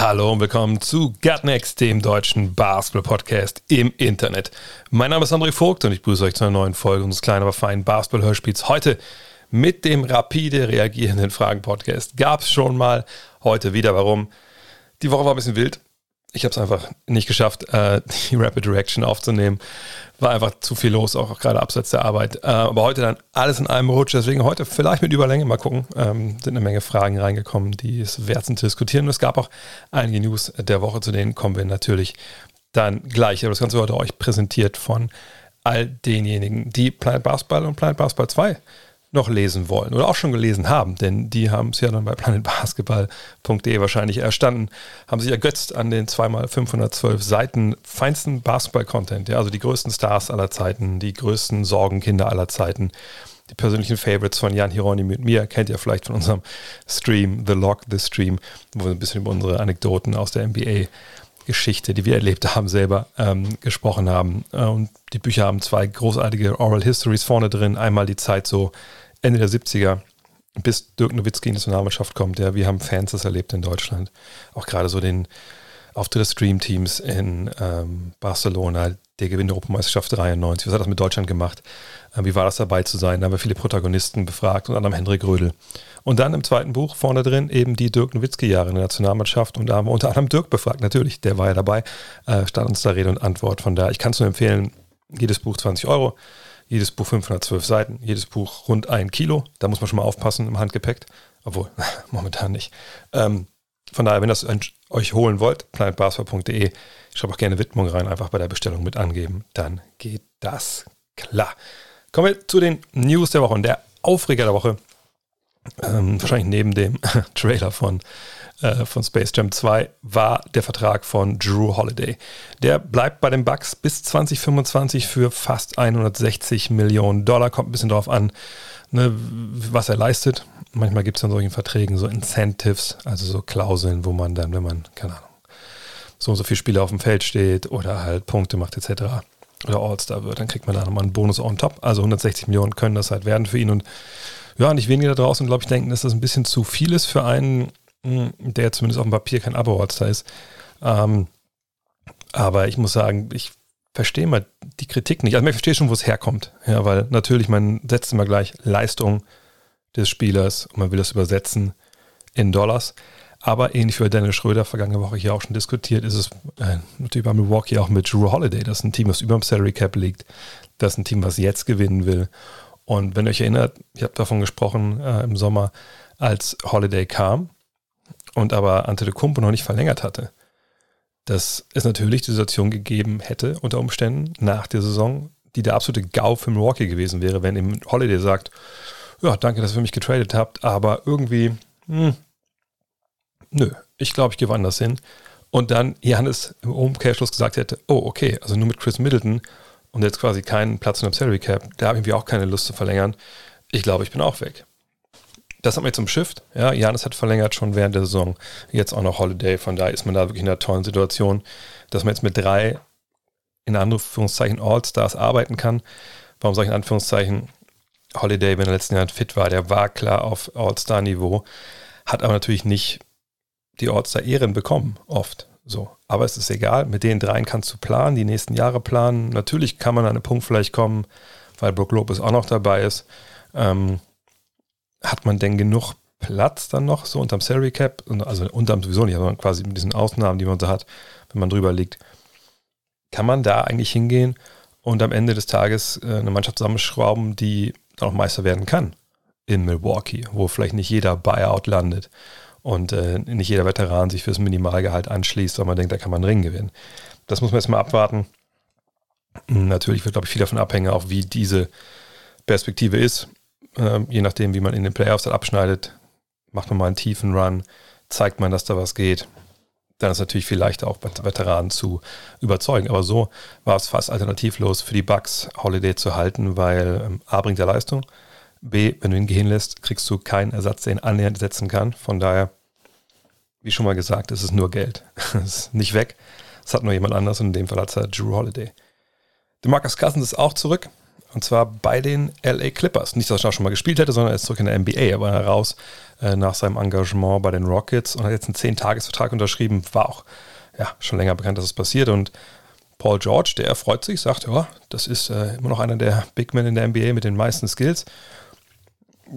Hallo und willkommen zu Gutnext, dem deutschen Basketball-Podcast im Internet. Mein Name ist André Vogt und ich begrüße euch zu einer neuen Folge unseres kleinen, aber feinen Basketball-Hörspiels. Heute mit dem rapide reagierenden Fragen-Podcast. Gab es schon mal, heute wieder. Warum? Die Woche war ein bisschen wild. Ich habe es einfach nicht geschafft, äh, die Rapid Reaction aufzunehmen. War einfach zu viel los, auch gerade abseits der Arbeit. Äh, aber heute dann alles in einem Rutsch. Deswegen heute vielleicht mit Überlänge mal gucken. Ähm, sind eine Menge Fragen reingekommen, die es wert sind zu diskutieren. Und es gab auch einige News der Woche, zu denen kommen wir natürlich dann gleich. Aber das Ganze heute euch präsentiert von all denjenigen, die Planet Basketball und Planet Basketball 2 noch lesen wollen oder auch schon gelesen haben, denn die haben es ja dann bei planetbasketball.de wahrscheinlich erstanden, haben sich ergötzt an den zweimal 512 Seiten feinsten Basketball-Content, ja, also die größten Stars aller Zeiten, die größten Sorgenkinder aller Zeiten, die persönlichen Favorites von Jan Hironi mit mir, kennt ihr vielleicht von unserem Stream, The Log, The Stream, wo wir ein bisschen über unsere Anekdoten aus der NBA Geschichte, die wir erlebt haben, selber ähm, gesprochen haben. Äh, und die Bücher haben zwei großartige Oral Histories vorne drin. Einmal die Zeit so Ende der 70er, bis Dirk Nowitzki in die Nationalmannschaft kommt. Ja, wir haben Fans das erlebt in Deutschland. Auch gerade so den Auftritt des Stream-Teams in ähm, Barcelona, der Gewinn der Europameisterschaft 93. Was hat das mit Deutschland gemacht? Äh, wie war das dabei zu sein? Da haben wir viele Protagonisten befragt, unter anderem Hendrik Rödel. Und dann im zweiten Buch vorne drin eben die Dirk Nowitzki-Jahre in der Nationalmannschaft. Und da haben wir unter anderem Dirk befragt, natürlich, der war ja dabei, äh, stand uns da Rede und Antwort. Von da, ich kann es nur empfehlen, jedes Buch 20 Euro, jedes Buch 512 Seiten, jedes Buch rund ein Kilo. Da muss man schon mal aufpassen im Handgepäck, obwohl momentan nicht. Ähm, von daher, wenn das euch holen wollt, planetbasketball.de, schreibt auch gerne Widmung rein, einfach bei der Bestellung mit angeben. Dann geht das klar. Kommen wir zu den News der Woche und der Aufreger der Woche. Ähm, wahrscheinlich neben dem Trailer von, äh, von Space Jam 2 war der Vertrag von Drew Holiday. Der bleibt bei den Bucks bis 2025 für fast 160 Millionen Dollar. Kommt ein bisschen drauf an, ne, was er leistet. Manchmal gibt es in solchen Verträgen so Incentives, also so Klauseln, wo man dann, wenn man, keine Ahnung, so und so viele Spiele auf dem Feld steht oder halt Punkte macht etc. oder All-Star wird, dann kriegt man da nochmal einen Bonus on top. Also 160 Millionen können das halt werden für ihn und ja, nicht wenige da draußen, glaube ich, denken, dass das ein bisschen zu viel ist für einen, hm, der zumindest auf dem Papier kein Abo-All-Star ist. Ähm, aber ich muss sagen, ich verstehe mal die Kritik nicht. Also ich verstehe schon, wo es herkommt. Ja, weil natürlich, man setzt immer gleich Leistung des Spielers und man will das übersetzen in Dollars. Aber ähnlich wie Daniel Schröder vergangene Woche hier auch schon diskutiert, ist es äh, natürlich bei Milwaukee auch mit Drew Holiday. Das ist ein Team, was über dem Salary Cap liegt. Das ist ein Team, was jetzt gewinnen will. Und wenn ihr euch erinnert, ich habe davon gesprochen äh, im Sommer, als Holiday kam und aber Antetokounmpo noch nicht verlängert hatte, dass es natürlich die Situation gegeben hätte, unter Umständen, nach der Saison, die der absolute GAU für Milwaukee gewesen wäre, wenn eben Holiday sagt, ja, danke, dass ihr mich getradet habt, aber irgendwie, hm, nö, ich glaube, ich gehe woanders hin. Und dann Janis im Umkehrschluss gesagt hätte, oh, okay, also nur mit Chris Middleton und jetzt quasi keinen Platz in der Salary Cap, da habe ich irgendwie auch keine Lust zu verlängern. Ich glaube, ich bin auch weg. Das hat mir zum Shift. Ja, Janis hat verlängert schon während der Saison. Jetzt auch noch Holiday. Von daher ist man da wirklich in einer tollen Situation, dass man jetzt mit drei, in Anführungszeichen, All-Stars arbeiten kann. Warum sage ich in Anführungszeichen Holiday, wenn er letzten Jahr fit war? Der war klar auf All-Star-Niveau, hat aber natürlich nicht die All-Star-Ehren bekommen, oft. So, aber es ist egal, mit den dreien kannst du planen, die nächsten Jahre planen. Natürlich kann man an einen Punkt vielleicht kommen, weil Brook Lopez auch noch dabei ist. Ähm, hat man denn genug Platz dann noch so unterm Salary Cap? Also unterm sowieso nicht, aber quasi mit diesen Ausnahmen, die man so hat, wenn man drüber liegt. Kann man da eigentlich hingehen und am Ende des Tages äh, eine Mannschaft zusammenschrauben, die dann auch Meister werden kann in Milwaukee, wo vielleicht nicht jeder Buyout landet und äh, nicht jeder Veteran sich fürs Minimalgehalt anschließt, weil man denkt, da kann man einen Ring gewinnen. Das muss man jetzt mal abwarten. Natürlich wird, glaube ich, viel davon abhängen, auch wie diese Perspektive ist. Äh, je nachdem, wie man in den Playoffs dann abschneidet, macht man mal einen tiefen Run, zeigt man, dass da was geht. dann ist es natürlich viel leichter auch Veteranen zu überzeugen. Aber so war es fast alternativlos für die Bucks, Holiday zu halten, weil ähm, A bringt er Leistung, B, wenn du ihn gehen lässt, kriegst du keinen Ersatz, der ihn annähernd setzen kann. Von daher, wie schon mal gesagt, es ist nur Geld. es ist nicht weg. Es hat nur jemand anders und in dem Fall hat es Drew Holiday. Marcus Cousins ist auch zurück. Und zwar bei den LA Clippers. Nicht, dass er schon mal gespielt hätte, sondern er ist zurück in der NBA. Er war heraus äh, nach seinem Engagement bei den Rockets und hat jetzt einen 10-Tages-Vertrag unterschrieben. War auch ja, schon länger bekannt, dass es das passiert. Und Paul George, der freut sich, sagt, ja, das ist äh, immer noch einer der Big Men in der NBA mit den meisten Skills.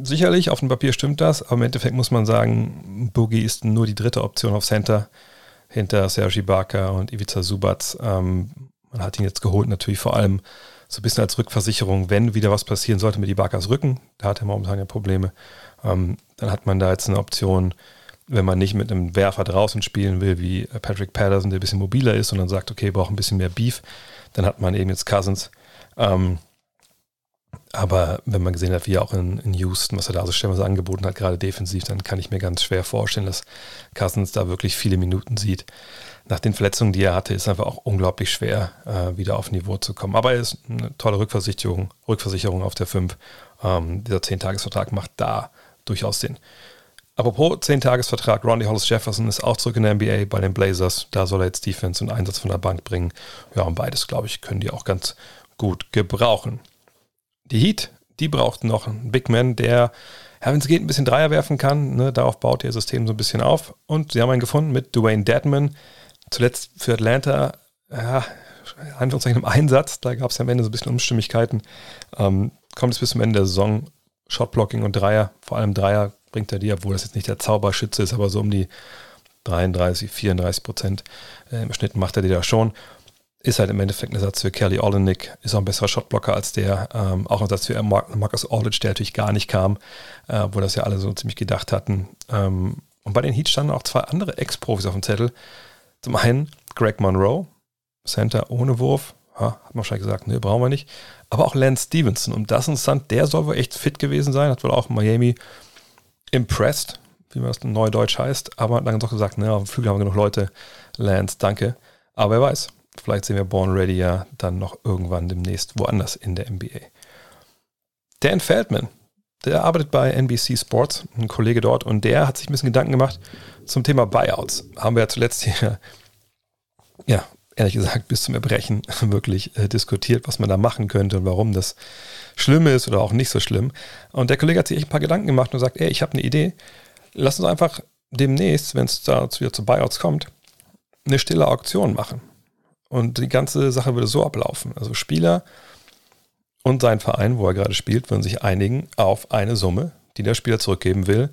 Sicherlich, auf dem Papier stimmt das, aber im Endeffekt muss man sagen, Boogie ist nur die dritte Option auf Center hinter Sergi Barker und Ivica Subac. Ähm, man hat ihn jetzt geholt, natürlich vor allem so ein bisschen als Rückversicherung, wenn wieder was passieren sollte mit Ibakas Rücken, da hat er momentan ja Probleme, ähm, dann hat man da jetzt eine Option, wenn man nicht mit einem Werfer draußen spielen will, wie Patrick Patterson, der ein bisschen mobiler ist und dann sagt, okay, braucht ein bisschen mehr Beef, dann hat man eben jetzt Cousins. Ähm, aber wenn man gesehen hat, wie er auch in, in Houston, was er da so stellenweise angeboten hat, gerade defensiv, dann kann ich mir ganz schwer vorstellen, dass Cousins da wirklich viele Minuten sieht nach den Verletzungen, die er hatte, ist einfach auch unglaublich schwer, äh, wieder auf Niveau zu kommen. Aber er ist eine tolle Rückversicherung, Rückversicherung auf der 5. Ähm, dieser 10-Tages-Vertrag macht da durchaus Sinn. Apropos 10-Tages-Vertrag, Ronnie Hollis Jefferson ist auch zurück in der NBA bei den Blazers. Da soll er jetzt Defense und Einsatz von der Bank bringen. Ja, und beides, glaube ich, können die auch ganz gut gebrauchen. Die Heat, die brauchten noch einen Big Man, der, ja, wenn es geht, ein bisschen Dreier werfen kann. Ne? Darauf baut ihr System so ein bisschen auf. Und sie haben einen gefunden mit Dwayne Deadman zuletzt für Atlanta, ja, Anführungszeichen im Einsatz, da gab es am Ende so ein bisschen Unstimmigkeiten. Ähm, kommt es bis zum Ende der Saison, Shotblocking und Dreier, vor allem Dreier bringt er die, obwohl das jetzt nicht der Zauberschütze ist, aber so um die 33, 34 Prozent äh, im Schnitt macht er die da schon. Ist halt im Endeffekt ein Ersatz für Kelly Olenek, ist auch ein besserer Shotblocker als der, ähm, auch ein Ersatz für Marcus Aldridge, der natürlich gar nicht kam, äh, wo das ja alle so ziemlich gedacht hatten. Ähm, und bei den Heat standen auch zwei andere Ex-Profis auf dem Zettel, zum einen Greg Monroe, Center ohne Wurf. Ha, hat man wahrscheinlich gesagt, ne, brauchen wir nicht. Aber auch Lance Stevenson. Und das ist interessant, der soll wohl echt fit gewesen sein. Hat wohl auch Miami impressed, wie man das in Neudeutsch heißt. Aber hat dann doch gesagt, ne, auf dem Flügel haben wir genug Leute. Lance, danke. Aber wer weiß, vielleicht sehen wir Born Ready ja dann noch irgendwann demnächst woanders in der NBA. Dan Feldman, der arbeitet bei NBC Sports, ein Kollege dort, und der hat sich ein bisschen Gedanken gemacht zum Thema Buyouts. Haben wir ja zuletzt hier, ja, ehrlich gesagt, bis zum Erbrechen wirklich äh, diskutiert, was man da machen könnte und warum das schlimm ist oder auch nicht so schlimm. Und der Kollege hat sich echt ein paar Gedanken gemacht und sagt, ey, ich habe eine Idee. Lass uns einfach demnächst, wenn es da wieder zu Buyouts kommt, eine stille Auktion machen. Und die ganze Sache würde so ablaufen. Also Spieler und sein Verein, wo er gerade spielt, würden sich einigen auf eine Summe, die der Spieler zurückgeben will,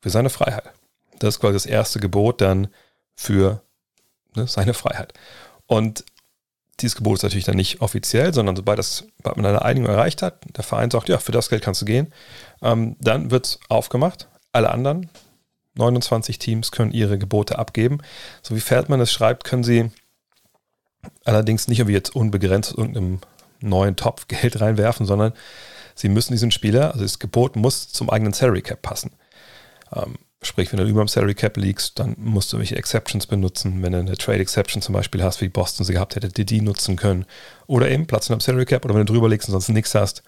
für seine Freiheit. Das ist quasi das erste Gebot dann für ne, seine Freiheit. Und dieses Gebot ist natürlich dann nicht offiziell, sondern sobald, das, sobald man eine Einigung erreicht hat, der Verein sagt, ja, für das Geld kannst du gehen, ähm, dann wird es aufgemacht. Alle anderen 29 Teams können ihre Gebote abgeben. So wie Feldman es schreibt, können sie allerdings nicht irgendwie jetzt unbegrenzt irgendeinem neuen Topf Geld reinwerfen, sondern sie müssen diesen Spieler, also das Gebot muss zum eigenen Salary Cap passen. Ähm, sprich, wenn du über dem Salary Cap liegst, dann musst du welche Exceptions benutzen. Wenn du eine Trade Exception zum Beispiel hast, wie Boston sie gehabt hätte, die die nutzen können. Oder eben Platz in dem Salary Cap. Oder wenn du drüber liegst und sonst nichts hast,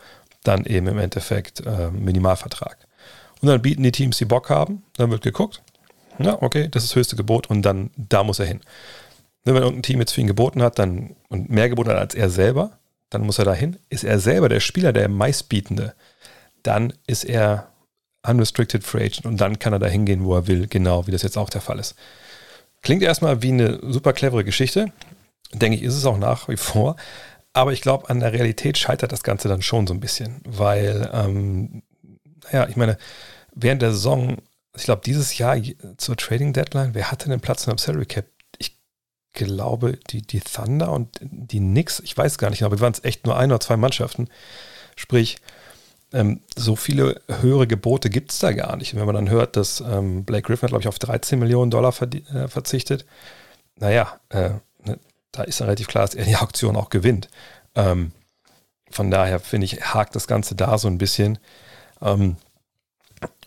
dann eben im Endeffekt äh, Minimalvertrag. Und dann bieten die Teams, die Bock haben, dann wird geguckt. Ja, okay, das ist das höchste Gebot und dann da muss er hin. Wenn irgendein Team jetzt für ihn geboten hat dann, und mehr geboten hat als er selber, dann muss er dahin. Ist er selber der Spieler, der meistbietende, dann ist er unrestricted free agent und dann kann er da hingehen, wo er will, genau wie das jetzt auch der Fall ist. Klingt erstmal wie eine super clevere Geschichte. Denke ich, ist es auch nach wie vor. Aber ich glaube, an der Realität scheitert das Ganze dann schon so ein bisschen, weil, ähm, naja, ich meine, während der Saison, ich glaube, dieses Jahr zur Trading Deadline, wer hatte den Platz in der Salary Cap? Glaube, die, die Thunder und die Knicks, ich weiß gar nicht, aber wir waren es echt nur ein oder zwei Mannschaften. Sprich, ähm, so viele höhere Gebote gibt es da gar nicht. Und wenn man dann hört, dass ähm, Blake Griffin, glaube ich, auf 13 Millionen Dollar äh, verzichtet, naja, äh, ne, da ist dann relativ klar, dass er die Auktion auch gewinnt. Ähm, von daher finde ich, hakt das Ganze da so ein bisschen. Ähm,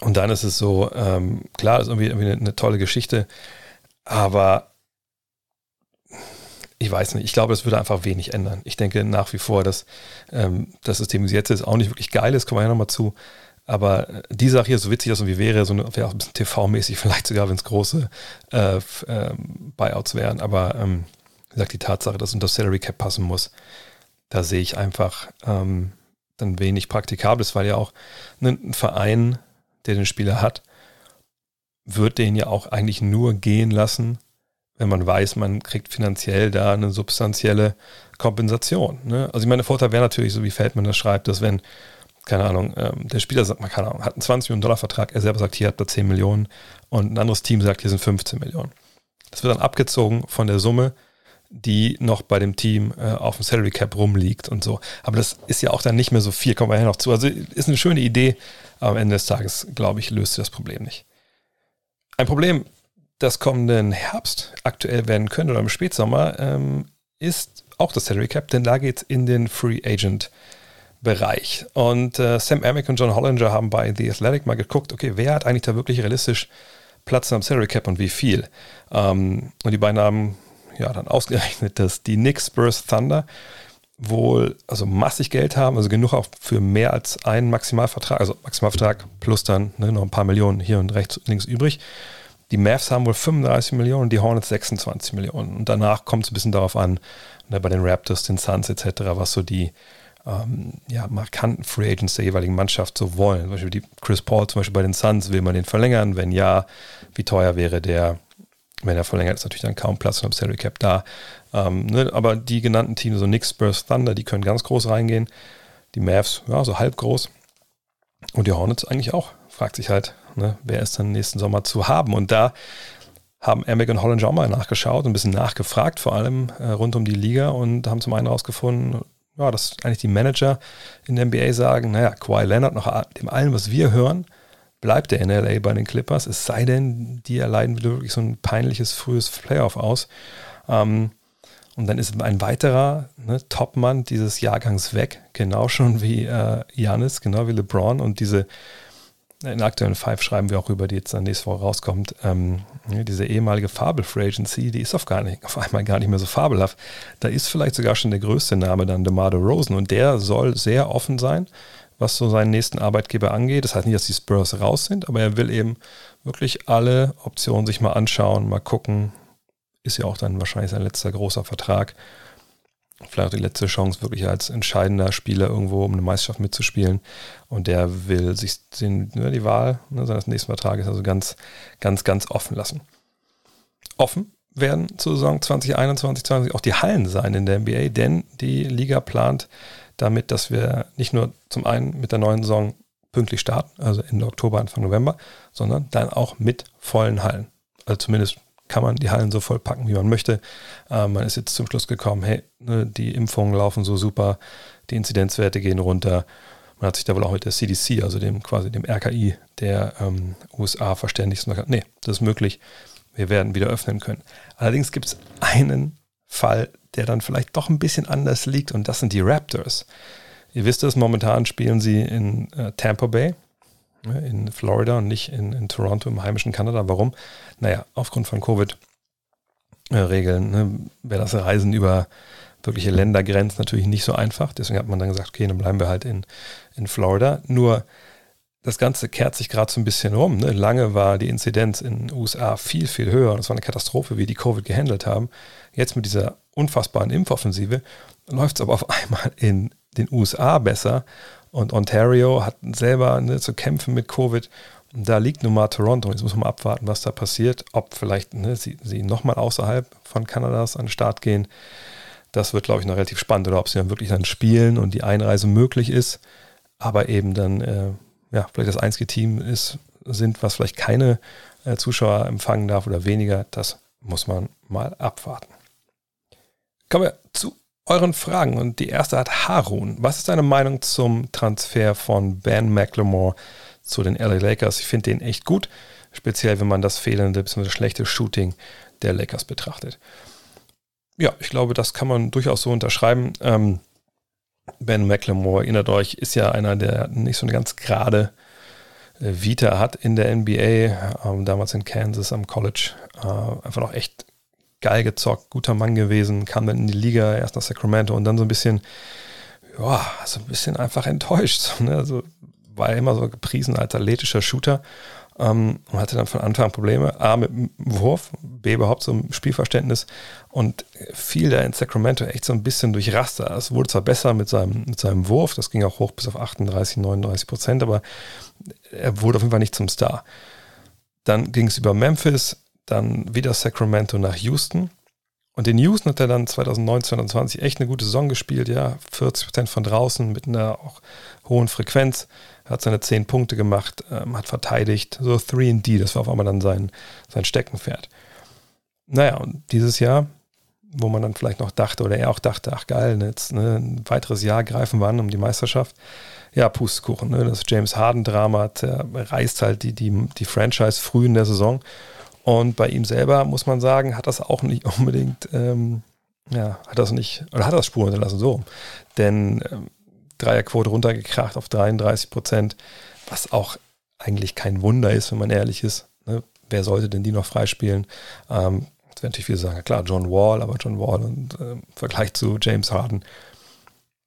und dann ist es so, ähm, klar, ist irgendwie, irgendwie eine, eine tolle Geschichte, aber ich weiß nicht, ich glaube, es würde einfach wenig ändern. Ich denke nach wie vor, dass ähm, das System, wie es jetzt ist, auch nicht wirklich geil ist, kommen wir ja nochmal zu. Aber äh, die Sache hier, so witzig das wie wäre, so wäre auch ein bisschen TV-mäßig, vielleicht sogar, wenn es große äh, äh, Buyouts wären. Aber ähm, wie gesagt, die Tatsache, dass unter Salary Cap passen muss, da sehe ich einfach ähm, dann wenig Praktikables, weil ja auch ein Verein, der den Spieler hat, wird den ja auch eigentlich nur gehen lassen, wenn man weiß, man kriegt finanziell da eine substanzielle Kompensation. Ne? Also ich meine, der Vorteil wäre natürlich, so wie Feldman das schreibt, dass wenn, keine Ahnung, ähm, der Spieler sagt, man keine Ahnung, hat einen 20 Millionen Dollar Vertrag, er selber sagt, hier hat er 10 Millionen und ein anderes Team sagt, hier sind 15 Millionen. Das wird dann abgezogen von der Summe, die noch bei dem Team äh, auf dem Salary Cap rumliegt und so. Aber das ist ja auch dann nicht mehr so viel, kommen wir ja noch zu. Also ist eine schöne Idee, aber am Ende des Tages, glaube ich, löst sie das Problem nicht. Ein Problem, das kommenden Herbst aktuell werden könnte oder im Spätsommer, ähm, ist auch das Salary Cap, denn da geht es in den Free Agent Bereich. Und äh, Sam Amick und John Hollinger haben bei The Athletic mal geguckt, okay, wer hat eigentlich da wirklich realistisch Platz am Salary Cap und wie viel? Ähm, und die beiden haben ja dann ausgerechnet, dass die Knicks, Spurs, Thunder wohl also massig Geld haben, also genug auch für mehr als einen Maximalvertrag, also Maximalvertrag plus dann ne, noch ein paar Millionen hier und rechts und links übrig. Die Mavs haben wohl 35 Millionen, die Hornets 26 Millionen. Und danach kommt es ein bisschen darauf an, ne, bei den Raptors, den Suns etc., was so die ähm, ja, markanten Free Agents der jeweiligen Mannschaft so wollen. Zum Beispiel die Chris Paul zum Beispiel bei den Suns, will man den verlängern? Wenn ja, wie teuer wäre der? Wenn er verlängert, ist natürlich dann kaum Platz im Salary Cap da. Ähm, ne, aber die genannten Teams, so Knicks, Spurs, Thunder, die können ganz groß reingehen. Die Mavs, ja, so halb groß. Und die Hornets eigentlich auch. Fragt sich halt, ne, wer ist dann nächsten Sommer zu haben? Und da haben Amick und Hollinger auch mal nachgeschaut, ein bisschen nachgefragt, vor allem äh, rund um die Liga und haben zum einen herausgefunden, ja, dass eigentlich die Manager in der NBA sagen, naja, Kawhi Leonard, nach dem allen, was wir hören, bleibt der in LA bei den Clippers, es sei denn, die erleiden wirklich so ein peinliches frühes Playoff aus. Ähm, und dann ist ein weiterer ne, Topmann dieses Jahrgangs weg, genau schon wie äh, Janis, genau wie LeBron. Und diese in der aktuellen Five schreiben wir auch über, die jetzt dann nächste Woche rauskommt, ähm, diese ehemalige Fabel Free Agency, die ist auf, gar nicht, auf einmal gar nicht mehr so fabelhaft. Da ist vielleicht sogar schon der größte Name dann DeMar Rosen und der soll sehr offen sein, was so seinen nächsten Arbeitgeber angeht. Das heißt nicht, dass die Spurs raus sind, aber er will eben wirklich alle Optionen sich mal anschauen, mal gucken. Ist ja auch dann wahrscheinlich sein letzter großer Vertrag vielleicht die letzte Chance, wirklich als entscheidender Spieler irgendwo um eine Meisterschaft mitzuspielen. Und der will sich den, ne, die Wahl ne, seines nächsten Vertrages also ganz, ganz, ganz offen lassen. Offen werden zur Saison 2021, 20 auch die Hallen sein in der NBA, denn die Liga plant damit, dass wir nicht nur zum einen mit der neuen Saison pünktlich starten, also Ende Oktober, Anfang November, sondern dann auch mit vollen Hallen. Also zumindest kann man die Hallen so voll packen, wie man möchte. Äh, man ist jetzt zum Schluss gekommen, hey, ne, die Impfungen laufen so super, die Inzidenzwerte gehen runter. Man hat sich da wohl auch mit der CDC, also dem quasi dem RKI der ähm, USA verständigt und gesagt, nee, das ist möglich, wir werden wieder öffnen können. Allerdings gibt es einen Fall, der dann vielleicht doch ein bisschen anders liegt und das sind die Raptors. Ihr wisst es, momentan spielen sie in äh, Tampa Bay in Florida und nicht in, in Toronto im heimischen Kanada. Warum? Naja, aufgrund von Covid-Regeln ne, wäre das Reisen über wirkliche Ländergrenzen natürlich nicht so einfach. Deswegen hat man dann gesagt, okay, dann bleiben wir halt in, in Florida. Nur das Ganze kehrt sich gerade so ein bisschen rum. Ne? Lange war die Inzidenz in den USA viel, viel höher und es war eine Katastrophe, wie die Covid gehandelt haben. Jetzt mit dieser unfassbaren Impfoffensive läuft es aber auf einmal in den USA besser und Ontario hat selber ne, zu kämpfen mit Covid. Und da liegt nun mal Toronto. Jetzt muss man abwarten, was da passiert. Ob vielleicht ne, sie, sie nochmal außerhalb von Kanadas an den Start gehen. Das wird, glaube ich, noch relativ spannend. Oder ob sie dann wirklich dann spielen und die Einreise möglich ist. Aber eben dann, äh, ja, vielleicht das einzige Team ist, sind, was vielleicht keine äh, Zuschauer empfangen darf oder weniger. Das muss man mal abwarten. Kommen wir zu euren Fragen. Und die erste hat Harun. Was ist deine Meinung zum Transfer von Ben McLemore zu den LA Lakers? Ich finde den echt gut, speziell wenn man das fehlende bzw. schlechte Shooting der Lakers betrachtet. Ja, ich glaube, das kann man durchaus so unterschreiben. Ähm, ben McLemore, erinnert euch, ist ja einer, der nicht so eine ganz gerade äh, Vita hat in der NBA, ähm, damals in Kansas am College. Äh, einfach noch echt geil gezockt, guter Mann gewesen, kam dann in die Liga, erst nach Sacramento und dann so ein bisschen, ja, so ein bisschen einfach enttäuscht. Ne? Also war er immer so gepriesen als athletischer Shooter ähm, und hatte dann von Anfang an Probleme. A mit dem Wurf, B überhaupt so im Spielverständnis und fiel da in Sacramento echt so ein bisschen durch Raster. Es wurde zwar besser mit seinem, mit seinem Wurf, das ging auch hoch bis auf 38, 39 Prozent, aber er wurde auf jeden Fall nicht zum Star. Dann ging es über Memphis, dann wieder Sacramento nach Houston. Und in Houston hat er dann 2019, 2020 echt eine gute Saison gespielt, ja, 40 Prozent von draußen mit einer auch hohen Frequenz, hat seine 10 Punkte gemacht, ähm, hat verteidigt, so 3D, das war auf einmal dann sein, sein Steckenpferd. Naja, und dieses Jahr, wo man dann vielleicht noch dachte, oder er auch dachte, ach geil, jetzt ne, ein weiteres Jahr greifen wir an um die Meisterschaft. Ja, Pustekuchen, ne, das James Harden-Drama, reißt halt die, die, die Franchise früh in der Saison und bei ihm selber muss man sagen, hat das auch nicht unbedingt, ähm, ja, hat das nicht, oder hat das Spuren hinterlassen, so. Denn ähm, Dreierquote runtergekracht auf 33 Prozent, was auch eigentlich kein Wunder ist, wenn man ehrlich ist. Ne? Wer sollte denn die noch freispielen? Ähm, das werden natürlich viele sagen, klar, John Wall, aber John Wall und äh, im Vergleich zu James Harden,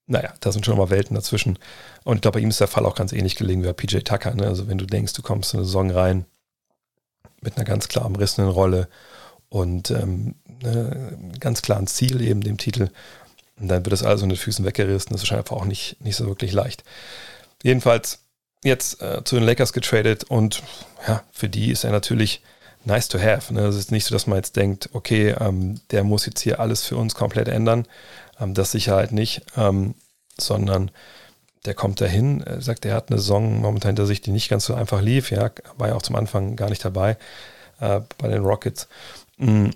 naja, da sind schon mal Welten dazwischen. Und ich glaube, bei ihm ist der Fall auch ganz ähnlich gelegen wie bei PJ Tucker. Ne? Also wenn du denkst, du kommst in eine Saison rein, mit einer ganz klar umrissenen Rolle und ähm, ne, ganz klaren Ziel, eben dem Titel. Und dann wird das alles unter den Füßen weggerissen. Das ist wahrscheinlich auch nicht, nicht so wirklich leicht. Jedenfalls jetzt äh, zu den Lakers getradet und ja, für die ist er natürlich nice to have. Ne? Es ist nicht so, dass man jetzt denkt, okay, ähm, der muss jetzt hier alles für uns komplett ändern. Ähm, das Sicherheit nicht, ähm, sondern der kommt dahin, er sagt, er hat eine Saison momentan hinter sich, die nicht ganz so einfach lief. Ja, war ja auch zum Anfang gar nicht dabei äh, bei den Rockets. Mm.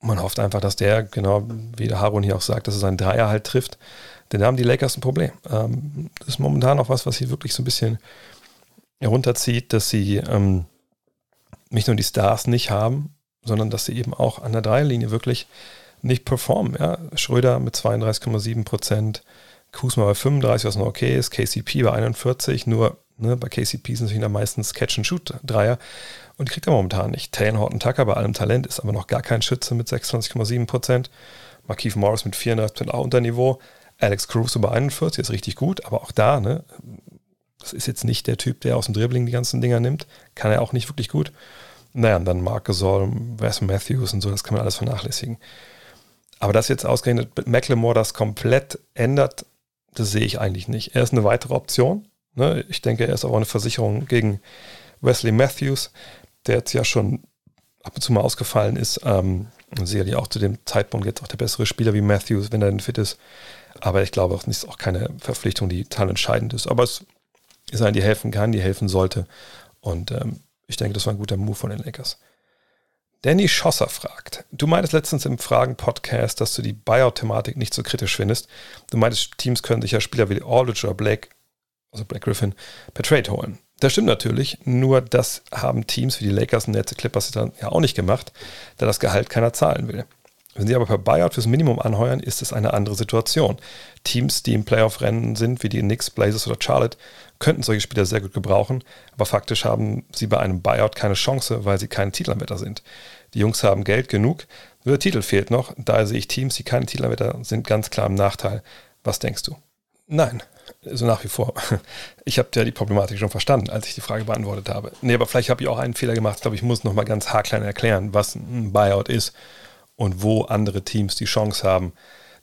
Man hofft einfach, dass der, genau wie der Harun hier auch sagt, dass er seinen Dreier halt trifft. Denn da haben die Lakers ein Problem. Ähm, das ist momentan auch was, was sie wirklich so ein bisschen herunterzieht, dass sie ähm, nicht nur die Stars nicht haben, sondern dass sie eben auch an der Dreierlinie wirklich nicht performen. Ja? Schröder mit 32,7 Prozent, Kuzma bei 35, was noch okay ist, KCP bei 41, nur ne, bei KCP sind es wieder meistens Catch-and-Shoot-Dreier und kriegt er momentan nicht. Taylor Horton Tucker bei allem Talent ist aber noch gar kein Schütze mit 26,7 Prozent. Markeith Morris mit 34% auch unter Niveau. Alex Caruso bei 41 ist richtig gut, aber auch da, ne, das ist jetzt nicht der Typ, der aus dem Dribbling die ganzen Dinger nimmt. Kann er auch nicht wirklich gut. Naja, und dann Mark Gasol, Wes Matthews und so, das kann man alles vernachlässigen. Aber dass jetzt ausgerechnet McLemore das komplett ändert, das sehe ich eigentlich nicht. Er ist eine weitere Option. Ne? Ich denke, er ist auch eine Versicherung gegen Wesley Matthews, der jetzt ja schon ab und zu mal ausgefallen ist. Ähm, sicherlich auch zu dem Zeitpunkt jetzt auch der bessere Spieler wie Matthews, wenn er denn fit ist. Aber ich glaube, es ist auch keine Verpflichtung, die total entscheidend ist. Aber es ist eine, die helfen kann, die helfen sollte. Und ähm, ich denke, das war ein guter Move von den Lakers. Danny Schosser fragt, du meintest letztens im Fragen-Podcast, dass du die Buyout-Thematik nicht so kritisch findest. Du meintest, Teams können sich ja Spieler wie Aldridge oder Blake, also Blake Griffin, per Trade holen. Das stimmt natürlich, nur das haben Teams wie die Lakers und Netze Clippers dann ja auch nicht gemacht, da das Gehalt keiner zahlen will. Wenn sie aber per Buyout fürs Minimum anheuern, ist es eine andere Situation. Teams, die im Playoff-Rennen sind, wie die Knicks, Blazers oder Charlotte, könnten solche Spieler sehr gut gebrauchen, aber faktisch haben sie bei einem Buyout keine Chance, weil sie keine Titelanwärter sind. Die Jungs haben Geld genug, nur der Titel fehlt noch. Daher sehe ich Teams, die keine Titelanwärter sind, ganz klar im Nachteil. Was denkst du? Nein, so also nach wie vor. Ich habe ja die Problematik schon verstanden, als ich die Frage beantwortet habe. Nee, aber vielleicht habe ich auch einen Fehler gemacht. Ich glaube, ich muss noch mal ganz haarklein erklären, was ein Buyout ist und wo andere Teams die Chance haben,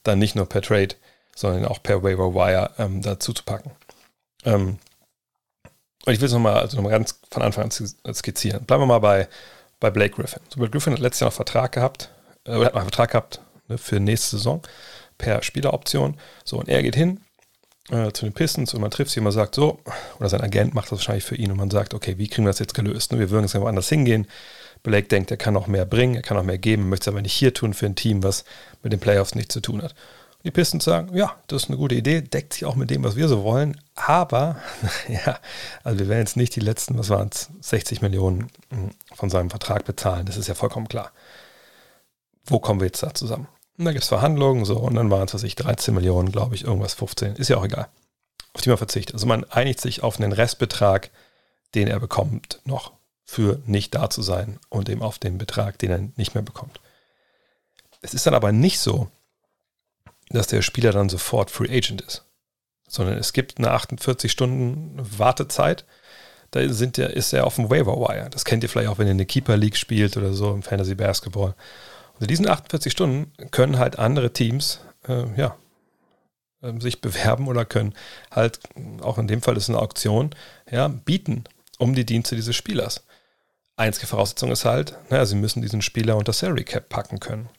dann nicht nur per Trade, sondern auch per Waiver Wire ähm, dazu zu packen. Ähm, und ich will es nochmal also noch ganz von Anfang an skizzieren. Bleiben wir mal bei, bei Blake Griffin. So, Blake Griffin hat letztes Jahr noch Vertrag gehabt, äh, hat einen Vertrag gehabt ne, für nächste Saison per Spieleroption. So, und er geht hin äh, zu den Pistons und man trifft sie und man sagt so, oder sein Agent macht das wahrscheinlich für ihn und man sagt, okay, wie kriegen wir das jetzt gelöst? Ne? Wir würden jetzt irgendwo anders hingehen. Blake denkt, er kann noch mehr bringen, er kann noch mehr geben, möchte es aber nicht hier tun für ein Team, was mit den Playoffs nichts zu tun hat. Die Pistons sagen, ja, das ist eine gute Idee, deckt sich auch mit dem, was wir so wollen, aber, ja, also wir werden jetzt nicht die letzten, was waren es, 60 Millionen hm, von seinem Vertrag bezahlen, das ist ja vollkommen klar. Wo kommen wir jetzt da zusammen? Und da gibt es Verhandlungen, so, und dann waren es, was ich, 13 Millionen, glaube ich, irgendwas 15, ist ja auch egal, auf die man verzichtet. Also man einigt sich auf einen Restbetrag, den er bekommt, noch für nicht da zu sein und eben auf den Betrag, den er nicht mehr bekommt. Es ist dann aber nicht so, dass der Spieler dann sofort Free Agent ist, sondern es gibt eine 48 Stunden Wartezeit. Da sind der, ist er auf dem Waiver Wire. Das kennt ihr vielleicht auch, wenn ihr eine Keeper League spielt oder so im Fantasy Basketball. Und in diesen 48 Stunden können halt andere Teams, äh, ja, äh, sich bewerben oder können halt, auch in dem Fall ist eine Auktion, ja, bieten um die Dienste dieses Spielers. Einzige Voraussetzung ist halt, naja, sie müssen diesen Spieler unter Salary Cap packen können.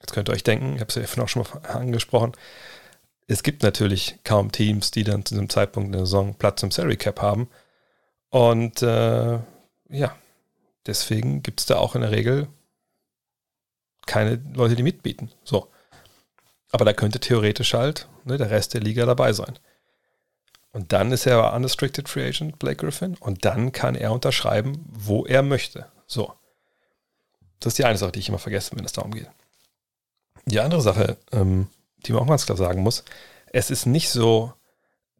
Jetzt könnt ihr euch denken, ich habe es ja vorhin auch schon mal angesprochen, es gibt natürlich kaum Teams, die dann zu diesem Zeitpunkt in der Saison Platz im Salary Cap haben. Und äh, ja, deswegen gibt es da auch in der Regel keine Leute, die mitbieten. So. Aber da könnte theoretisch halt ne, der Rest der Liga dabei sein. Und dann ist er Unrestricted Free Agent, Blake Griffin. Und dann kann er unterschreiben, wo er möchte. So. Das ist die eine Sache, die ich immer vergesse, wenn es darum geht. Die andere Sache, ähm, die man auch ganz klar sagen muss, es ist nicht so,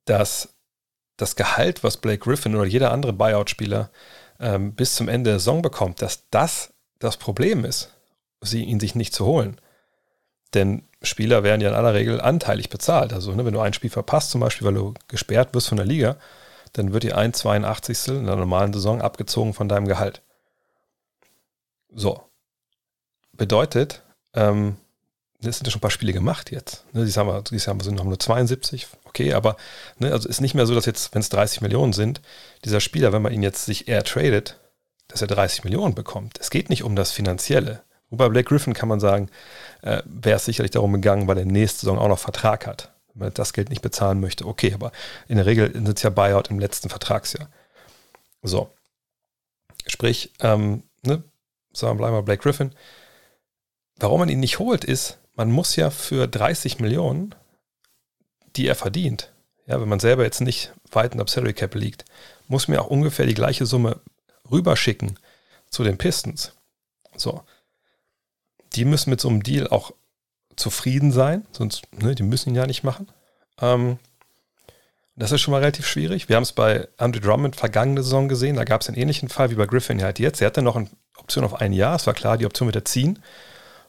dass das Gehalt, was Blake Griffin oder jeder andere Buyout-Spieler ähm, bis zum Ende der Saison bekommt, dass das das Problem ist, sie ihn sich nicht zu holen. Denn Spieler werden ja in aller Regel anteilig bezahlt. Also ne, wenn du ein Spiel verpasst, zum Beispiel, weil du gesperrt wirst von der Liga, dann wird dir ein 82. in der normalen Saison abgezogen von deinem Gehalt. So. Bedeutet, ähm, sind ja schon ein paar Spiele gemacht jetzt. Ne, dieses, Jahr, dieses Jahr sind noch nur 72, okay, aber ne, also ist nicht mehr so, dass jetzt, wenn es 30 Millionen sind, dieser Spieler, wenn man ihn jetzt sich eher tradet, dass er 30 Millionen bekommt. Es geht nicht um das Finanzielle. Wobei Blake Griffin kann man sagen, äh, wäre es sicherlich darum gegangen, weil er nächste Saison auch noch Vertrag hat. Wenn er das Geld nicht bezahlen möchte, okay, aber in der Regel sind es ja Buyout im letzten Vertragsjahr. So. Sprich, ähm, ne, sagen wir bleiben wir Blake Griffin. Warum man ihn nicht holt, ist, man muss ja für 30 Millionen, die er verdient, ja, wenn man selber jetzt nicht weit in der Salary Cap liegt, muss mir auch ungefähr die gleiche Summe rüberschicken zu den Pistons. So die müssen mit so einem Deal auch zufrieden sein, sonst, ne, die müssen ihn ja nicht machen. Ähm, das ist schon mal relativ schwierig. Wir haben es bei Andrew Drummond vergangene Saison gesehen, da gab es einen ähnlichen Fall wie bei Griffin halt jetzt. Er hatte noch eine Option auf ein Jahr, es war klar, die Option wird er ziehen.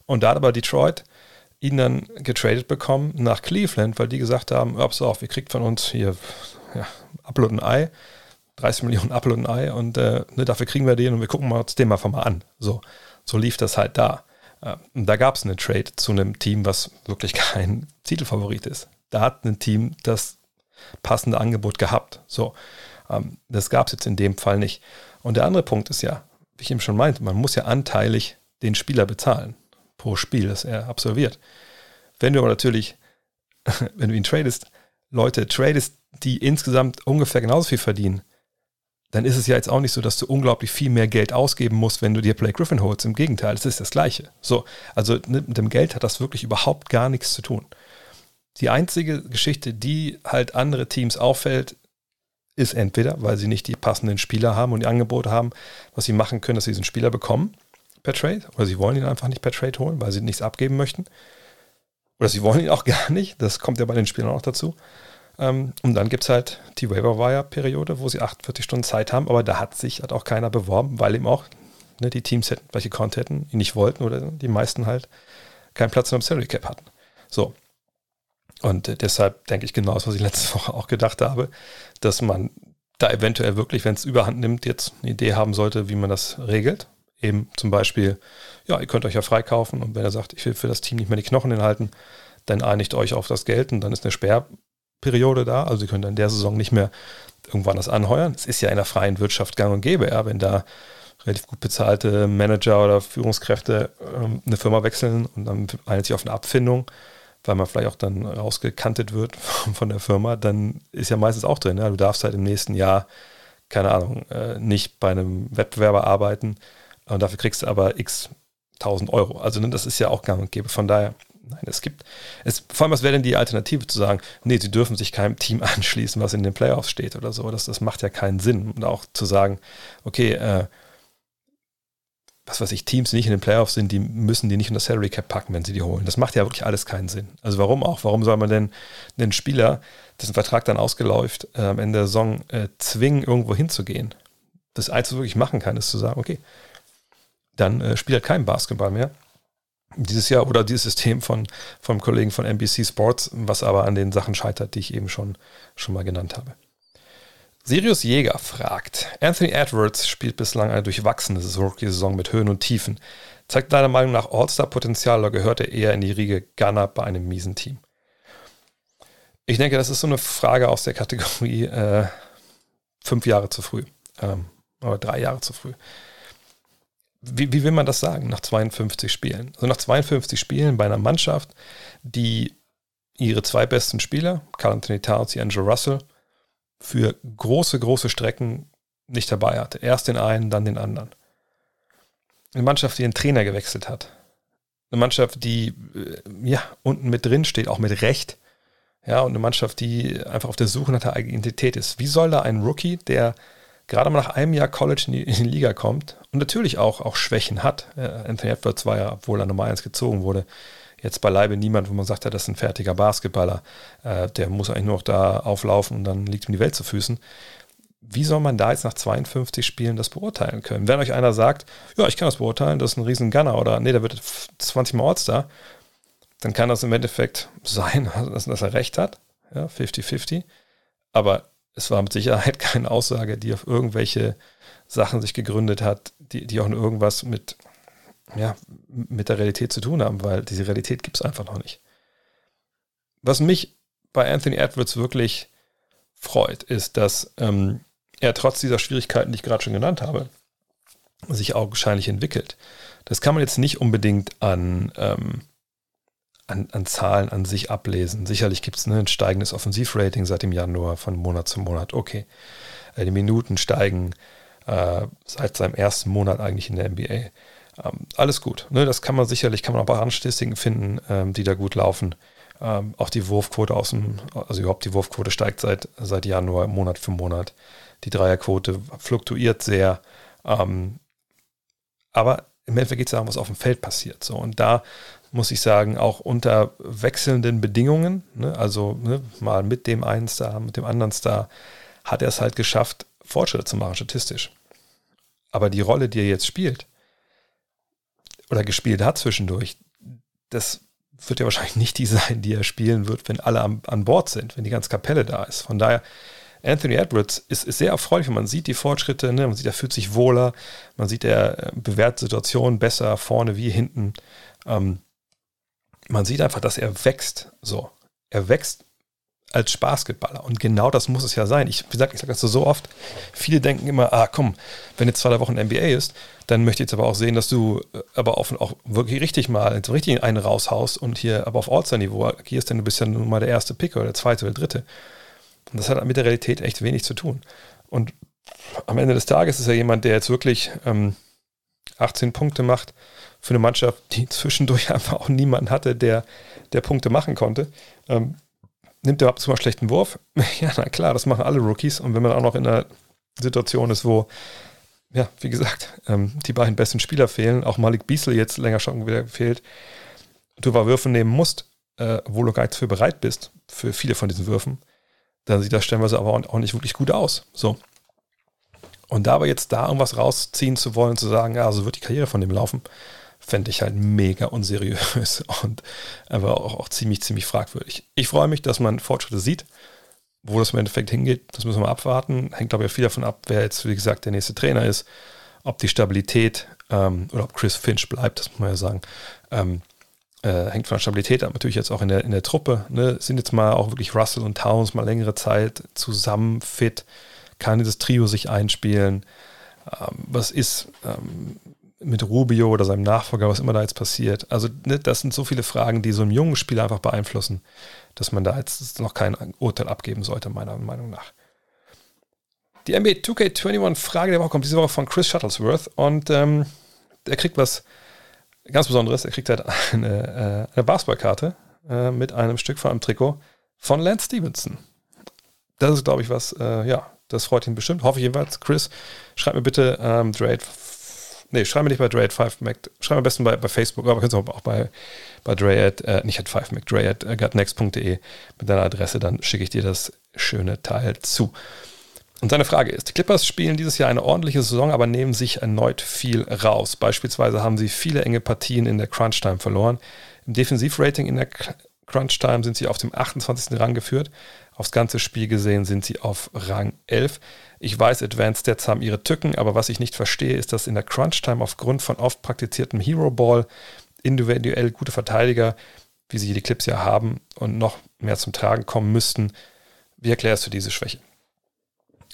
Und da hat aber Detroit ihn dann getradet bekommen nach Cleveland, weil die gesagt haben, pass auf, ihr kriegt von uns hier ja, und ein Ei, 30 Millionen und ein Ei und äh, ne, dafür kriegen wir den und wir gucken uns den mal von mal an. So, so lief das halt da. Und da gab es einen Trade zu einem Team, was wirklich kein Titelfavorit ist. Da hat ein Team das passende Angebot gehabt. So, ähm, das gab es jetzt in dem Fall nicht. Und der andere Punkt ist ja, wie ich eben schon meinte, man muss ja anteilig den Spieler bezahlen pro Spiel, das er absolviert. Wenn du aber natürlich, wenn du ihn tradest, Leute tradest, die insgesamt ungefähr genauso viel verdienen, dann ist es ja jetzt auch nicht so, dass du unglaublich viel mehr Geld ausgeben musst, wenn du dir Blake Griffin holst. Im Gegenteil, es ist das Gleiche. So, also mit dem Geld hat das wirklich überhaupt gar nichts zu tun. Die einzige Geschichte, die halt andere Teams auffällt, ist entweder, weil sie nicht die passenden Spieler haben und die Angebote haben, was sie machen können, dass sie diesen Spieler bekommen per Trade, oder sie wollen ihn einfach nicht per Trade holen, weil sie nichts abgeben möchten. Oder sie wollen ihn auch gar nicht, das kommt ja bei den Spielern auch dazu. Ähm, und dann gibt es halt die Waiver-Wire-Periode, wo sie 48 Stunden Zeit haben, aber da hat sich halt auch keiner beworben, weil eben auch ne, die Teams hätten, welche Count hätten, ihn nicht wollten oder die meisten halt keinen Platz in einem Salary Cap hatten. So. Und äh, deshalb denke ich genau das, was ich letzte Woche auch gedacht habe, dass man da eventuell wirklich, wenn es überhand nimmt, jetzt eine Idee haben sollte, wie man das regelt. Eben zum Beispiel, ja, ihr könnt euch ja freikaufen und wenn er sagt, ich will für das Team nicht mehr die Knochen hinhalten, dann einigt euch auf das Geld und dann ist eine Sperr, Periode da. Also sie können dann in der Saison nicht mehr irgendwann das anheuern. Es ist ja in der freien Wirtschaft gang und gäbe, ja, wenn da relativ gut bezahlte Manager oder Führungskräfte ähm, eine Firma wechseln und dann einigt sich auf eine Abfindung, weil man vielleicht auch dann rausgekantet wird von der Firma, dann ist ja meistens auch drin. Ja. Du darfst halt im nächsten Jahr, keine Ahnung, äh, nicht bei einem Wettbewerber arbeiten und dafür kriegst du aber x 1000 Euro. Also ne, das ist ja auch gang und gäbe. Von daher Nein, es gibt, es, vor allem, was wäre denn die Alternative zu sagen, nee, sie dürfen sich keinem Team anschließen, was in den Playoffs steht oder so. Das, das macht ja keinen Sinn. Und auch zu sagen, okay, äh, was weiß ich, Teams, die nicht in den Playoffs sind, die müssen die nicht das Salary Cap packen, wenn sie die holen. Das macht ja wirklich alles keinen Sinn. Also warum auch? Warum soll man denn den Spieler, dessen Vertrag dann ausgeläuft, äh, am Ende der Saison äh, zwingen, irgendwo hinzugehen? Das Einzige, was wirklich machen kann, ist zu sagen, okay, dann äh, spielt er kein Basketball mehr dieses Jahr oder dieses System von, vom Kollegen von NBC Sports, was aber an den Sachen scheitert, die ich eben schon, schon mal genannt habe. Sirius Jäger fragt, Anthony Edwards spielt bislang eine durchwachsene Rookie-Saison mit Höhen und Tiefen. Zeigt deiner Meinung nach All-Star-Potenzial oder gehört er eher in die Riege Gunner bei einem miesen Team? Ich denke, das ist so eine Frage aus der Kategorie äh, fünf Jahre zu früh. Ähm, oder drei Jahre zu früh wie, wie will man das sagen, nach 52 Spielen? Also nach 52 Spielen bei einer Mannschaft, die ihre zwei besten Spieler, Carl Anthony Towns, Angelo Russell, für große, große Strecken nicht dabei hatte. Erst den einen, dann den anderen. Eine Mannschaft, die den Trainer gewechselt hat. Eine Mannschaft, die äh, ja unten mit drin steht, auch mit Recht. Ja, und eine Mannschaft, die einfach auf der Suche nach der Identität ist. Wie soll da ein Rookie, der gerade mal nach einem Jahr College in die, in die Liga kommt und natürlich auch, auch Schwächen hat. Anthony Edwards war ja, obwohl er Nummer 1 gezogen wurde, jetzt beileibe niemand, wo man sagt, ja, das ist ein fertiger Basketballer. Äh, der muss eigentlich nur noch da auflaufen und dann liegt ihm die Welt zu Füßen. Wie soll man da jetzt nach 52 Spielen das beurteilen können? Wenn euch einer sagt, ja, ich kann das beurteilen, das ist ein riesen Gunner oder nee, der wird 20 Mal All-Star, dann kann das im Endeffekt sein, dass, dass er recht hat, ja, 50-50. Aber es war mit Sicherheit keine Aussage, die auf irgendwelche Sachen sich gegründet hat, die, die auch nur irgendwas mit, ja, mit der Realität zu tun haben, weil diese Realität gibt es einfach noch nicht. Was mich bei Anthony Edwards wirklich freut, ist, dass ähm, er trotz dieser Schwierigkeiten, die ich gerade schon genannt habe, sich augenscheinlich entwickelt. Das kann man jetzt nicht unbedingt an ähm, an, an Zahlen an sich ablesen. Sicherlich gibt es ne, ein steigendes Offensivrating seit dem Januar von Monat zu Monat. Okay. Äh, die Minuten steigen äh, seit seinem ersten Monat eigentlich in der NBA. Ähm, alles gut. Ne? Das kann man sicherlich, kann man auch bei Randstatistiken finden, ähm, die da gut laufen. Ähm, auch die Wurfquote aus dem, also überhaupt die Wurfquote steigt seit, seit Januar, Monat für Monat. Die Dreierquote fluktuiert sehr. Ähm, aber im Endeffekt geht es darum, was auf dem Feld passiert. So, und da muss ich sagen, auch unter wechselnden Bedingungen, ne, also ne, mal mit dem einen Star, mit dem anderen Star, hat er es halt geschafft, Fortschritte zu machen, statistisch. Aber die Rolle, die er jetzt spielt, oder gespielt hat zwischendurch, das wird ja wahrscheinlich nicht die sein, die er spielen wird, wenn alle an, an Bord sind, wenn die ganze Kapelle da ist. Von daher, Anthony Edwards ist, ist sehr erfreulich, man sieht die Fortschritte, ne? man sieht, er fühlt sich wohler, man sieht, er äh, bewertet Situationen besser vorne wie hinten. Ähm, man sieht einfach, dass er wächst. So, er wächst als Basketballer. Und genau das muss es ja sein. Ich, wie ich sage das so oft. Viele denken immer, ah, komm, wenn jetzt zwei, drei Wochen NBA ist, dann möchte ich jetzt aber auch sehen, dass du äh, aber auf, auch wirklich richtig mal so richtig einen raushaust und hier aber auf All-Star-Niveau agierst, denn du bist ja nun mal der erste Pick oder der zweite oder der dritte. Und das hat mit der Realität echt wenig zu tun. Und am Ende des Tages ist er jemand, der jetzt wirklich ähm, 18 Punkte macht, für eine Mannschaft, die zwischendurch einfach auch niemanden hatte, der, der Punkte machen konnte. Ähm, nimmt er ab und zu schlechten Wurf? Ja, na klar, das machen alle Rookies. Und wenn man auch noch in einer Situation ist, wo, ja, wie gesagt, ähm, die beiden besten Spieler fehlen, auch Malik Beasley jetzt länger schon wieder fehlt, du aber Würfe nehmen musst, äh, wo du gar nicht für bereit bist, für viele von diesen Würfen, dann sieht das stellenweise aber auch nicht wirklich gut aus. So. Und da aber jetzt da irgendwas rausziehen zu wollen, zu sagen, ja, so wird die Karriere von dem laufen, fände ich halt mega unseriös und aber auch, auch ziemlich, ziemlich fragwürdig. Ich freue mich, dass man Fortschritte sieht. Wo das im Endeffekt hingeht, das müssen wir abwarten. Hängt, glaube ich, viel davon ab, wer jetzt, wie gesagt, der nächste Trainer ist, ob die Stabilität ähm, oder ob Chris Finch bleibt, das muss man ja sagen. Ähm, äh, hängt von der Stabilität ab, natürlich jetzt auch in der, in der Truppe. Ne? Sind jetzt mal auch wirklich Russell und Towns mal längere Zeit zusammen fit? Kann dieses Trio sich einspielen? Ähm, was ist? Ähm, mit Rubio oder seinem Nachfolger, was immer da jetzt passiert. Also ne, das sind so viele Fragen, die so einen jungen Spieler einfach beeinflussen, dass man da jetzt noch kein Urteil abgeben sollte, meiner Meinung nach. Die NBA 2K21 Frage der Woche kommt diese Woche von Chris Shuttlesworth und ähm, er kriegt was ganz Besonderes. Er kriegt halt eine, äh, eine Basketballkarte äh, mit einem Stück von einem Trikot von Lance Stevenson. Das ist, glaube ich, was, äh, ja, das freut ihn bestimmt. Hoffe ich jedenfalls. Chris, schreib mir bitte ähm, Trade Nee, schreib mir nicht bei Dre at 5 Mac. Schreib mir am besten bei, bei Facebook, aber kannst auch, auch bei, bei Dre at, äh, nicht at 5 Mac, Dre at äh, gutnext.de mit deiner Adresse, dann schicke ich dir das schöne Teil zu. Und seine Frage ist, die Clippers spielen dieses Jahr eine ordentliche Saison, aber nehmen sich erneut viel raus. Beispielsweise haben sie viele enge Partien in der Crunch-Time verloren. Im Defensivrating in der Crunch-Time sind sie auf dem 28. Rang geführt. Aufs ganze Spiel gesehen sind sie auf Rang 11. Ich weiß, Advanced Stats haben ihre Tücken, aber was ich nicht verstehe, ist, dass in der Crunch-Time aufgrund von oft praktiziertem Hero-Ball individuell gute Verteidiger, wie sie die Clips ja haben und noch mehr zum Tragen kommen müssten. Wie erklärst du diese Schwäche?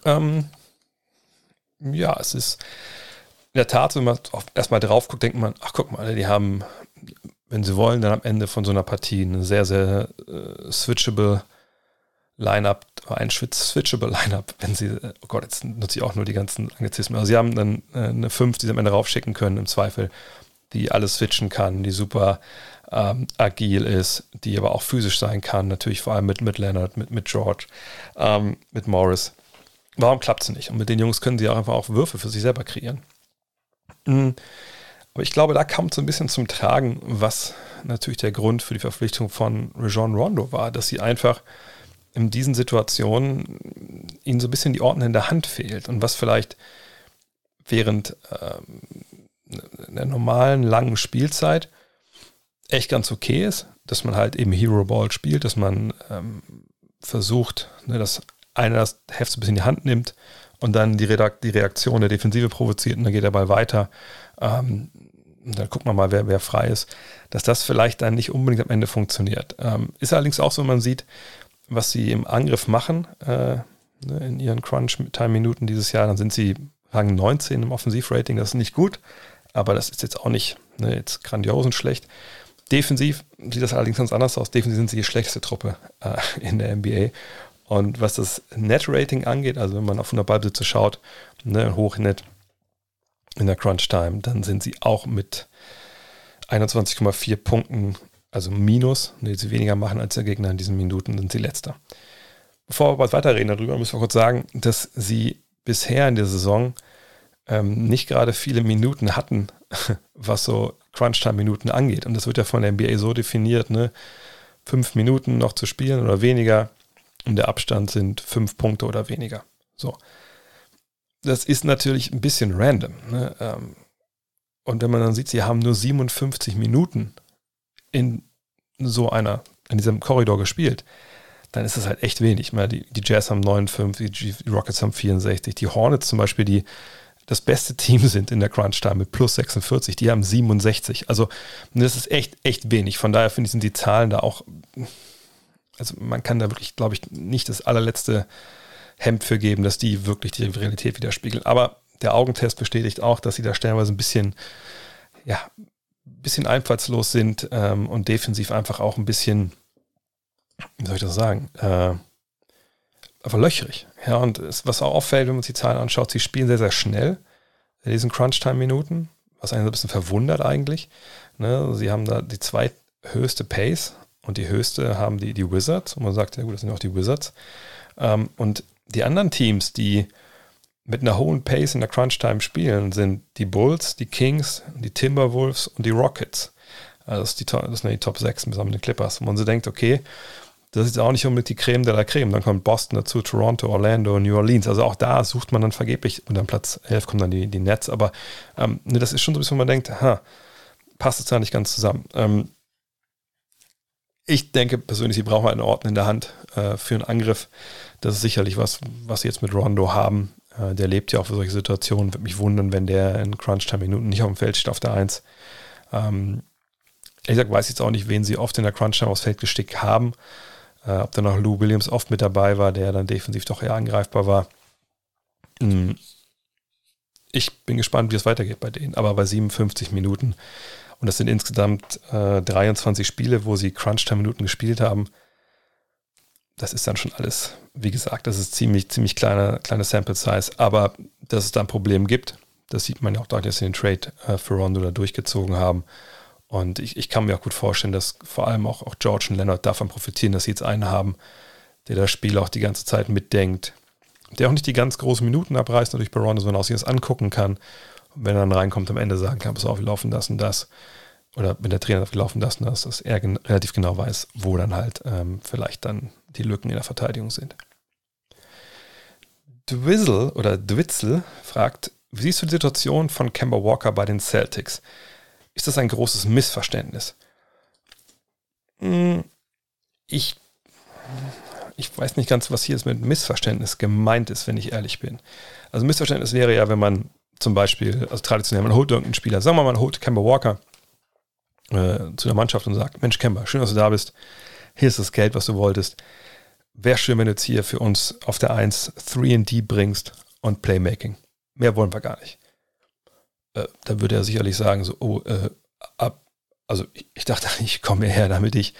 Ähm, ja, es ist in der Tat, wenn man erstmal drauf guckt, denkt man, ach guck mal, die haben, wenn sie wollen, dann am Ende von so einer Partie eine sehr, sehr äh, switchable Lineup, ein switchable Lineup, wenn sie, oh Gott, jetzt nutze ich auch nur die ganzen Anglizismen. Also sie haben dann äh, eine 5, die sie am Ende raufschicken können, im Zweifel, die alles switchen kann, die super ähm, agil ist, die aber auch physisch sein kann, natürlich vor allem mit, mit Leonard, mit, mit George, ähm, mit Morris. Warum klappt es nicht? Und mit den Jungs können sie auch einfach auch Würfe für sich selber kreieren. Mhm. Aber ich glaube, da kam so ein bisschen zum Tragen, was natürlich der Grund für die Verpflichtung von Rajon Rondo war, dass sie einfach in diesen Situationen ihnen so ein bisschen die Ordnung in der Hand fehlt und was vielleicht während ähm, der normalen langen Spielzeit echt ganz okay ist, dass man halt eben Hero Ball spielt, dass man ähm, versucht, ne, dass einer das Heft so ein bisschen in die Hand nimmt und dann die, Redakt die Reaktion der Defensive provoziert und dann geht der Ball weiter. Ähm, dann guckt man mal, wer, wer frei ist, dass das vielleicht dann nicht unbedingt am Ende funktioniert. Ähm, ist allerdings auch so, man sieht, was sie im Angriff machen äh, ne, in ihren Crunch-Time-Minuten dieses Jahr, dann sind sie Rang 19 im Offensivrating, das ist nicht gut, aber das ist jetzt auch nicht ne, jetzt grandios und schlecht. Defensiv sieht das allerdings ganz anders aus. Defensiv sind sie die schlechteste Truppe äh, in der NBA und was das Net-Rating angeht, also wenn man auf 100 Ballbesitze schaut, ne, Hochnet in der Crunch-Time, dann sind sie auch mit 21,4 Punkten, also Minus, ne, sie weniger machen als der Gegner in diesen Minuten, sind sie letzter. Bevor wir weiterreden darüber, müssen wir kurz sagen, dass sie bisher in der Saison ähm, nicht gerade viele Minuten hatten, was so Crunch-Time-Minuten angeht. Und das wird ja von der NBA so definiert, ne? Fünf Minuten noch zu spielen oder weniger und der Abstand sind fünf Punkte oder weniger. So. Das ist natürlich ein bisschen random. Ne? Ähm, und wenn man dann sieht, sie haben nur 57 Minuten in so einer, in diesem Korridor gespielt, dann ist das halt echt wenig. Die, die Jazz haben 59, die Rockets haben 64, die Hornets zum Beispiel, die das beste Team sind in der Crunch Time mit plus 46, die haben 67. Also das ist echt, echt wenig. Von daher finde ich, sind die Zahlen da auch also man kann da wirklich, glaube ich, nicht das allerletzte Hemd für geben, dass die wirklich die Realität widerspiegeln. Aber der Augentest bestätigt auch, dass sie da stellenweise ein bisschen, ja, bisschen einfallslos sind ähm, und defensiv einfach auch ein bisschen, wie soll ich das sagen, äh, aber löchrig. Ja, und es, was auch auffällt, wenn man sich die Zahlen anschaut, sie spielen sehr, sehr schnell in diesen Crunch-Time-Minuten, was einen so ein bisschen verwundert eigentlich. Ne? Sie haben da die zweithöchste Pace und die höchste haben die, die Wizards. Und man sagt, ja gut, das sind auch die Wizards. Ähm, und die anderen Teams, die mit einer hohen Pace in der Crunch-Time spielen, sind die Bulls, die Kings, die Timberwolves und die Rockets. Also das, die, das sind die Top 6 zusammen mit den Clippers. Wo man so denkt, okay, das ist auch nicht unbedingt die Creme de la Creme. Dann kommt Boston dazu, Toronto, Orlando, New Orleans. Also auch da sucht man dann vergeblich. Und dann Platz 11 kommen dann die, die Nets. Aber ähm, ne, das ist schon so ein bisschen, wo man denkt, ha, passt es da nicht ganz zusammen. Ähm, ich denke persönlich, sie brauchen einen Ort in der Hand äh, für einen Angriff. Das ist sicherlich was, was sie jetzt mit Rondo haben. Äh, der lebt ja auch für solche Situationen. Würde mich wundern, wenn der in Crunch-Time-Minuten nicht auf dem Feld steht auf der 1. Ähm, ehrlich gesagt weiß ich jetzt auch nicht, wen sie oft in der Crunch-Time aufs Feld gestickt haben. Äh, ob da noch Lou Williams oft mit dabei war, der dann defensiv doch eher angreifbar war. Hm. Ich bin gespannt, wie es weitergeht bei denen. Aber bei 57 Minuten und das sind insgesamt äh, 23 Spiele, wo sie Crunch-Time-Minuten gespielt haben. Das ist dann schon alles, wie gesagt, das ist ziemlich, ziemlich kleine, kleine Sample-Size. Aber dass es da ein Problem gibt, das sieht man ja auch deutlich, dass sie den Trade äh, für Rondo da durchgezogen haben. Und ich, ich kann mir auch gut vorstellen, dass vor allem auch, auch George und Leonard davon profitieren, dass sie jetzt einen haben, der das Spiel auch die ganze Zeit mitdenkt, der auch nicht die ganz großen Minuten abreißt, natürlich bei Rondo, sondern auch sich das angucken kann wenn er dann reinkommt, am Ende sagen kann, pass auf, wir laufen das und das. Oder wenn der Trainer sagt, wir laufen das und das, dass er relativ genau weiß, wo dann halt ähm, vielleicht dann die Lücken in der Verteidigung sind. Dwizzle oder Dwitzel fragt, wie siehst du die Situation von Kemba Walker bei den Celtics? Ist das ein großes Missverständnis? Hm, ich, ich weiß nicht ganz, was hier jetzt mit Missverständnis gemeint ist, wenn ich ehrlich bin. Also Missverständnis wäre ja, wenn man zum Beispiel, also traditionell, man holt irgendeinen Spieler, sagen wir mal, man holt Kemba Walker äh, zu der Mannschaft und sagt, Mensch Kemba, schön, dass du da bist. Hier ist das Geld, was du wolltest. Wäre schön, wenn du jetzt hier für uns auf der 1 3D bringst und Playmaking. Mehr wollen wir gar nicht. Äh, da würde er sicherlich sagen, so, oh, äh, ab, also ich, ich dachte, ich komme her, damit ich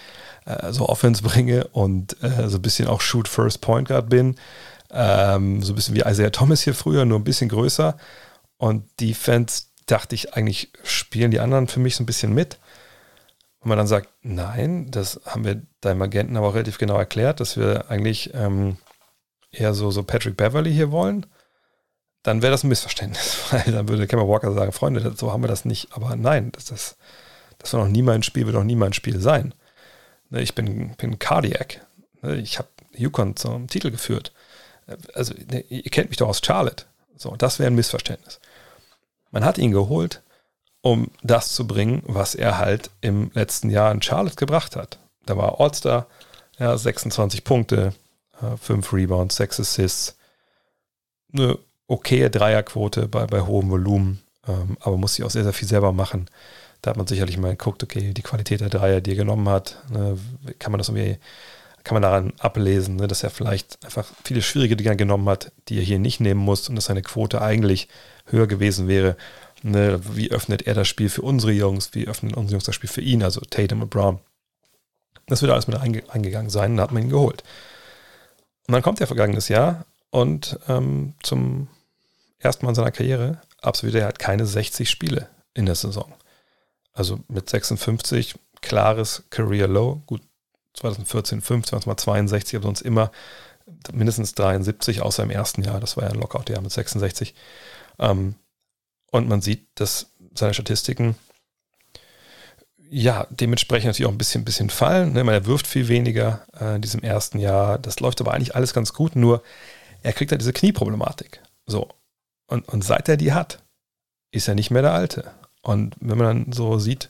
äh, so Offense bringe und äh, so ein bisschen auch Shoot First Point Guard bin. Ähm, so ein bisschen wie Isaiah Thomas hier früher, nur ein bisschen größer. Und die Fans, dachte ich, eigentlich spielen die anderen für mich so ein bisschen mit. Und man dann sagt, nein, das haben wir deinem Agenten aber auch relativ genau erklärt, dass wir eigentlich ähm, eher so, so Patrick Beverly hier wollen, dann wäre das ein Missverständnis, weil dann würde Kemba Walker sagen, Freunde, so haben wir das nicht. Aber nein, das, das, das war noch nie mein Spiel, wird auch nie mein Spiel sein. Ne, ich bin, bin Cardiac. Ne, ich habe Yukon zum Titel geführt. Also, ne, ihr kennt mich doch aus Charlotte. So, das wäre ein Missverständnis. Man hat ihn geholt, um das zu bringen, was er halt im letzten Jahr in Charlotte gebracht hat. Da war All-Star, ja, 26 Punkte, 5 Rebounds, 6 Assists, eine okaye Dreierquote bei, bei hohem Volumen, ähm, aber muss sich auch sehr, sehr viel selber machen. Da hat man sicherlich mal geguckt, okay, die Qualität der Dreier, die er genommen hat, ne, kann man das irgendwie, kann man daran ablesen, ne, dass er vielleicht einfach viele schwierige Dinge genommen hat, die er hier nicht nehmen muss und dass seine Quote eigentlich höher gewesen wäre. Ne, wie öffnet er das Spiel für unsere Jungs? Wie öffnen unsere Jungs das Spiel für ihn? Also Tatum und Brown. Das wird alles mit einge eingegangen sein, da hat man ihn geholt. Und dann kommt er vergangenes Jahr und ähm, zum ersten Mal in seiner Karriere absolviert er halt keine 60 Spiele in der Saison. Also mit 56, klares Career Low. Gut, 2014, 15 war es mal 62, aber sonst immer mindestens 73, außer im ersten Jahr. Das war ja ein Lockout-Jahr mit 66. Ähm, und man sieht, dass seine Statistiken ja dementsprechend natürlich auch ein bisschen, bisschen fallen. Ne? Er wirft viel weniger äh, in diesem ersten Jahr. Das läuft aber eigentlich alles ganz gut, nur er kriegt halt diese Knieproblematik. So. Und, und seit er die hat, ist er nicht mehr der Alte. Und wenn man dann so sieht,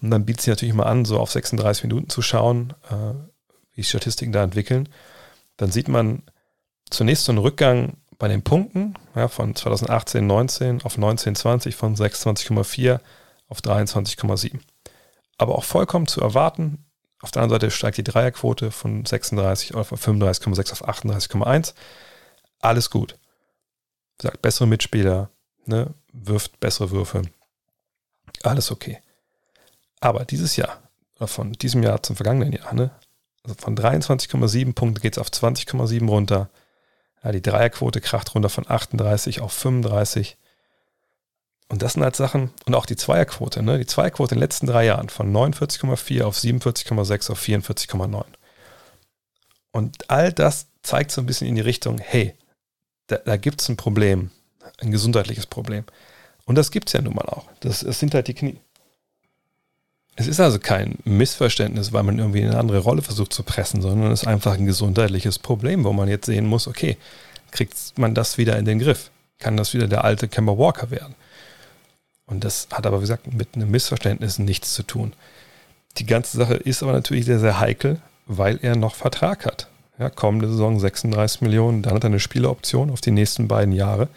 und dann bietet sich natürlich mal an, so auf 36 Minuten zu schauen, äh, wie Statistiken da entwickeln, dann sieht man zunächst so einen Rückgang bei den Punkten ja, von 2018, 19 auf 19, 20 von 26,4 auf 23,7. Aber auch vollkommen zu erwarten. Auf der anderen Seite steigt die Dreierquote von 36 auf 35,6 auf 38,1. Alles gut. Gesagt, bessere Mitspieler, ne, wirft bessere Würfe. Alles okay. Aber dieses Jahr, von diesem Jahr zum vergangenen Jahr, ne, also von 23,7 Punkten geht es auf 20,7 runter. Ja, die Dreierquote kracht runter von 38 auf 35. Und das sind halt Sachen, und auch die Zweierquote, ne? Die Zweierquote in den letzten drei Jahren von 49,4 auf 47,6 auf 44,9. Und all das zeigt so ein bisschen in die Richtung, hey, da, da gibt es ein Problem, ein gesundheitliches Problem. Und das gibt es ja nun mal auch. Das, das sind halt die Knie. Es ist also kein Missverständnis, weil man irgendwie in eine andere Rolle versucht zu pressen, sondern es ist einfach ein gesundheitliches Problem, wo man jetzt sehen muss, okay, kriegt man das wieder in den Griff? Kann das wieder der alte Kemba Walker werden? Und das hat aber, wie gesagt, mit einem Missverständnis nichts zu tun. Die ganze Sache ist aber natürlich sehr, sehr heikel, weil er noch Vertrag hat. Ja, kommende Saison 36 Millionen, dann hat er eine Spieleroption auf die nächsten beiden Jahre.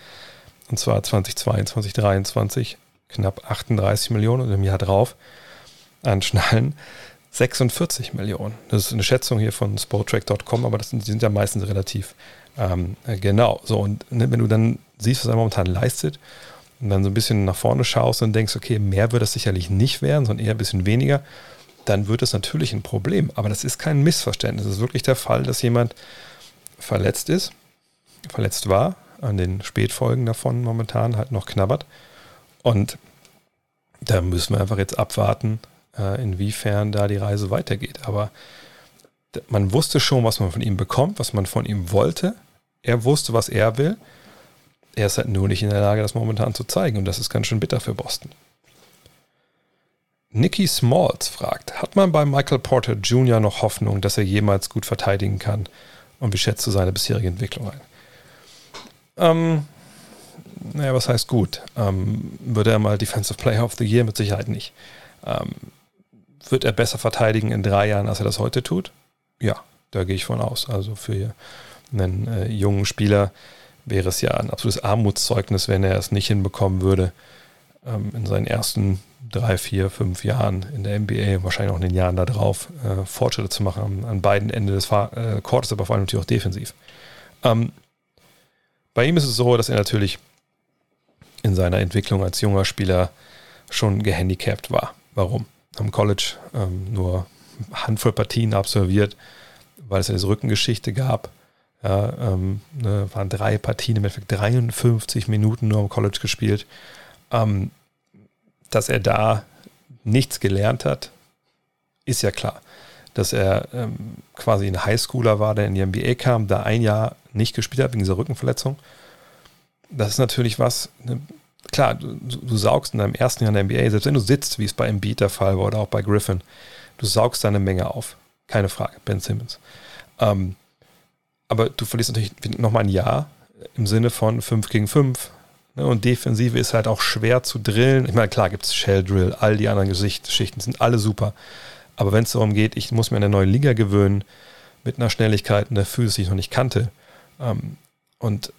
Und zwar 2022, 2023 knapp 38 Millionen und im Jahr drauf anschnallen, 46 Millionen. Das ist eine Schätzung hier von sporttrack.com, aber das sind, die sind ja meistens relativ ähm, genau. So, und ne, wenn du dann siehst, was er momentan leistet und dann so ein bisschen nach vorne schaust und denkst, okay, mehr wird das sicherlich nicht werden, sondern eher ein bisschen weniger, dann wird es natürlich ein Problem. Aber das ist kein Missverständnis. Es ist wirklich der Fall, dass jemand verletzt ist, verletzt war, an den Spätfolgen davon momentan halt noch knabbert. Und da müssen wir einfach jetzt abwarten, äh, inwiefern da die Reise weitergeht. Aber man wusste schon, was man von ihm bekommt, was man von ihm wollte. Er wusste, was er will. Er ist halt nur nicht in der Lage, das momentan zu zeigen. Und das ist ganz schön bitter für Boston. Nicky Smalls fragt, hat man bei Michael Porter Jr. noch Hoffnung, dass er jemals gut verteidigen kann? Und wie schätzt du seine bisherige Entwicklung ein? Ähm, naja, was heißt gut? Ähm, würde er mal Defensive Player of the Year? Mit Sicherheit nicht. Ähm, wird er besser verteidigen in drei Jahren, als er das heute tut? Ja, da gehe ich von aus. Also für einen äh, jungen Spieler wäre es ja ein absolutes Armutszeugnis, wenn er es nicht hinbekommen würde, ähm, in seinen ersten drei, vier, fünf Jahren in der NBA, wahrscheinlich auch in den Jahren darauf, äh, Fortschritte zu machen an, beiden Enden des äh, Courts, aber vor allem natürlich auch defensiv. Ähm, bei ihm ist es so, dass er natürlich in seiner Entwicklung als junger Spieler schon gehandicapt war. Warum? Am College ähm, nur Handvoll Partien absolviert, weil es ja diese Rückengeschichte gab. Ja, ähm, ne, waren drei Partien, im Endeffekt 53 Minuten nur am College gespielt. Ähm, dass er da nichts gelernt hat, ist ja klar. Dass er ähm, quasi ein Highschooler war, der in die NBA kam, da ein Jahr nicht gespielt hat wegen dieser Rückenverletzung. Das ist natürlich was, ne, klar, du, du, saugst in deinem ersten Jahr in der NBA, selbst wenn du sitzt, wie es bei Embiid der Fall war oder auch bei Griffin, du saugst da eine Menge auf. Keine Frage, Ben Simmons. Ähm, aber du verlierst natürlich nochmal ein Jahr im Sinne von 5 gegen 5. Ne? Und Defensive ist halt auch schwer zu drillen. Ich meine, klar gibt es Shell Drill, all die anderen Gesichtschichten sind alle super. Aber wenn es darum geht, ich muss mir eine neue Liga gewöhnen, mit einer Schnelligkeit und der Physis, die ich noch nicht kannte, ähm, und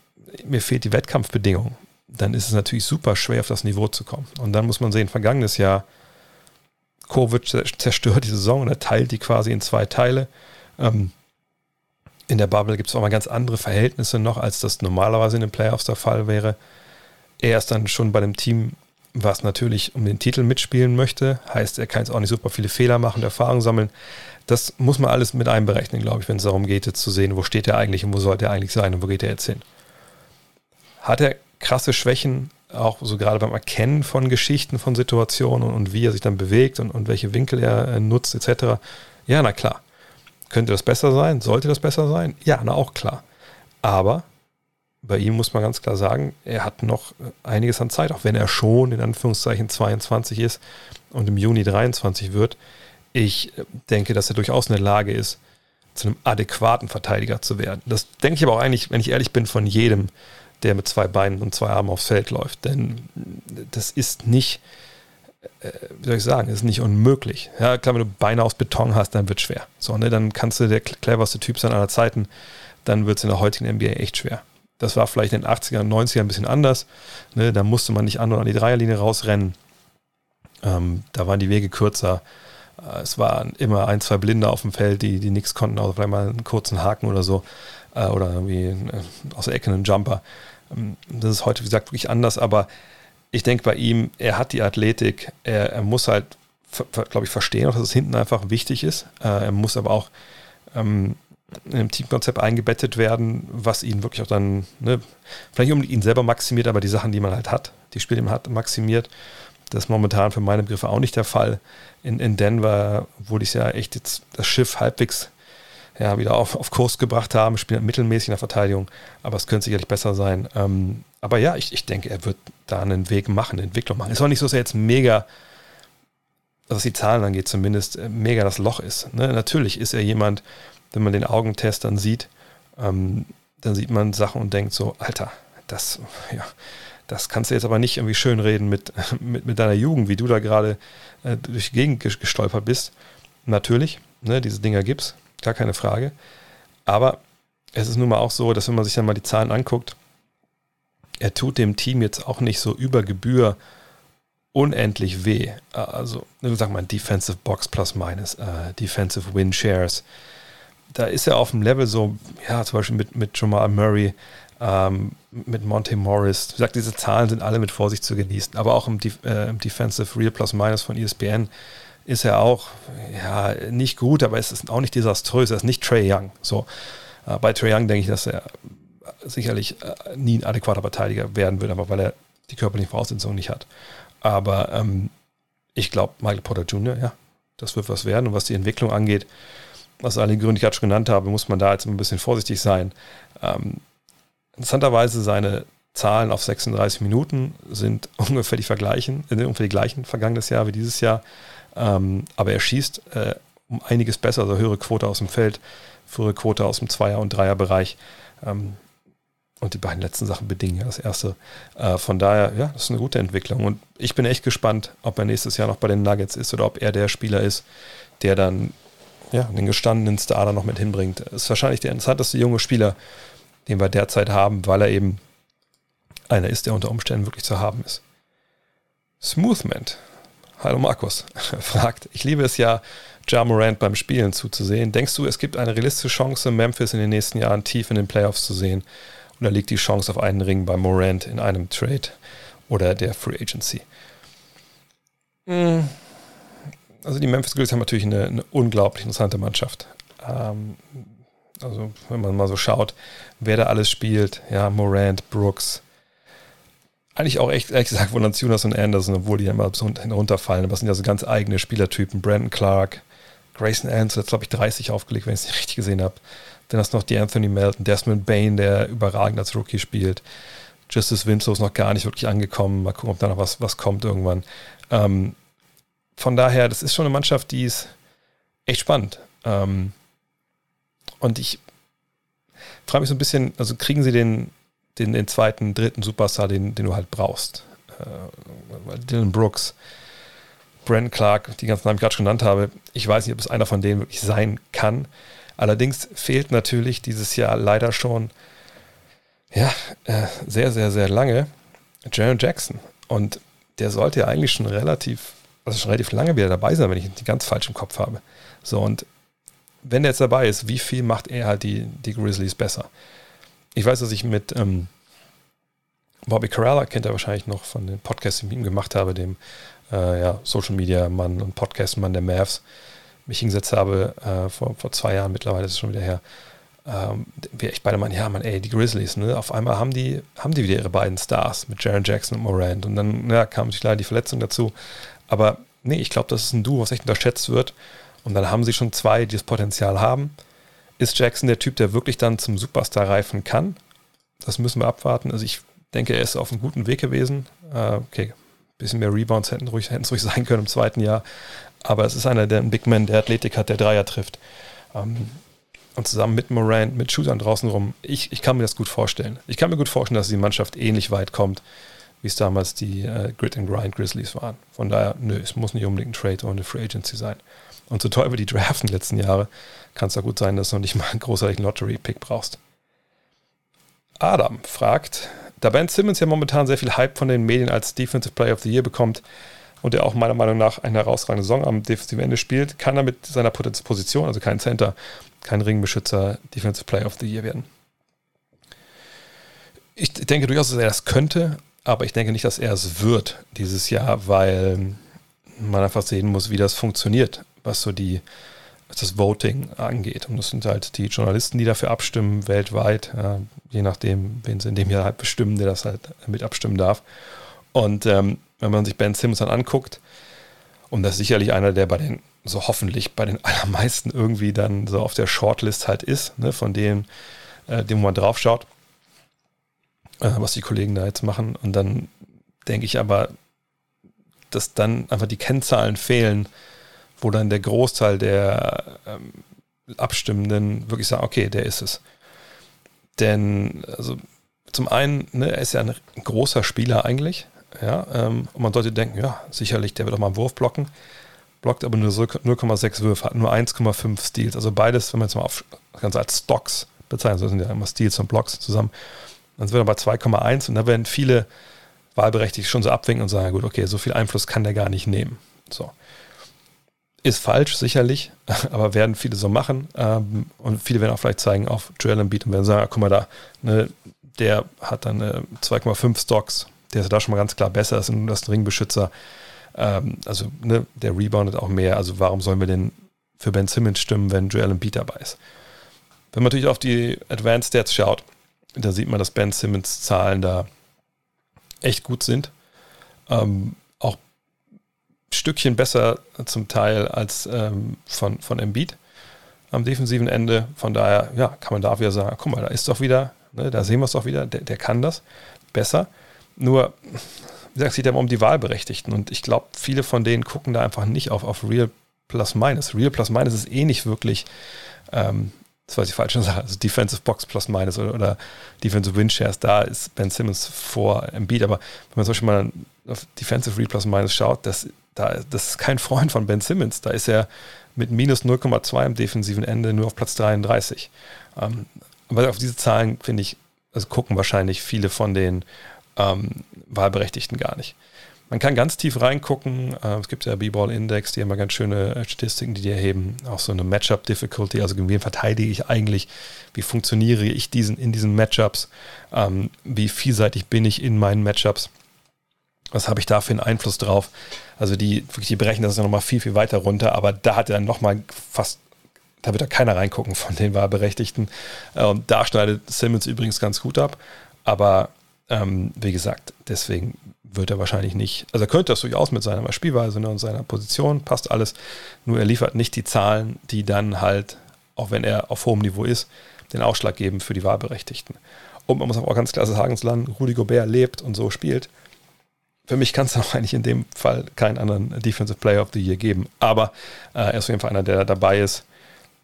mir fehlt die Wettkampfbedingung, dann ist es natürlich super schwer, auf das Niveau zu kommen. Und dann muss man sehen, vergangenes Jahr, Kovic zerstört die Saison und er teilt die quasi in zwei Teile. Ähm, in der Bubble gibt es auch mal ganz andere Verhältnisse noch, als das normalerweise in den Playoffs der Fall wäre. Er ist dann schon bei dem Team, was natürlich um den Titel mitspielen möchte. Heißt, er kann jetzt auch nicht super viele Fehler machen, Erfahrung sammeln. Das muss man alles mit einberechnen, glaube ich, wenn es darum geht, jetzt zu sehen, wo steht er eigentlich und wo sollte er eigentlich sein und wo geht er jetzt hin. Hat er krasse Schwächen, auch so gerade beim Erkennen von Geschichten, von Situationen und, wie er sich dann bewegt und, und welche Winkel er äh, nutzt, etc. Ja, na klar. Könnte das besser sein? Sollte das besser sein? Ja, na auch klar. Aber bei ihm muss man ganz klar sagen, er hat noch einiges an Zeit, auch wenn er schon in Anführungszeichen 22 ist und im Juni 23 wird. Ich denke, dass er durchaus in der Lage ist, zu einem adäquaten Verteidiger zu werden. Das denke ich aber auch eigentlich, wenn ich ehrlich bin, von jedem, der mit zwei Beinen und zwei Armen aufs Feld läuft. Denn das ist nicht, äh, wie soll ich sagen, ist nicht unmöglich. Ja, klar, wenn du Beine aus Beton hast, dann wird es schwer. So, ne, dann kannst du der cleverste Typ sein aller Zeiten, dann wird es in der heutigen NBA echt schwer. Das war vielleicht in den 80er und 90er ein bisschen anders. Ne, da musste man nicht an oder an die Dreierlinie rausrennen. Ähm, da waren die Wege kürzer. Äh, es waren immer ein, zwei Blinde auf dem Feld, die, die nichts konnten, außer vielleicht mal einen kurzen Haken oder so. Äh, oder irgendwie äh, aus der Ecke einen Jumper. Ähm, das ist heute, wie gesagt, wirklich anders, aber ich denke bei ihm, er hat die Athletik, er, er muss halt, glaube ich, verstehen, dass es hinten einfach wichtig ist. Äh, er muss aber auch ähm, in einem Teamkonzept eingebettet werden, was ihn wirklich auch dann, ne, vielleicht um ihn selber maximiert, aber die Sachen, die man halt hat, die Spiele, die man hat, maximiert. Das ist momentan für meine Begriffe auch nicht der Fall. In, in Denver wurde ich ja echt jetzt das Schiff halbwegs ja, wieder auf, auf Kurs gebracht haben, spielt mittelmäßig in der Verteidigung, aber es könnte sicherlich besser sein. Ähm, aber ja, ich, ich denke, er wird da einen Weg machen, eine Entwicklung machen. Es ist auch nicht so, dass er jetzt mega, was die Zahlen angeht, zumindest äh, mega das Loch ist. Ne? Natürlich ist er jemand, wenn man den Augentest dann sieht, ähm, dann sieht man Sachen und denkt so, Alter, das, ja, das kannst du jetzt aber nicht irgendwie schönreden mit, mit, mit deiner Jugend, wie du da gerade äh, durch die Gegend gestolpert bist. Natürlich, ne, diese Dinger gibt's gar keine Frage. Aber es ist nun mal auch so, dass wenn man sich dann mal die Zahlen anguckt, er tut dem Team jetzt auch nicht so über Gebühr unendlich weh. Also, sag mal, Defensive Box plus minus, uh, Defensive Win Shares. Da ist er auf dem Level so, ja, zum Beispiel mit, mit Jamal Murray, ähm, mit Monte Morris. Wie gesagt, diese Zahlen sind alle mit Vorsicht zu genießen. Aber auch im, äh, im Defensive Real Plus Minus von ESPN ist er auch ja, nicht gut, aber es ist auch nicht desaströs. Er ist nicht Trey Young. So, äh, bei Trey Young denke ich, dass er sicherlich äh, nie ein adäquater Verteidiger werden wird, aber weil er die körperlichen Voraussetzungen nicht hat. Aber ähm, ich glaube, Michael Porter Jr., ja, das wird was werden. Und was die Entwicklung angeht, aus all den Gründen, die ich gerade schon genannt habe, muss man da jetzt ein bisschen vorsichtig sein. Ähm, interessanterweise seine Zahlen auf 36 Minuten sind ungefähr die, vergleichen, äh, ungefähr die gleichen vergangenes Jahr wie dieses Jahr. Ähm, aber er schießt äh, um einiges besser, also höhere Quote aus dem Feld, frühere Quote aus dem Zweier- und Dreierbereich. Ähm, Und die beiden letzten Sachen bedingen ja das erste. Äh, von daher, ja, das ist eine gute Entwicklung. Und ich bin echt gespannt, ob er nächstes Jahr noch bei den Nuggets ist oder ob er der Spieler ist, der dann ja, den gestandenen Star da noch mit hinbringt. Ist wahrscheinlich der interessanteste junge Spieler, den wir derzeit haben, weil er eben einer ist, der unter Umständen wirklich zu haben ist. Smoothment, hallo Markus, fragt, ich liebe es ja, Ja Morant beim Spielen zuzusehen. Denkst du, es gibt eine realistische Chance, Memphis in den nächsten Jahren tief in den Playoffs zu sehen? Oder liegt die Chance auf einen Ring bei Morant in einem Trade oder der Free Agency? Hm. Also die Memphis Grizzlies haben natürlich eine, eine unglaublich interessante Mannschaft. Ähm, also wenn man mal so schaut, wer da alles spielt, ja, Morant, Brooks, eigentlich auch echt, ehrlich gesagt, Jonas und Anderson, obwohl die ja immer so runterfallen, aber es sind ja so ganz eigene Spielertypen. Brandon Clark, Grayson Allen hat, glaube ich, 30 aufgelegt, wenn ich es nicht richtig gesehen habe. Dann hast du noch die Anthony Melton, Desmond Bain, der überragend als Rookie spielt. Justice Winslow ist noch gar nicht wirklich angekommen. Mal gucken, ob da noch was, was kommt irgendwann. Ähm, von daher, das ist schon eine Mannschaft, die ist echt spannend. Ähm, und ich frage mich so ein bisschen, also kriegen sie den, den, den zweiten, dritten Superstar, den, den du halt brauchst? Äh, Dylan Brooks, Brent Clark, die ganzen Namen, die ich gerade schon genannt habe. Ich weiß nicht, ob es einer von denen wirklich sein kann. Allerdings fehlt natürlich dieses Jahr leider schon ja, äh, sehr, sehr, sehr lange Jaron Jackson. Und der sollte ja eigentlich schon relativ, also schon relativ lange wieder dabei sein, wenn ich die ganz falsch im Kopf habe. So, und wenn der jetzt dabei ist, wie viel macht er halt die, die Grizzlies besser? Ich weiß, dass ich mit ähm, Bobby Carralla, kennt er wahrscheinlich noch von den Podcasts, die ich mit ihm gemacht habe, dem äh, ja, Social Media Mann und Podcast Mann der Mavs, mich hingesetzt habe, äh, vor, vor zwei Jahren mittlerweile, ist es schon wieder her, ähm, wir echt beide meinen, ja, man, ey, die Grizzlies, ne? Auf einmal haben die, haben die wieder ihre beiden Stars mit Jaron Jackson und Morant. Und dann ja, kam sich leider die Verletzung dazu. Aber nee, ich glaube, das ist ein Duo, was echt unterschätzt wird. Und dann haben sie schon zwei, die das Potenzial haben. Ist Jackson der Typ, der wirklich dann zum Superstar reifen kann? Das müssen wir abwarten. Also ich denke, er ist auf einem guten Weg gewesen. Äh, okay, ein bisschen mehr Rebounds hätten es ruhig, ruhig sein können im zweiten Jahr. Aber es ist einer, der ein Big Man, der Athletik hat, der Dreier trifft. Ähm, und zusammen mit Morant, mit Shootern draußen rum, ich, ich kann mir das gut vorstellen. Ich kann mir gut vorstellen, dass die Mannschaft ähnlich weit kommt, wie es damals die äh, Grit and Grind Grizzlies waren. Von daher, nö, es muss nicht unbedingt ein Trade oder eine Free Agency sein. Und so toll wie die draften letzten Jahre, kann es da gut sein, dass du noch nicht mal einen großartigen Lottery-Pick brauchst. Adam fragt, da Ben Simmons ja momentan sehr viel Hype von den Medien als Defensive Player of the Year bekommt und er auch meiner Meinung nach eine herausragende Saison am defensiven Ende spielt, kann er mit seiner Position, also kein Center, kein Ringbeschützer, Defensive Player of the Year werden. Ich denke durchaus, dass er das könnte, aber ich denke nicht, dass er es wird dieses Jahr, weil man einfach sehen muss, wie das funktioniert was so die was das Voting angeht. Und das sind halt die Journalisten, die dafür abstimmen, weltweit, ja, je nachdem, wen sie in dem Jahr halt bestimmen, der das halt mit abstimmen darf. Und ähm, wenn man sich Ben Simmons dann anguckt, und das ist sicherlich einer, der bei den, so hoffentlich bei den allermeisten irgendwie dann so auf der Shortlist halt ist, ne, von denen, äh, dem man drauf schaut, äh, was die Kollegen da jetzt machen. Und dann denke ich aber, dass dann einfach die Kennzahlen fehlen, wo dann der Großteil der ähm, Abstimmenden wirklich sagen, okay, der ist es. Denn, also zum einen, ne, er ist ja ein großer Spieler eigentlich, ja, ähm, und man sollte denken, ja, sicherlich, der wird auch mal einen Wurf blocken, blockt aber nur 0,6 Würfe, hat nur 1,5 Steals, also beides, wenn man jetzt mal auf das Ganze als Stocks bezeichnet, das sind ja immer Steals und Blocks zusammen, dann sind wir bei 2,1 und da werden viele Wahlberechtigte schon so abwinken und sagen, gut, okay, so viel Einfluss kann der gar nicht nehmen. So. Ist falsch, sicherlich, aber werden viele so machen. Ähm, und viele werden auch vielleicht zeigen auf Joel Embiid und werden sagen, ah, guck mal da, ne, der hat dann äh, 2,5 Stocks, der ist da schon mal ganz klar besser, ist ein, ist ein Ringbeschützer. Ähm, also ne, der reboundet auch mehr. Also warum sollen wir denn für Ben Simmons stimmen, wenn Joel Embiid dabei ist? Wenn man natürlich auf die Advanced Stats schaut, da sieht man, dass Ben Simmons Zahlen da echt gut sind. Ähm, Stückchen besser zum Teil als ähm, von, von Embiid am defensiven Ende. Von daher, ja, kann man da wieder sagen, guck mal, da ist doch wieder, ne, da sehen wir es doch wieder, der, der kann das besser. Nur, wie gesagt, es geht ja immer um die Wahlberechtigten und ich glaube, viele von denen gucken da einfach nicht auf, auf Real Plus Minus. Real Plus Minus ist eh nicht wirklich ähm, das weiß ich falsch also Defensive Box plus minus oder, oder Defensive Win Shares, da ist Ben Simmons vor Embiid, aber wenn man zum Beispiel mal auf Defensive Read plus minus schaut, das, da, das ist kein Freund von Ben Simmons, da ist er mit minus 0,2 am defensiven Ende nur auf Platz 33. Ähm, aber auf diese Zahlen, finde ich, also gucken wahrscheinlich viele von den ähm, Wahlberechtigten gar nicht. Man kann ganz tief reingucken. Äh, es gibt ja B-Ball-Index, die haben ganz schöne äh, Statistiken, die die erheben. Auch so eine Matchup-Difficulty, also gegen wen verteidige ich eigentlich? Wie funktioniere ich diesen, in diesen Matchups? Ähm, wie vielseitig bin ich in meinen Matchups? Was habe ich da für einen Einfluss drauf? Also die, wirklich, die berechnen das ja nochmal viel, viel weiter runter, aber da hat er nochmal fast, da wird da keiner reingucken von den Wahlberechtigten. Ähm, da schneidet Simmons übrigens ganz gut ab, aber ähm, wie gesagt, deswegen wird er wahrscheinlich nicht, also er könnte das durchaus mit seiner Spielweise ne, und seiner Position, passt alles, nur er liefert nicht die Zahlen, die dann halt, auch wenn er auf hohem Niveau ist, den Ausschlag geben für die Wahlberechtigten. Und man muss auch ganz klar sagen, solange Rudi Gobert lebt und so spielt, für mich kann es auch eigentlich in dem Fall keinen anderen Defensive Player of the Year geben. Aber äh, er ist auf jeden Fall einer, der dabei ist,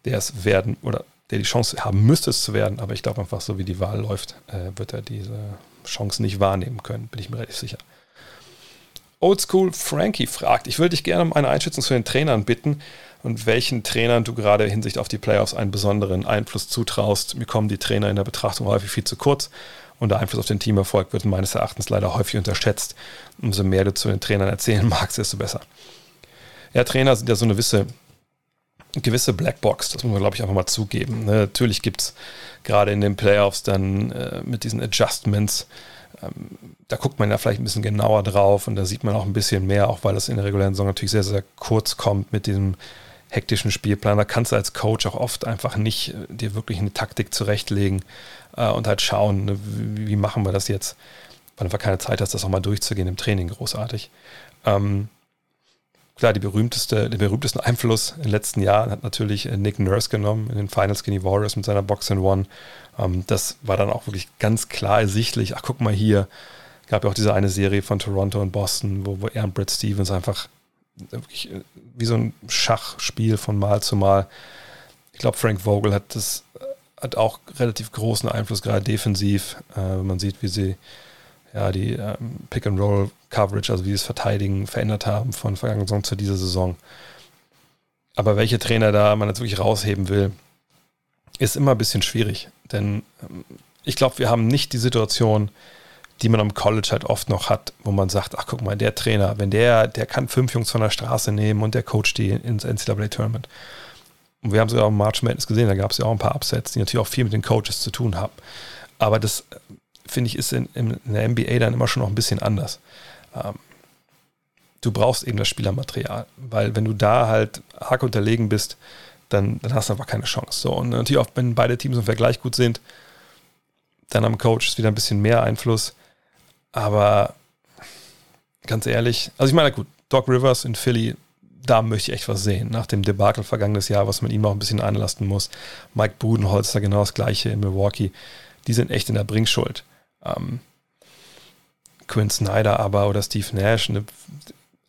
der es werden oder der die Chance haben müsste, es zu werden. Aber ich glaube einfach, so wie die Wahl läuft, äh, wird er diese Chance nicht wahrnehmen können, bin ich mir relativ sicher. Oldschool Frankie fragt, ich würde dich gerne um eine Einschätzung zu den Trainern bitten und welchen Trainern du gerade hinsicht auf die Playoffs einen besonderen Einfluss zutraust. Mir kommen die Trainer in der Betrachtung häufig viel zu kurz und der Einfluss auf den Teamerfolg wird meines Erachtens leider häufig unterschätzt. Umso mehr du zu den Trainern erzählen magst, desto besser. Ja, Trainer sind ja so eine gewisse, gewisse Blackbox, das muss man, glaube ich, einfach mal zugeben. Ne? Natürlich gibt es gerade in den Playoffs dann äh, mit diesen Adjustments ähm, da guckt man ja vielleicht ein bisschen genauer drauf und da sieht man auch ein bisschen mehr, auch weil das in der regulären Saison natürlich sehr, sehr kurz kommt mit diesem hektischen Spielplan. Da kannst du als Coach auch oft einfach nicht äh, dir wirklich eine Taktik zurechtlegen äh, und halt schauen, ne, wie, wie, machen wir das jetzt, weil du einfach keine Zeit hast, das auch mal durchzugehen im Training großartig. Ähm, klar, die berühmteste, den berühmtesten Einfluss in den letzten Jahren hat natürlich äh, Nick Nurse genommen in den Finals Skinny Warriors mit seiner Box in One. Ähm, das war dann auch wirklich ganz klar ersichtlich. Ach, guck mal hier. Gab ja auch diese eine Serie von Toronto und Boston, wo, wo er und Brad Stevens einfach wirklich äh, wie so ein Schachspiel von Mal zu Mal. Ich glaube, Frank Vogel hat das hat auch relativ großen Einfluss, gerade defensiv. Äh, man sieht, wie sie ja, die ähm, Pick-and-Roll-Coverage, also wie sie es verteidigen, verändert haben von vergangenen Saison zu dieser Saison. Aber welche Trainer da man jetzt wirklich rausheben will, ist immer ein bisschen schwierig. Denn ähm, ich glaube, wir haben nicht die Situation, die man am College halt oft noch hat, wo man sagt, ach guck mal, der Trainer, wenn der, der kann fünf Jungs von der Straße nehmen und der coacht die ins NCAA-Tournament. Und wir haben auch im March Madness gesehen, da gab es ja auch ein paar Upsets, die natürlich auch viel mit den Coaches zu tun haben. Aber das, finde ich, ist in, in, der NBA dann immer schon noch ein bisschen anders. Ähm, du brauchst eben das Spielermaterial, weil wenn du da halt arg unterlegen bist, dann, dann hast du einfach keine Chance. So, und natürlich auch, wenn beide Teams im Vergleich gut sind, dann am Coach ist wieder ein bisschen mehr Einfluss. Aber ganz ehrlich, also ich meine, gut, Doc Rivers in Philly, da möchte ich echt was sehen. Nach dem Debakel vergangenes Jahr, was man ihm auch ein bisschen einlasten muss. Mike Budenholzer genau das gleiche in Milwaukee. Die sind echt in der Bringschuld. Ähm, Quinn Snyder aber oder Steve Nash. Ne,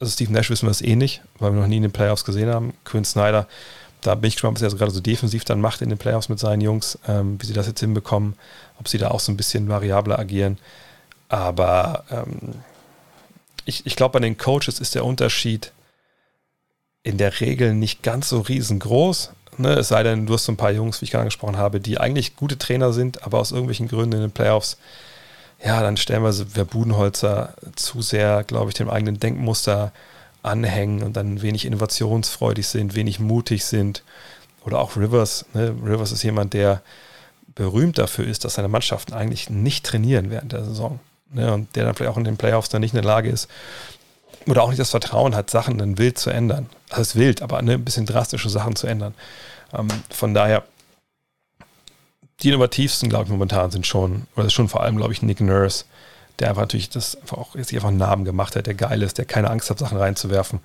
also Steve Nash wissen wir es eh nicht, weil wir noch nie in den Playoffs gesehen haben. Quinn Snyder, da bin ich gespannt, was er so gerade so defensiv dann macht in den Playoffs mit seinen Jungs, ähm, wie sie das jetzt hinbekommen, ob sie da auch so ein bisschen variabler agieren. Aber ähm, ich, ich glaube, bei den Coaches ist der Unterschied in der Regel nicht ganz so riesengroß. Ne? Es sei denn, du hast so ein paar Jungs, wie ich gerade angesprochen habe, die eigentlich gute Trainer sind, aber aus irgendwelchen Gründen in den Playoffs, ja, dann stellen wir wer Budenholzer zu sehr, glaube ich, dem eigenen Denkmuster anhängen und dann wenig innovationsfreudig sind, wenig mutig sind. Oder auch Rivers. Ne? Rivers ist jemand, der berühmt dafür ist, dass seine Mannschaften eigentlich nicht trainieren während der Saison. Ne? Und der dann vielleicht auch in den Playoffs dann nicht in der Lage ist, oder auch nicht das Vertrauen hat, Sachen dann wild zu ändern. Also es ist wild, aber ne, ein bisschen drastische Sachen zu ändern. Ähm, von daher, die innovativsten, glaube ich, momentan sind schon, oder ist schon vor allem, glaube ich, Nick Nurse, der einfach natürlich das einfach auch sich einfach einen Namen gemacht hat, der geil ist, der keine Angst hat, Sachen reinzuwerfen.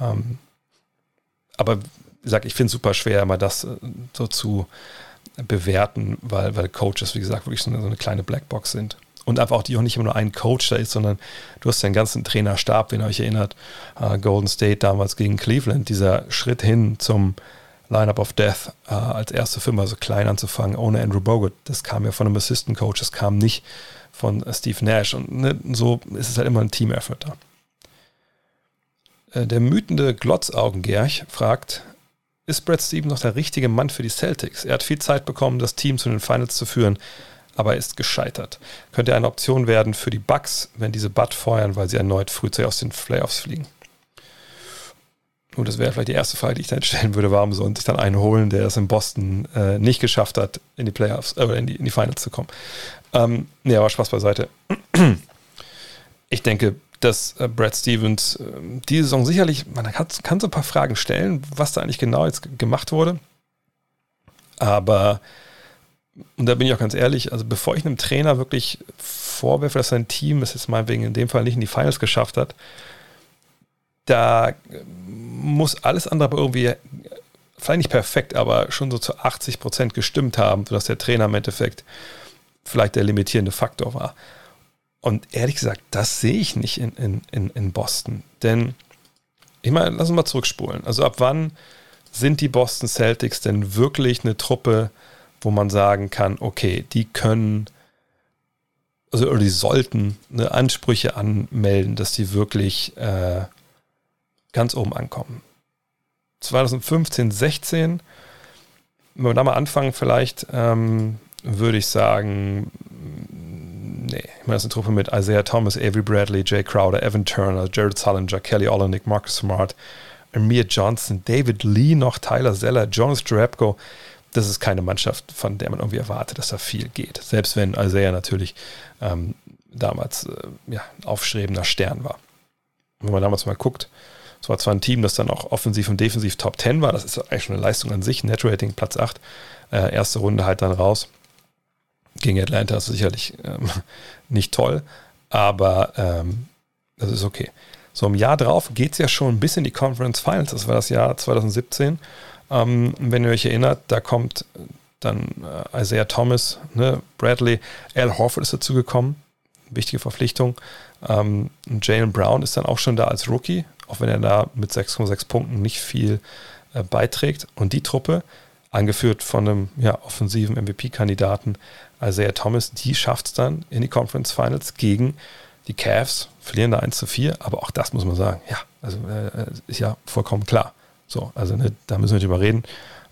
Ähm, aber wie gesagt, ich finde es super schwer, mal das äh, so zu bewerten, weil, weil Coaches, wie gesagt, wirklich so eine, so eine kleine Blackbox sind. Und einfach auch die auch nicht immer nur ein Coach da ist, sondern du hast ja ganzen Trainerstab, wenn ihr euch erinnert, äh, Golden State damals gegen Cleveland, dieser Schritt hin zum Lineup of Death äh, als erste Firma so klein anzufangen, ohne Andrew Bogut. Das kam ja von einem Assistant Coach, das kam nicht von äh, Steve Nash. Und ne, so ist es halt immer ein Team-Effort da. Äh, der mythende Glotzaugengerch fragt, ist Brad Stevens noch der richtige Mann für die Celtics? Er hat viel Zeit bekommen, das Team zu den Finals zu führen, aber er ist gescheitert. Könnte eine Option werden für die Bucks, wenn diese Butt feuern, weil sie erneut frühzeitig aus den Playoffs fliegen? Gut, das wäre vielleicht die erste Frage, die ich dann stellen würde, warum soll sich dann einen holen, der es in Boston äh, nicht geschafft hat, in die Playoffs, äh, in die, in die Finals zu kommen. Ähm, nee, aber Spaß beiseite. Ich denke, dass äh, Brad Stevens äh, diese Saison sicherlich, man kann, kann, so ein paar Fragen stellen, was da eigentlich genau jetzt gemacht wurde. Aber, und da bin ich auch ganz ehrlich, also bevor ich einem Trainer wirklich vorwerfe, dass sein Team es jetzt meinetwegen in dem Fall nicht in die Finals geschafft hat, da muss alles andere aber irgendwie, vielleicht nicht perfekt, aber schon so zu 80 Prozent gestimmt haben, sodass der Trainer im Endeffekt vielleicht der limitierende Faktor war. Und ehrlich gesagt, das sehe ich nicht in, in, in, Boston. Denn, ich meine, lass uns mal zurückspulen. Also ab wann sind die Boston Celtics denn wirklich eine Truppe, wo man sagen kann, okay, die können, also oder die sollten eine Ansprüche anmelden, dass die wirklich äh, ganz oben ankommen. 2015, 16, wenn wir da mal anfangen, vielleicht ähm, würde ich sagen, nee, ich meine, das ist eine Truppe mit Isaiah Thomas, Avery Bradley, Jay Crowder, Evan Turner, Jared Sullinger, Kelly Olenek, Marcus Smart, Amir Johnson, David Lee noch, Tyler Zeller, Jonas Drapko. Das ist keine Mannschaft, von der man irgendwie erwartet, dass da viel geht. Selbst wenn Isaiah natürlich ähm, damals äh, ja, aufstrebender Stern war. Wenn man damals mal guckt, es war zwar ein Team, das dann auch offensiv und defensiv Top 10 war, das ist eigentlich schon eine Leistung an sich, Net-Rating Platz 8, äh, erste Runde halt dann raus gegen Atlanta ist sicherlich ähm, nicht toll, aber ähm, das ist okay. So, im Jahr drauf geht es ja schon bis in die Conference Finals. Das war das Jahr 2017. Ähm, wenn ihr euch erinnert, da kommt dann äh, Isaiah Thomas, ne, Bradley, Al Horford ist dazu gekommen. Wichtige Verpflichtung. Ähm, Jalen Brown ist dann auch schon da als Rookie, auch wenn er da mit 6,6 Punkten nicht viel äh, beiträgt. Und die Truppe, angeführt von einem ja, offensiven MVP-Kandidaten, Isaiah Thomas, die schafft es dann in die Conference Finals gegen die Cavs, verlieren da 1 zu 4, aber auch das muss man sagen, ja, also äh, ist ja vollkommen klar. So, also ne, da müssen wir nicht drüber reden.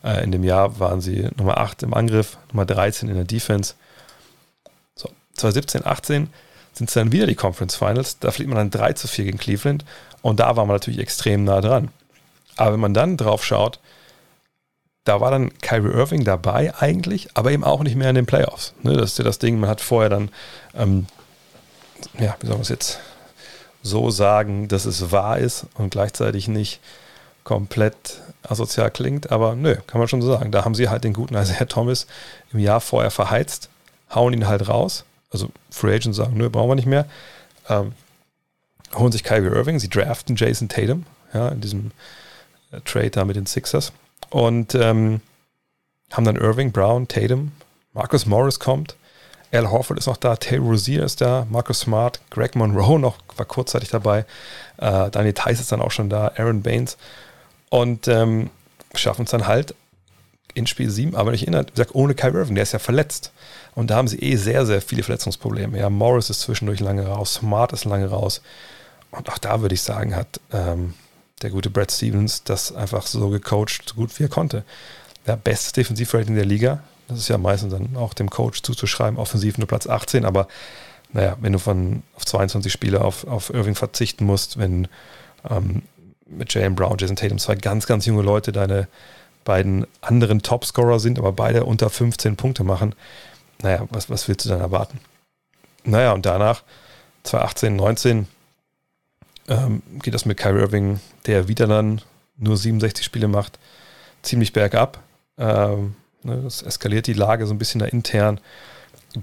Äh, in dem Jahr waren sie Nummer 8 im Angriff, Nummer 13 in der Defense. So, 2017, 18 sind es dann wieder die Conference Finals, da fliegt man dann 3 zu 4 gegen Cleveland und da war man natürlich extrem nah dran. Aber wenn man dann drauf schaut, da war dann Kyrie Irving dabei eigentlich, aber eben auch nicht mehr in den Playoffs. Ne, das ist ja das Ding, man hat vorher dann, ähm, ja, wie soll man es jetzt so sagen, dass es wahr ist und gleichzeitig nicht komplett asozial klingt, aber nö, kann man schon so sagen. Da haben sie halt den guten Isaiah Thomas im Jahr vorher verheizt, hauen ihn halt raus. Also Free Agents sagen, nö, brauchen wir nicht mehr. Ähm, holen sich Kyrie Irving, sie draften Jason Tatum, ja, in diesem äh, Trade da mit den Sixers und ähm, haben dann Irving, Brown, Tatum, Marcus Morris kommt, Al Horford ist noch da, Tay Rozier ist da, Marcus Smart, Greg Monroe noch, war kurzzeitig dabei, äh, Daniel Tice ist dann auch schon da, Aaron Baines und ähm, schaffen es dann halt in Spiel 7, aber nicht erinnert, wie gesagt, ohne Kai Irving, der ist ja verletzt. Und da haben sie eh sehr, sehr viele Verletzungsprobleme. Ja, Morris ist zwischendurch lange raus, Smart ist lange raus. Und auch da würde ich sagen, hat ähm, der gute Brad Stevens, das einfach so gecoacht, so gut wie er konnte. Der bestes Defensivrating der Liga. Das ist ja meistens dann auch dem Coach zuzuschreiben, offensiv nur Platz 18, aber naja, wenn du von auf 22 Spiele auf, auf Irving verzichten musst, wenn ähm, mit Jalen Brown, Jason Tatum zwei ganz, ganz junge Leute deine beiden anderen Topscorer sind, aber beide unter 15 Punkte machen, naja, was, was willst du dann erwarten? Naja, und danach 2018, 19 ähm, geht das mit Kyrie Irving, der wieder dann nur 67 Spiele macht, ziemlich bergab. Ähm, ne, das eskaliert die Lage so ein bisschen da intern.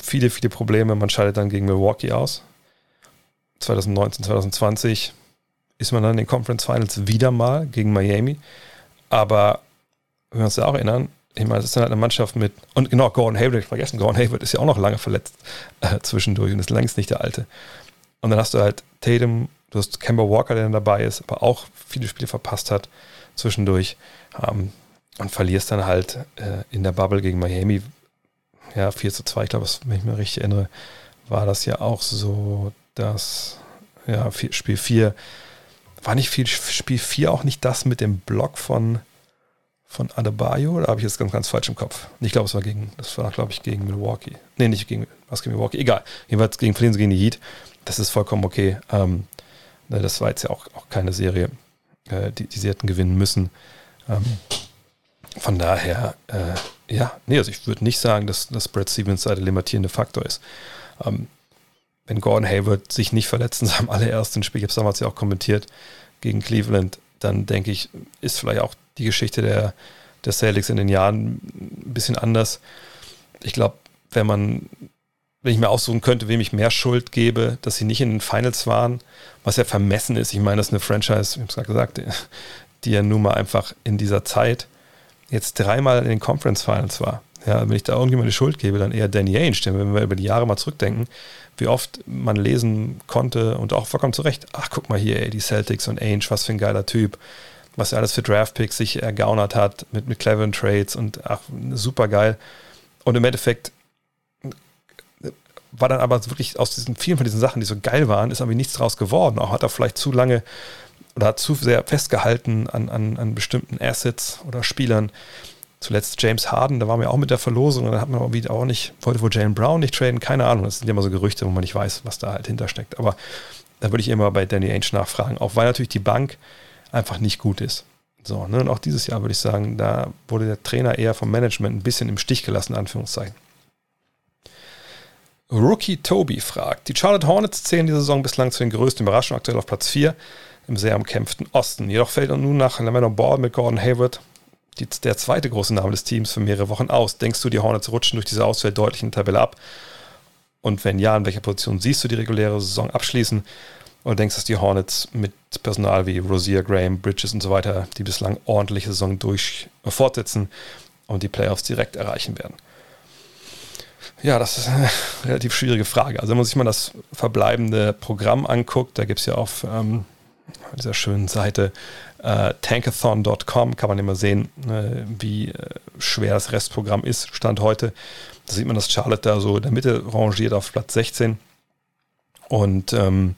Viele, viele Probleme. Man scheidet dann gegen Milwaukee aus. 2019, 2020 ist man dann in den Conference Finals wieder mal gegen Miami. Aber wenn wir uns da auch erinnern, ich meine, es ist dann halt eine Mannschaft mit, und genau, Gordon Hayward, ich vergessen, Gordon Hayward ist ja auch noch lange verletzt äh, zwischendurch und ist längst nicht der Alte. Und dann hast du halt Tatum, Du hast Kemba Walker, der dann dabei ist, aber auch viele Spiele verpasst hat zwischendurch. Ähm, und verlierst dann halt äh, in der Bubble gegen Miami. Ja, 4 zu 2, ich glaube, wenn ich mich richtig erinnere, war das ja auch so, dass ja, Spiel 4 war nicht viel Spiel 4 auch nicht das mit dem Block von, von Adebayo? Oder habe ich jetzt ganz, ganz falsch im Kopf? Ich glaube, es war gegen, das war, glaube ich, gegen Milwaukee. Nee, nicht gegen, was gegen Milwaukee. Egal. Jedenfalls gegen verlieren gegen die Heat. Das ist vollkommen okay. Ähm, ne, das war jetzt ja auch, auch keine Serie, äh, die, die sie hätten gewinnen müssen. Ähm, von daher, äh, ja, nee, also ich würde nicht sagen, dass, dass Brad Stevens da der limitierende Faktor ist. Ähm, wenn Gordon Hayward sich nicht verletzt in seinem allerersten Spiel, ich habe es damals ja auch kommentiert, gegen Cleveland, dann denke ich, ist vielleicht auch die Geschichte der, der Celtics in den Jahren ein bisschen anders. Ich glaube, wenn man, wenn ich mir aussuchen könnte, wem ich mehr Schuld gebe, dass sie nicht in den Finals waren, was ja vermessen ist. Ich meine, das ist eine Franchise, ich habe es gerade gesagt, die ja nun mal einfach in dieser Zeit jetzt dreimal in den Conference Finals war. Ja, wenn ich da irgendjemand die Schuld gebe, dann eher Danny Ainge, denn wenn wir über die Jahre mal zurückdenken, wie oft man lesen konnte und auch vollkommen zurecht, ach guck mal hier, ey, die Celtics und Ainge, was für ein geiler Typ, was er alles für Draftpicks sich ergaunert hat mit, mit cleveren Trades und ach, super geil. Und im Endeffekt war dann aber wirklich aus diesen vielen von diesen Sachen, die so geil waren, ist irgendwie nichts draus geworden. Auch hat er vielleicht zu lange oder hat zu sehr festgehalten an, an, an bestimmten Assets oder Spielern, Zuletzt James Harden, da waren wir auch mit der Verlosung und da hat man wieder auch nicht, wollte wohl Jalen Brown nicht traden, keine Ahnung. Das sind ja immer so Gerüchte, wo man nicht weiß, was da halt hintersteckt. Aber da würde ich immer bei Danny Ainge nachfragen, auch weil natürlich die Bank einfach nicht gut ist. So, ne? Und auch dieses Jahr würde ich sagen, da wurde der Trainer eher vom Management ein bisschen im Stich gelassen, in Anführungszeichen. Rookie Toby fragt, die Charlotte Hornets zählen diese Saison bislang zu den größten Überraschungen, aktuell auf Platz 4 im sehr umkämpften Osten. Jedoch fällt nun nach Lamelo Ball mit Gordon Hayward die, der zweite große Name des Teams für mehrere Wochen aus. Denkst du, die Hornets rutschen durch diese Ausfälle deutlich in der Tabelle ab? Und wenn ja, in welcher Position siehst du die reguläre Saison abschließen? Oder denkst du, dass die Hornets mit Personal wie Rosier, Graham, Bridges und so weiter die bislang ordentliche Saison durch äh, fortsetzen und die Playoffs direkt erreichen werden? Ja, das ist eine relativ schwierige Frage. Also wenn man sich mal das verbleibende Programm anguckt, da gibt es ja auf ähm, dieser schönen Seite äh, tankathon.com kann man immer sehen, äh, wie äh, schwer das Restprogramm ist, Stand heute. Da sieht man, dass Charlotte da so in der Mitte rangiert auf Platz 16. Und ähm,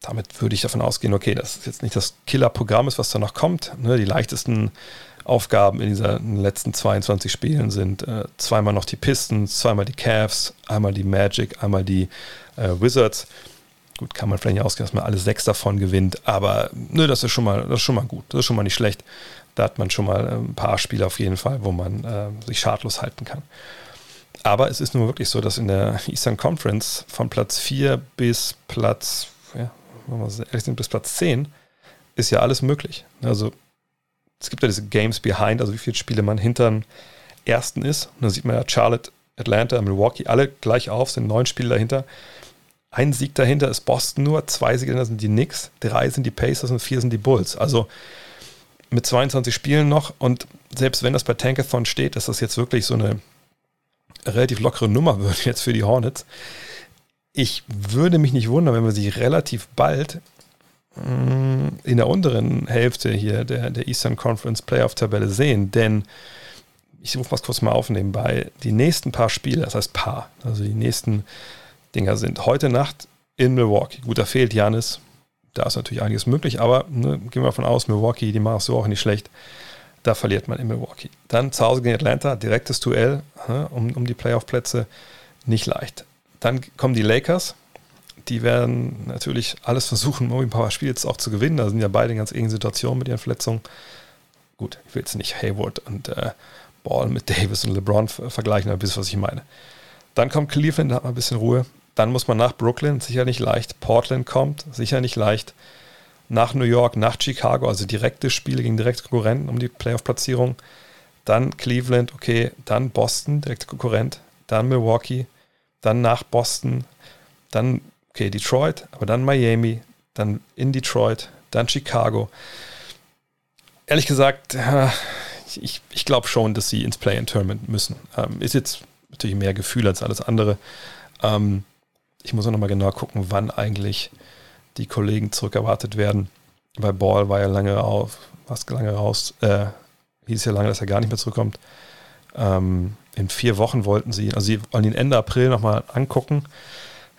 damit würde ich davon ausgehen, okay, das ist jetzt nicht das Killer-Programm ist, was da noch kommt. Ne, die leichtesten Aufgaben in diesen letzten 22 Spielen sind äh, zweimal noch die Pistons, zweimal die Cavs, einmal die Magic, einmal die äh, Wizards. Gut, kann man vielleicht nicht ausgehen, dass man alle sechs davon gewinnt, aber nö, das ist schon mal, das ist schon mal gut, das ist schon mal nicht schlecht. Da hat man schon mal äh, ein paar Spiele auf jeden Fall, wo man äh, sich schadlos halten kann. Aber es ist nur wirklich so, dass in der Eastern Conference von Platz 4 bis Platz, ja, ehrlich sind, bis Platz 10 ist ja alles möglich. Also es gibt ja diese Games Behind, also wie viele Spiele man hinter dem ersten ist. Und da sieht man ja Charlotte, Atlanta, Milwaukee, alle gleich auf, sind neun Spiele dahinter. Ein Sieg dahinter ist Boston nur, zwei Siege dahinter sind die Knicks, drei sind die Pacers und vier sind die Bulls. Also mit 22 Spielen noch und selbst wenn das bei Tankathon steht, dass das jetzt wirklich so eine relativ lockere Nummer wird jetzt für die Hornets. Ich würde mich nicht wundern, wenn wir sie relativ bald mm, in der unteren Hälfte hier der, der Eastern Conference Playoff-Tabelle sehen, denn ich rufe was kurz mal auf nebenbei. Die nächsten paar Spiele, das heißt paar, also die nächsten Dinger sind. Heute Nacht in Milwaukee. Gut, da fehlt Janis. Da ist natürlich einiges möglich, aber ne, gehen wir davon aus, Milwaukee, die machen es so auch nicht schlecht. Da verliert man in Milwaukee. Dann zu Hause gegen Atlanta, direktes Duell ne, um, um die Playoff-Plätze. Nicht leicht. Dann kommen die Lakers. Die werden natürlich alles versuchen, um ein paar Spiele jetzt auch zu gewinnen. Da sind ja beide in ganz engen Situationen mit ihren Verletzungen. Gut, ich will jetzt nicht Hayward und äh, Ball mit Davis und LeBron vergleichen, aber wisst, was ich meine. Dann kommt Cleveland, da hat man ein bisschen Ruhe. Dann muss man nach Brooklyn, sicher nicht leicht. Portland kommt, sicher nicht leicht. Nach New York, nach Chicago, also direkte Spiele gegen direkte Konkurrenten um die Playoff-Platzierung. Dann Cleveland, okay. Dann Boston, direkte Konkurrent. Dann Milwaukee. Dann nach Boston. Dann, okay, Detroit, aber dann Miami. Dann in Detroit. Dann Chicago. Ehrlich gesagt, ich, ich glaube schon, dass sie ins Play-in-Tournament müssen. Ähm, ist jetzt natürlich mehr Gefühl als alles andere. Ähm, ich muss auch nochmal genau gucken, wann eigentlich die Kollegen zurückerwartet werden. Bei Ball war ja lange auf, was lange raus, äh, hieß ja lange, dass er gar nicht mehr zurückkommt. Ähm, in vier Wochen wollten sie, also sie wollen ihn Ende April nochmal angucken.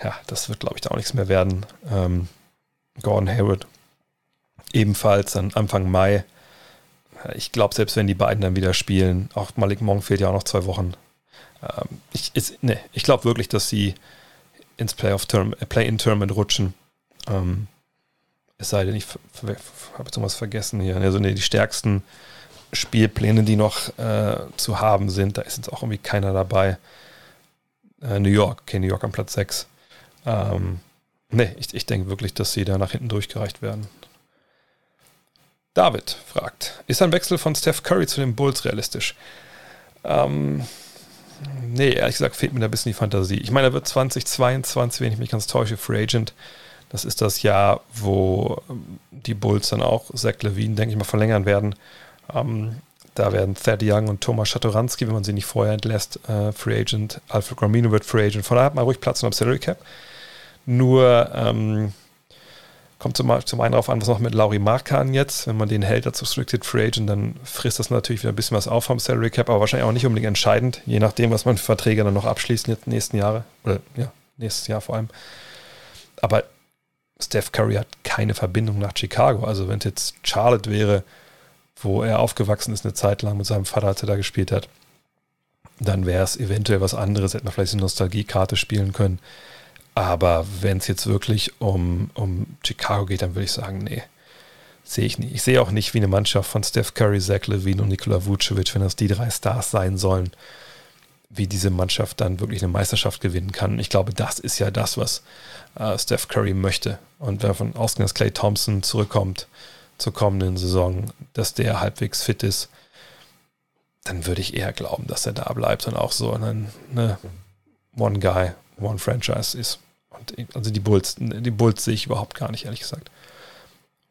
Ja, das wird, glaube ich, da auch nichts mehr werden. Ähm, Gordon Hayward ebenfalls dann Anfang Mai. Ich glaube, selbst wenn die beiden dann wieder spielen, auch Malik Monk fehlt ja auch noch zwei Wochen. Ähm, ich nee, ich glaube wirklich, dass sie ins Play-in-Tournament rutschen. Ähm, es sei denn, ich habe jetzt was vergessen hier. Also nee, die stärksten Spielpläne, die noch äh, zu haben sind, da ist jetzt auch irgendwie keiner dabei. Äh, New York, okay, New York am Platz 6. Ähm, nee, ich, ich denke wirklich, dass sie da nach hinten durchgereicht werden. David fragt, ist ein Wechsel von Steph Curry zu den Bulls realistisch? Ähm, nee, ehrlich gesagt fehlt mir da ein bisschen die Fantasie. Ich meine, er wird 2022, wenn ich mich ganz täusche, Free Agent. Das ist das Jahr, wo ähm, die Bulls dann auch Zach Levine, denke ich mal, verlängern werden. Ähm, da werden Thad Young und Thomas Schatoranski, wenn man sie nicht vorher entlässt, äh, Free Agent. Alfred Gramino wird Free Agent. Von daher hat man ruhig Platz im Salary Cap. Nur ähm, kommt zum, zum einen darauf an, was noch mit Lauri Markan jetzt. Wenn man den hält als Restricted Free Agent, dann frisst das natürlich wieder ein bisschen was auf vom Salary Cap, aber wahrscheinlich auch nicht unbedingt entscheidend, je nachdem, was man für Verträge dann noch abschließt in den nächsten Jahre. Oder ja, nächstes Jahr vor allem. Aber Steph Curry hat keine Verbindung nach Chicago. Also wenn es jetzt Charlotte wäre, wo er aufgewachsen ist eine Zeit lang mit seinem Vater, als er da gespielt hat, dann wäre es eventuell was anderes, hätte man vielleicht eine Nostalgiekarte spielen können. Aber wenn es jetzt wirklich um, um Chicago geht, dann würde ich sagen, nee, sehe ich nicht. Ich sehe auch nicht, wie eine Mannschaft von Steph Curry, Zach Levine und Nikola Vucevic, wenn das die drei Stars sein sollen, wie diese Mannschaft dann wirklich eine Meisterschaft gewinnen kann. Ich glaube, das ist ja das, was äh, Steph Curry möchte. Und wenn davon ausgehen, dass Clay Thompson zurückkommt zur kommenden Saison, dass der halbwegs fit ist, dann würde ich eher glauben, dass er da bleibt und auch so ein ne, One Guy, One Franchise ist. Und also die Bulls, die Bulls sehe ich überhaupt gar nicht, ehrlich gesagt.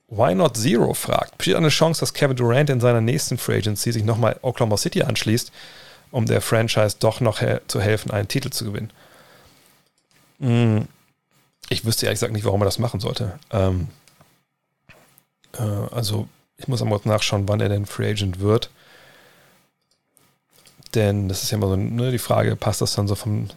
Why Not Zero fragt, besteht eine Chance, dass Kevin Durant in seiner nächsten Free Agency sich nochmal Oklahoma City anschließt, um der Franchise doch noch he zu helfen, einen Titel zu gewinnen? Hm, ich wüsste ehrlich gesagt nicht, warum er das machen sollte. Ähm, äh, also ich muss einmal nachschauen, wann er denn Free Agent wird. Denn das ist ja immer so ne, die Frage, passt das dann so vom,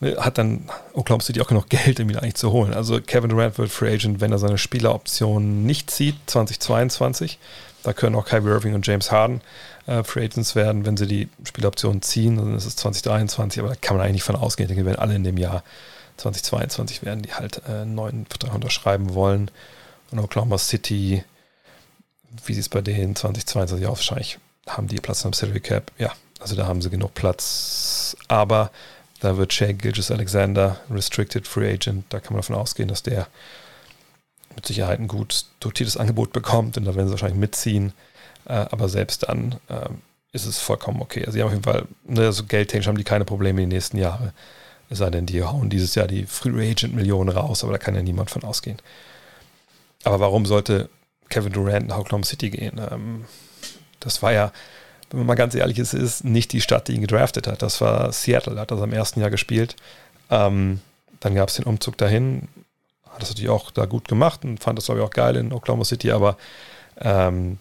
ne, hat dann Oklahoma City auch genug Geld, um ihn eigentlich zu holen. Also Kevin Durant wird Free Agent, wenn er seine Spieleroption nicht zieht, 2022. Da können auch Kyrie Irving und James Harden äh, Free Agents werden, wenn sie die Spieleroption ziehen, dann ist es 2023, aber da kann man eigentlich nicht von ausgehen. Die werden alle in dem Jahr 2022 werden die halt äh, einen neuen Vertrag unterschreiben wollen. Und Oklahoma City, wie sieht es bei denen 2022 aus? Wahrscheinlich haben die Platz am Salary Cap. Ja, also da haben sie genug Platz. Aber da wird Shea Gilgis Alexander Restricted Free Agent. Da kann man davon ausgehen, dass der mit Sicherheit ein gut dotiertes Angebot bekommt und da werden sie wahrscheinlich mitziehen. Äh, aber selbst dann äh, ist es vollkommen okay. Also, sie haben auf jeden Fall, ne, also geldtechnisch haben die keine Probleme in den nächsten Jahren. Es sei denn, die hauen dieses Jahr die Free Agent Millionen raus, aber da kann ja niemand von ausgehen. Aber warum sollte Kevin Durant nach Oklahoma City gehen? Ähm, das war ja, wenn man mal ganz ehrlich ist, ist nicht die Stadt, die ihn gedraftet hat. Das war Seattle, hat er im ersten Jahr gespielt. Ähm, dann gab es den Umzug dahin, hat das natürlich auch da gut gemacht und fand das, glaube ich, auch geil in Oklahoma City, aber ähm,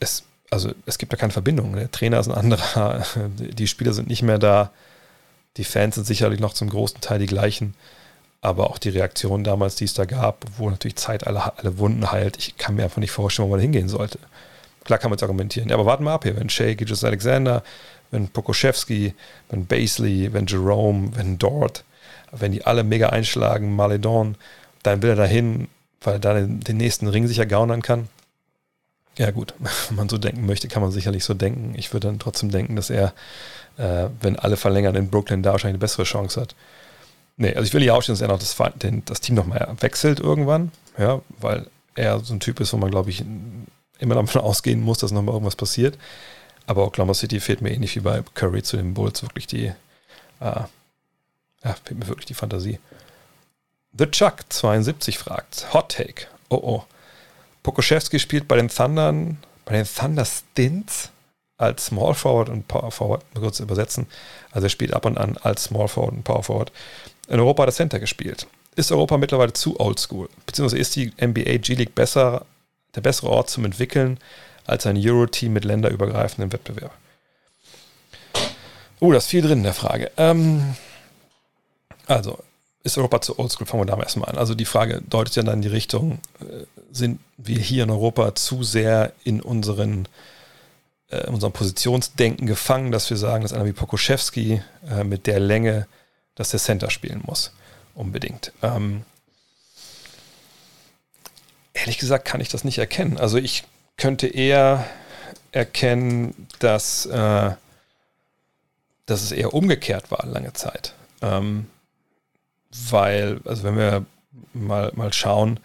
es, also es gibt da keine Verbindung. Der Trainer ist ein anderer, die Spieler sind nicht mehr da. Die Fans sind sicherlich noch zum großen Teil die gleichen, aber auch die Reaktion damals, die es da gab, wo natürlich Zeit alle, alle Wunden heilt, ich kann mir einfach nicht vorstellen, wo man hingehen sollte. Klar kann man es argumentieren. Ja, aber warten wir ab hier, wenn Shea, Gijus Alexander, wenn Pokoschewski, wenn Basley, wenn Jerome, wenn Dort, wenn die alle mega einschlagen, Maledon, dann will er dahin, weil er dann den nächsten Ring sicher gaunern kann. Ja, gut, wenn man so denken möchte, kann man sicherlich so denken. Ich würde dann trotzdem denken, dass er äh, wenn alle verlängern in Brooklyn, da wahrscheinlich eine bessere Chance hat. Nee, also ich will nicht ausstehen, dass er noch das, den, das Team nochmal wechselt irgendwann, ja, weil er so ein Typ ist, wo man, glaube ich, immer davon ausgehen muss, dass nochmal irgendwas passiert. Aber Oklahoma City fehlt mir ähnlich wie bei Curry zu den Bulls wirklich die, äh, ja, fehlt mir wirklich die Fantasie. The Chuck 72 fragt, Hot Take, oh oh, Pokoschewski spielt bei den Thundern, bei den Thunder Stints? als Small Forward und Power Forward, mal kurz übersetzen. Also er spielt ab und an als Small Forward und Power Forward. In Europa hat er Center gespielt. Ist Europa mittlerweile zu oldschool? Beziehungsweise ist die NBA G-League besser, der bessere Ort zum Entwickeln als ein Euro-Team mit länderübergreifendem Wettbewerb. Oh, da ist viel drin in der Frage. Ähm, also, ist Europa zu oldschool? Fangen wir da erstmal an. Also die Frage deutet ja dann in die Richtung, äh, sind wir hier in Europa zu sehr in unseren äh, in unserem Positionsdenken gefangen, dass wir sagen, dass einer wie Pokoschewski äh, mit der Länge, dass der Center spielen muss. Unbedingt. Ähm, ehrlich gesagt kann ich das nicht erkennen. Also ich könnte eher erkennen, dass, äh, dass es eher umgekehrt war lange Zeit. Ähm, weil, also wenn wir mal, mal schauen,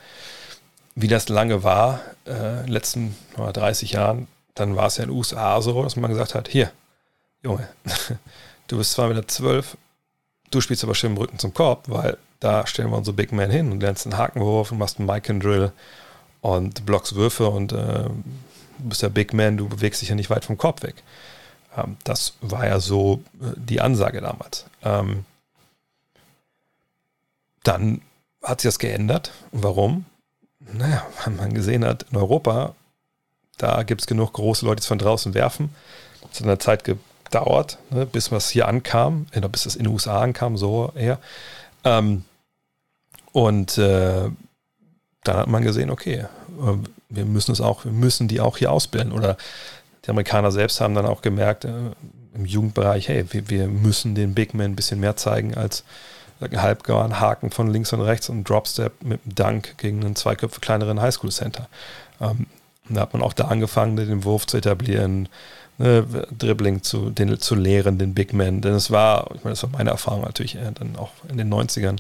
wie das lange war, äh, in den letzten 30 Jahren, dann war es ja in den USA so, dass man gesagt hat, hier, Junge, du bist 2,12 Meter, zwölf, du spielst aber schön im Rücken zum Korb, weil da stellen wir unsere Big Man hin und lernst einen Hakenwurf und machst einen Mike and Drill und blockst Würfe und äh, du bist ja Big Man, du bewegst dich ja nicht weit vom Korb weg. Ähm, das war ja so äh, die Ansage damals. Ähm, dann hat sich das geändert. Warum? Naja, weil man gesehen hat, in Europa, da gibt es genug große Leute, die es von draußen werfen. Es hat eine Zeit gedauert, ne, bis was hier ankam, äh, bis es in den USA ankam, so eher. Ähm, und äh, dann hat man gesehen, okay, äh, wir müssen es auch, wir müssen die auch hier ausbilden. Oder die Amerikaner selbst haben dann auch gemerkt, äh, im Jugendbereich, hey, wir, müssen den Big Men ein bisschen mehr zeigen als halbgaren Haken von links und rechts und Dropstep mit einem Dunk gegen einen zwei Köpfe kleineren Highschool-Center. Ähm, da hat man auch da angefangen, den Wurf zu etablieren, ne, Dribbling zu, den, zu lehren, den Big Man. Denn es war, ich meine, das war meine Erfahrung natürlich äh, dann auch in den 90ern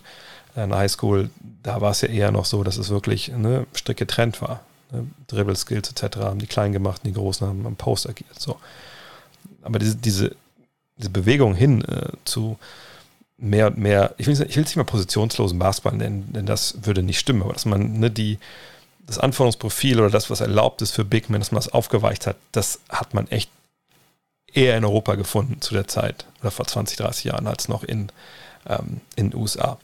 in der Highschool, da war es ja eher noch so, dass es wirklich ne, strikt getrennt war. Ne, Dribble-Skills etc. haben die Kleinen gemacht, die Großen haben am Post agiert. So. Aber diese, diese, diese Bewegung hin äh, zu mehr und mehr, ich will, ich will es nicht mal positionslosen Basketball nennen, denn das würde nicht stimmen, aber dass man ne, die, das Anforderungsprofil oder das, was erlaubt ist für Big Men, dass man das aufgeweicht hat, das hat man echt eher in Europa gefunden zu der Zeit oder vor 20, 30 Jahren als noch in, ähm, in den USA.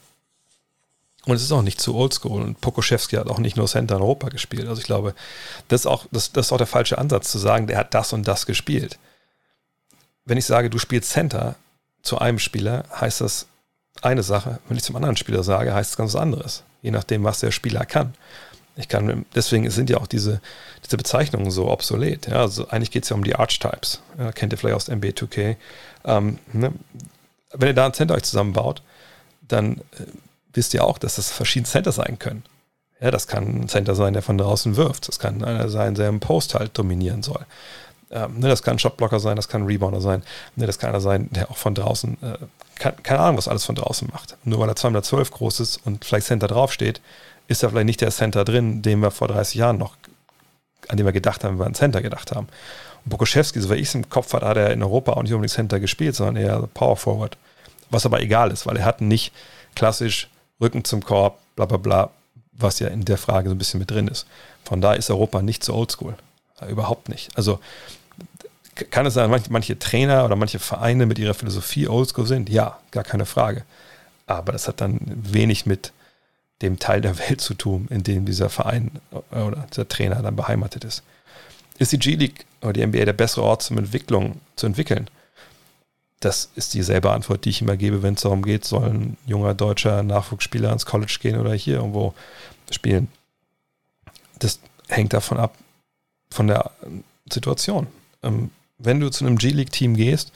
Und es ist auch nicht zu oldschool. Und Pokoschewski hat auch nicht nur Center in Europa gespielt. Also ich glaube, das ist, auch, das, das ist auch der falsche Ansatz zu sagen, der hat das und das gespielt. Wenn ich sage, du spielst Center, zu einem Spieler heißt das eine Sache. Wenn ich zum anderen Spieler sage, heißt es ganz was anderes. Je nachdem, was der Spieler kann. Ich kann, deswegen sind ja auch diese, diese Bezeichnungen so obsolet. Ja, also eigentlich geht es ja um die Archetypes. Ja, kennt ihr vielleicht aus MB 2K. Ähm, ne? Wenn ihr da ein Center euch zusammenbaut, dann äh, wisst ihr auch, dass das verschiedene Center sein können. Ja, das kann ein Center sein, der von draußen wirft. Das kann einer sein, der im Post halt dominieren soll. Ähm, ne, das kann ein Shotblocker sein, das kann ein Rebounder sein, ne, das kann einer sein, der auch von draußen, äh, kann, keine Ahnung, was alles von draußen macht. Nur weil er 212 groß ist und vielleicht Center draufsteht, ist da vielleicht nicht der Center drin, den wir vor 30 Jahren noch, an dem wir gedacht haben, wenn wir an Center gedacht haben. Und Bokoschewski, so wie ich es im Kopf hatte, hat er in Europa auch nicht unbedingt Center gespielt, sondern eher Power Forward. Was aber egal ist, weil er hat nicht klassisch Rücken zum Korb, bla bla bla, was ja in der Frage so ein bisschen mit drin ist. Von da ist Europa nicht so oldschool. Überhaupt nicht. Also kann es sein, manche, manche Trainer oder manche Vereine mit ihrer Philosophie oldschool sind? Ja, gar keine Frage. Aber das hat dann wenig mit dem Teil der Welt zu tun, in dem dieser Verein oder dieser Trainer dann beheimatet ist. Ist die G-League oder die NBA der bessere Ort zum Entwicklung zu entwickeln? Das ist dieselbe Antwort, die ich immer gebe, wenn es darum geht, soll ein junger deutscher Nachwuchsspieler ans College gehen oder hier irgendwo spielen. Das hängt davon ab, von der Situation. Ähm, wenn du zu einem G-League-Team gehst,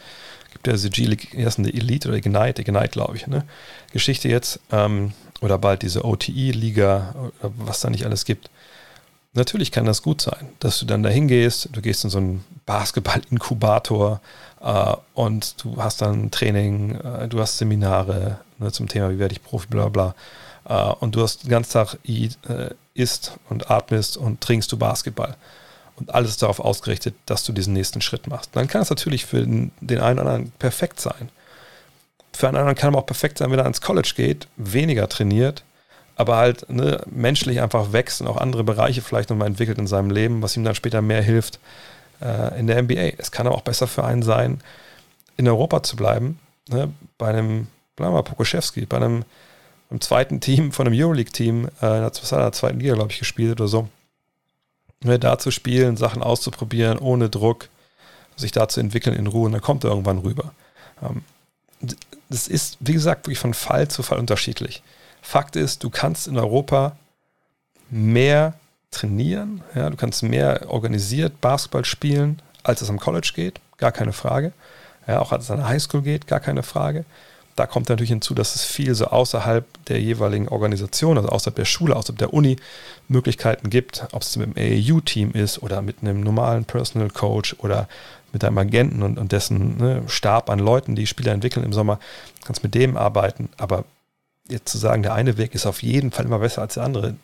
gibt ja diese G-League, erst eine Elite oder Ignite, Ignite, glaube ich, ne? Geschichte jetzt, ähm, oder bald diese OTE-Liga, was da nicht alles gibt. Natürlich kann das gut sein, dass du dann da hingehst, du gehst in so einen Basketball-Inkubator äh, und du hast dann Training, äh, du hast Seminare ne, zum Thema, wie werde ich Profi, bla bla. Äh, und du hast den ganzen Tag äh, isst und atmest und trinkst du Basketball und alles darauf ausgerichtet, dass du diesen nächsten Schritt machst. Dann kann es natürlich für den, den einen oder anderen perfekt sein. Für einen anderen kann es auch perfekt sein, wenn er ans College geht, weniger trainiert, aber halt ne, menschlich einfach wächst und auch andere Bereiche vielleicht nochmal entwickelt in seinem Leben, was ihm dann später mehr hilft äh, in der NBA. Es kann aber auch besser für einen sein, in Europa zu bleiben, ne, bei einem, bleiben wir mal Pokoschewski, bei einem, einem zweiten Team von einem Euroleague-Team, äh, in der zweiten Liga, glaube ich, gespielt oder so ne, da zu spielen, Sachen auszuprobieren, ohne Druck, sich da zu entwickeln in Ruhe und dann kommt er irgendwann rüber. Ähm, das ist, wie gesagt, wirklich von Fall zu Fall unterschiedlich. Fakt ist, du kannst in Europa mehr trainieren, ja, du kannst mehr organisiert Basketball spielen, als es am College geht, gar keine Frage. Ja, auch als es an der Highschool geht, gar keine Frage. Da kommt natürlich hinzu, dass es viel so außerhalb der jeweiligen Organisation, also außerhalb der Schule, außerhalb der Uni Möglichkeiten gibt, ob es mit dem AAU-Team ist oder mit einem normalen Personal Coach oder mit einem Agenten und, und dessen ne, Stab an Leuten, die Spieler entwickeln im Sommer, kannst mit dem arbeiten. Aber jetzt zu sagen, der eine Weg ist auf jeden Fall immer besser als der andere,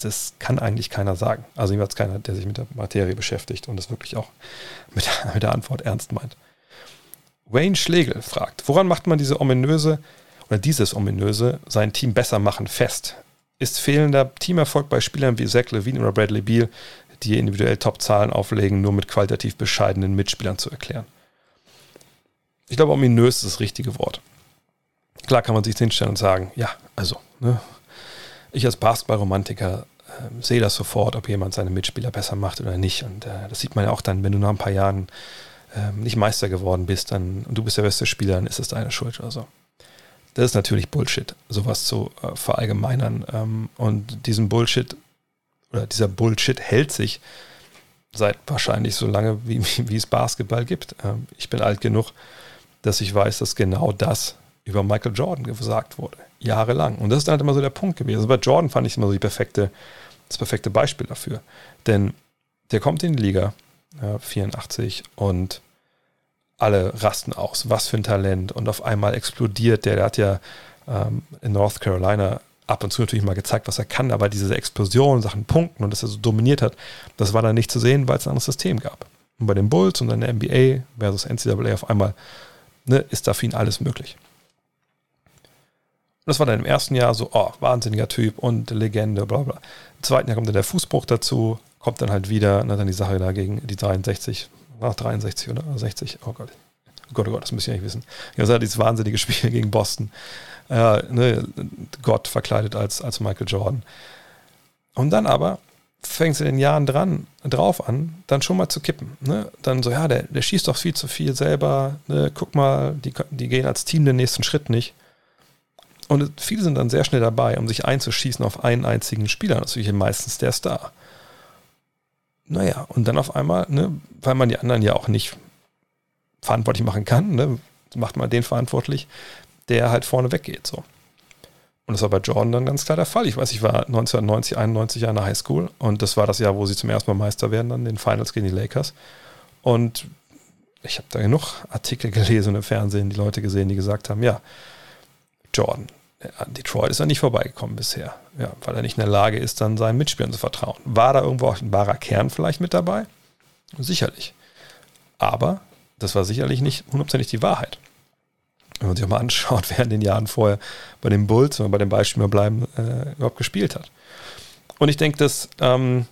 das kann eigentlich keiner sagen. Also jeweils keiner, der sich mit der Materie beschäftigt und das wirklich auch mit, mit der Antwort ernst meint. Wayne Schlegel fragt, woran macht man diese ominöse oder dieses ominöse sein Team besser machen fest? Ist fehlender Teamerfolg bei Spielern wie Zach Levine oder Bradley Beal, die individuell Top-Zahlen auflegen, nur mit qualitativ bescheidenen Mitspielern zu erklären? Ich glaube, ominös ist das richtige Wort. Klar kann man sich hinstellen und sagen, ja, also, ne, ich als Basketballromantiker äh, sehe das sofort, ob jemand seine Mitspieler besser macht oder nicht. Und äh, das sieht man ja auch dann, wenn du nach ein paar Jahren ähm, nicht Meister geworden bist dann, und du bist der beste Spieler, dann ist es deine Schuld oder so. Das ist natürlich Bullshit, sowas zu äh, verallgemeinern. Ähm, und diesen Bullshit oder dieser Bullshit hält sich seit wahrscheinlich so lange, wie, wie es Basketball gibt. Ähm, ich bin alt genug, dass ich weiß, dass genau das über Michael Jordan gesagt wurde. Jahrelang. Und das ist halt immer so der Punkt gewesen. Also bei Jordan fand ich immer so perfekte, das perfekte Beispiel dafür. Denn der kommt in die Liga, ja, 84, und alle rasten aus. Was für ein Talent. Und auf einmal explodiert der. Der hat ja ähm, in North Carolina ab und zu natürlich mal gezeigt, was er kann, aber diese Explosion, Sachen Punkten und dass er so dominiert hat, das war dann nicht zu sehen, weil es ein anderes System gab. Und bei den Bulls und dann der NBA versus NCAA auf einmal ne, ist da für ihn alles möglich. Und das war dann im ersten Jahr so, oh, wahnsinniger Typ und Legende, bla bla. Im zweiten Jahr kommt dann der Fußbruch dazu, kommt dann halt wieder, na, dann die Sache da gegen die 63, nach 63 oder 60, oh Gott. Oh Gott, oh Gott, das müsste ich eigentlich wissen. Ja, das war dieses wahnsinnige Spiel gegen Boston. Ja, ne, Gott verkleidet als, als Michael Jordan. Und dann aber fängst du in den Jahren dran, drauf an, dann schon mal zu kippen. Ne? Dann so, ja, der, der schießt doch viel zu viel selber. Ne? Guck mal, die, die gehen als Team den nächsten Schritt nicht. Und viele sind dann sehr schnell dabei, um sich einzuschießen auf einen einzigen Spieler. Natürlich meistens der Star. Naja, und dann auf einmal, ne, weil man die anderen ja auch nicht verantwortlich machen kann, ne, macht man den verantwortlich, der halt vorne weggeht. So. Und das war bei Jordan dann ganz klar der Fall. Ich weiß, ich war 1990, 91 Jahre in der Highschool und das war das Jahr, wo sie zum ersten Mal Meister werden, dann den Finals gegen die Lakers. Und ich habe da genug Artikel gelesen im Fernsehen die Leute gesehen, die gesagt haben, ja, Jordan, an Detroit ist er nicht vorbeigekommen bisher, ja, weil er nicht in der Lage ist, dann seinen Mitspielern zu vertrauen. War da irgendwo auch ein wahrer Kern vielleicht mit dabei? Sicherlich. Aber das war sicherlich nicht hundertprozentig die Wahrheit. Wenn man sich auch mal anschaut, wer in den Jahren vorher bei den Bulls, wenn wir bei dem Beispiel mal bleiben, äh, überhaupt gespielt hat. Und ich denke, dass ähm,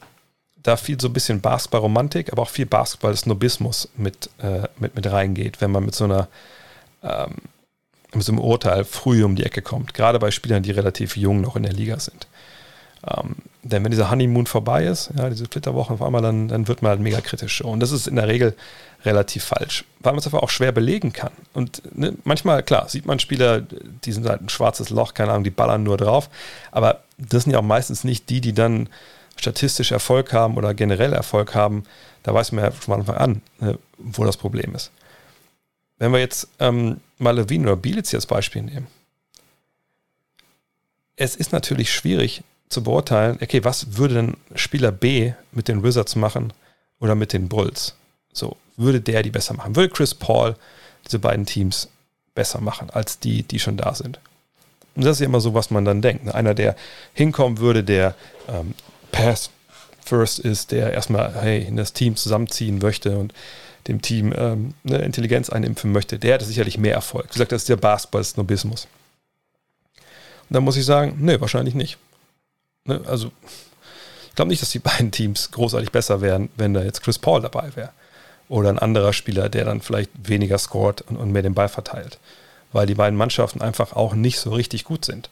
da viel so ein bisschen Basketball-Romantik, aber auch viel Basketball-Snobismus mit, äh, mit, mit reingeht, wenn man mit so einer ähm, mit so einem Urteil früh um die Ecke kommt, gerade bei Spielern, die relativ jung noch in der Liga sind. Ähm, denn wenn dieser Honeymoon vorbei ist, ja, diese Flitterwochen auf einmal, dann, dann wird man halt mega kritisch. Und das ist in der Regel relativ falsch, weil man es einfach auch schwer belegen kann. Und ne, manchmal, klar, sieht man Spieler, die sind halt ein schwarzes Loch, keine Ahnung, die ballern nur drauf. Aber das sind ja auch meistens nicht die, die dann statistisch Erfolg haben oder generell Erfolg haben. Da weiß man ja von Anfang an, ne, wo das Problem ist. Wenn wir jetzt ähm, mal Levine oder Bielitz als Beispiel nehmen. Es ist natürlich schwierig zu beurteilen, okay, was würde denn Spieler B mit den Wizards machen oder mit den Bulls? So, würde der die besser machen? Würde Chris Paul diese beiden Teams besser machen als die, die schon da sind? Und das ist ja immer so, was man dann denkt. Einer, der hinkommen würde, der ähm, Pass First ist, der erstmal hey, in das Team zusammenziehen möchte und dem Team ähm, eine Intelligenz einimpfen möchte, der hätte sicherlich mehr Erfolg. Wie gesagt, das ist der Basketball-Snobismus. Und dann muss ich sagen, nee, wahrscheinlich nicht. Ne? Also, ich glaube nicht, dass die beiden Teams großartig besser wären, wenn da jetzt Chris Paul dabei wäre. Oder ein anderer Spieler, der dann vielleicht weniger scored und, und mehr den Ball verteilt. Weil die beiden Mannschaften einfach auch nicht so richtig gut sind.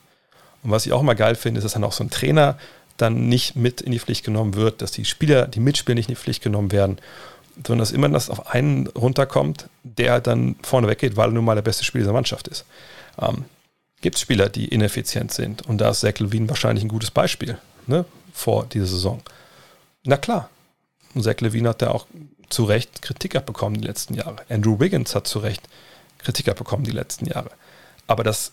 Und was ich auch immer geil finde, ist, dass dann auch so ein Trainer dann nicht mit in die Pflicht genommen wird, dass die Spieler, die Mitspieler nicht in die Pflicht genommen werden, sondern dass immer das auf einen runterkommt, der dann vorne weggeht, weil er nun mal der beste Spieler dieser Mannschaft ist. Ähm, Gibt es Spieler, die ineffizient sind? Und da ist Zach Levine wahrscheinlich ein gutes Beispiel ne, vor dieser Saison. Na klar, Zach Levine hat da auch zu Recht Kritik abbekommen die letzten Jahre. Andrew Wiggins hat zu Recht Kritik abbekommen die letzten Jahre. Aber das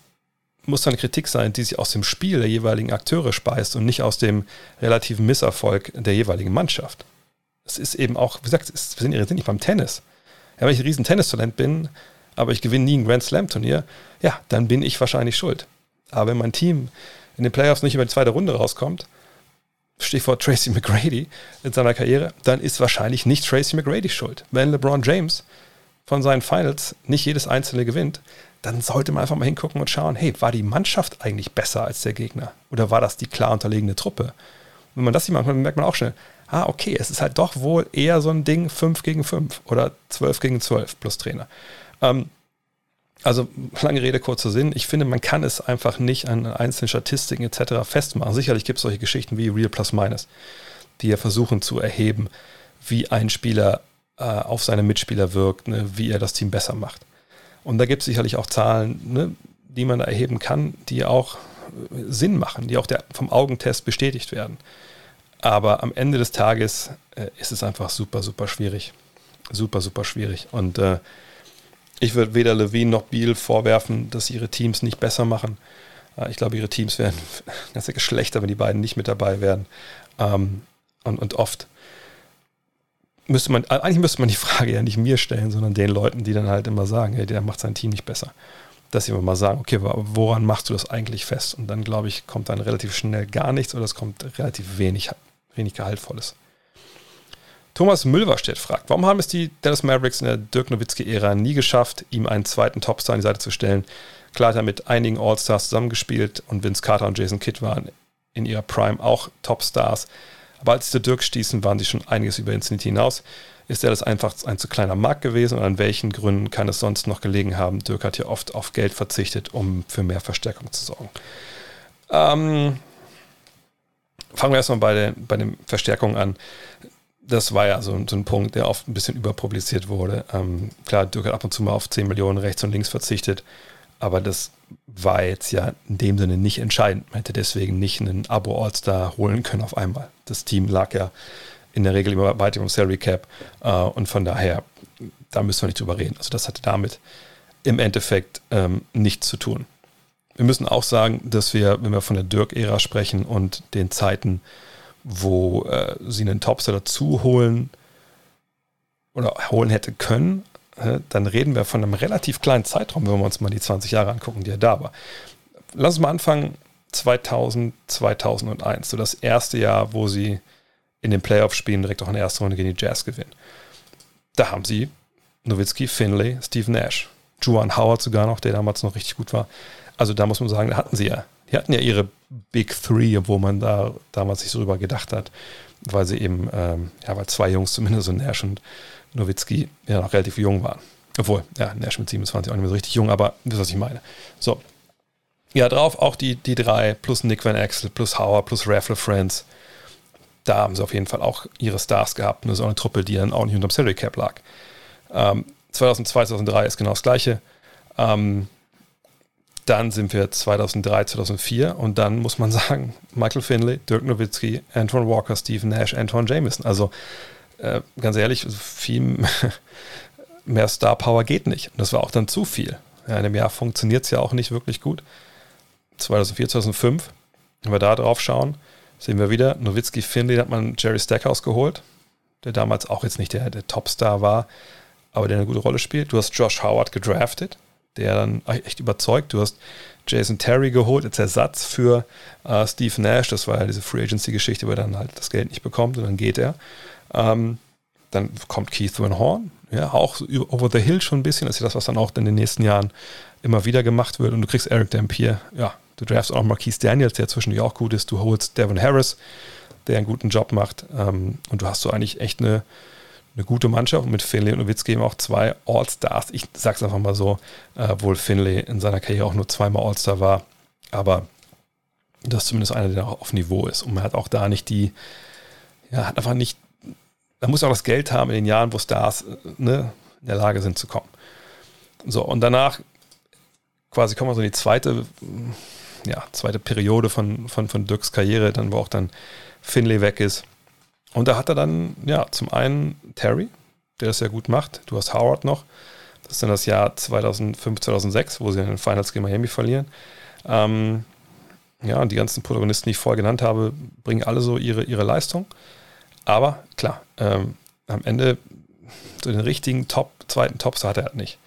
muss dann Kritik sein, die sich aus dem Spiel der jeweiligen Akteure speist und nicht aus dem relativen Misserfolg der jeweiligen Mannschaft. Es ist eben auch, wie gesagt, wir sind, wir sind nicht beim Tennis. Ja, wenn ich ein riesen Tennistalent bin, aber ich gewinne nie ein Grand Slam Turnier, ja, dann bin ich wahrscheinlich schuld. Aber wenn mein Team in den Playoffs nicht über die zweite Runde rauskommt, Stichwort Tracy McGrady in seiner Karriere, dann ist wahrscheinlich nicht Tracy McGrady schuld. Wenn LeBron James von seinen Finals nicht jedes einzelne gewinnt, dann sollte man einfach mal hingucken und schauen, hey, war die Mannschaft eigentlich besser als der Gegner? Oder war das die klar unterlegene Truppe? Und wenn man das sieht, manchmal merkt man auch schnell, ah, okay, es ist halt doch wohl eher so ein Ding 5 gegen 5 oder 12 gegen 12 plus Trainer. Ähm, also lange Rede, kurzer Sinn. Ich finde, man kann es einfach nicht an einzelnen Statistiken etc. festmachen. Sicherlich gibt es solche Geschichten wie Real Plus Minus, die ja versuchen zu erheben, wie ein Spieler äh, auf seine Mitspieler wirkt, ne, wie er das Team besser macht. Und da gibt es sicherlich auch Zahlen, ne, die man da erheben kann, die auch äh, Sinn machen, die auch der, vom Augentest bestätigt werden. Aber am Ende des Tages äh, ist es einfach super, super schwierig. Super, super schwierig. Und äh, ich würde weder Levine noch Biel vorwerfen, dass sie ihre Teams nicht besser machen. Äh, ich glaube, ihre Teams wären ganze Geschlechter, wenn die beiden nicht mit dabei wären. Ähm, und, und oft müsste man, eigentlich müsste man die Frage ja nicht mir stellen, sondern den Leuten, die dann halt immer sagen, hey, der macht sein Team nicht besser. Dass sie immer mal sagen, okay, woran machst du das eigentlich fest? Und dann, glaube ich, kommt dann relativ schnell gar nichts oder es kommt relativ wenig, wenig Gehaltvolles. Thomas Mülverstedt fragt, warum haben es die Dallas Mavericks in der Dirk Nowitzki-Ära nie geschafft, ihm einen zweiten Topstar an die Seite zu stellen? Klar hat er mit einigen All-Stars zusammengespielt und Vince Carter und Jason Kidd waren in ihrer Prime auch Topstars. Aber als sie Dirk stießen, waren sie schon einiges über Infinity hinaus. Ist er das einfach ein zu kleiner Markt gewesen und an welchen Gründen kann es sonst noch gelegen haben? Dirk hat ja oft auf Geld verzichtet, um für mehr Verstärkung zu sorgen. Ähm, fangen wir erstmal bei, der, bei den Verstärkungen an. Das war ja so, so, ein Punkt, der oft ein bisschen überpubliziert wurde. Ähm, klar, Dirk hat ab und zu mal auf 10 Millionen rechts und links verzichtet, aber das war jetzt ja in dem Sinne nicht entscheidend. Man hätte deswegen nicht einen Abo-All-Star holen können auf einmal. Das Team lag ja in der Regel immer weiter im Salary Cap äh, und von daher, da müssen wir nicht drüber reden. Also das hatte damit im Endeffekt ähm, nichts zu tun. Wir müssen auch sagen, dass wir, wenn wir von der Dirk-Ära sprechen und den Zeiten, wo äh, sie einen Topstar dazu holen oder holen hätte können, dann reden wir von einem relativ kleinen Zeitraum, wenn wir uns mal die 20 Jahre angucken, die er da war. Lass uns mal anfangen, 2000, 2001, so das erste Jahr, wo sie in den Playoffs spielen, direkt auch in der ersten Runde gegen die Jazz gewinnen. Da haben sie Nowitzki, Finlay, Steve Nash, Juan Howard sogar noch, der damals noch richtig gut war. Also da muss man sagen, da hatten sie ja, die hatten ja ihre Big Three, wo man da damals sich so drüber gedacht hat, weil sie eben, ähm, ja, weil zwei Jungs zumindest so Nash und Nowitzki ja noch relativ jung waren. Obwohl, ja, Nash mit 27 auch nicht mehr so richtig jung, aber das was ich meine. So. Ja, drauf auch die, die drei, plus Nick Van Axel, plus Hauer, plus Raffle Friends. Da haben sie auf jeden Fall auch ihre Stars gehabt. Und das ist auch eine Truppe, die dann auch nicht unterm Salary Cap lag. Ähm, 2002, 2003 ist genau das Gleiche. Ähm, dann sind wir 2003, 2004 und dann muss man sagen, Michael Finley, Dirk Nowitzki, Antoine Walker, Steve Nash, Antoine Jameson. Also äh, ganz ehrlich, viel mehr Star Power geht nicht. Und das war auch dann zu viel. Ja, in einem Jahr funktioniert es ja auch nicht wirklich gut. 2004, 2005, wenn wir da drauf schauen, sehen wir wieder, Nowitzki Finley hat man Jerry Stackhouse geholt, der damals auch jetzt nicht der, der Topstar war, aber der eine gute Rolle spielt. Du hast Josh Howard gedraftet, der dann echt überzeugt. Du hast Jason Terry geholt als Ersatz für äh, Steve Nash. Das war ja diese Free Agency-Geschichte, wo er dann halt das Geld nicht bekommt und dann geht er. Ähm, dann kommt Keith Van Horn, ja, auch over the hill schon ein bisschen. Das ist ja das, was dann auch in den nächsten Jahren immer wieder gemacht wird. Und du kriegst Eric Dampier, ja, du draftst auch Marquise Daniels, der zwischendurch auch gut ist. Du holst Devin Harris, der einen guten Job macht. Ähm, und du hast so eigentlich echt eine, eine gute Mannschaft. Und mit Finlay und Nowitzki eben auch zwei All-Stars. Ich sag's einfach mal so, äh, obwohl Finlay in seiner Karriere auch nur zweimal All-Star war. Aber Das ist zumindest einer, der auch auf Niveau ist. Und man hat auch da nicht die, ja, hat einfach nicht, da muss auch das Geld haben in den Jahren, wo Stars ne, in der Lage sind zu kommen. So, und danach quasi kommen wir so in die zweite, ja, zweite Periode von, von, von Dirks Karriere, dann wo auch dann Finlay weg ist. Und da hat er dann, ja, zum einen Terry, der das ja gut macht. Du hast Howard noch. Das ist dann das Jahr 2005, 2006, wo sie in den Finals gegen Miami verlieren. Ähm, ja, und die ganzen Protagonisten, die ich vorher genannt habe, bringen alle so ihre, ihre Leistung. Aber klar, ähm, am Ende so den richtigen Top, zweiten Topstar hat er halt nicht.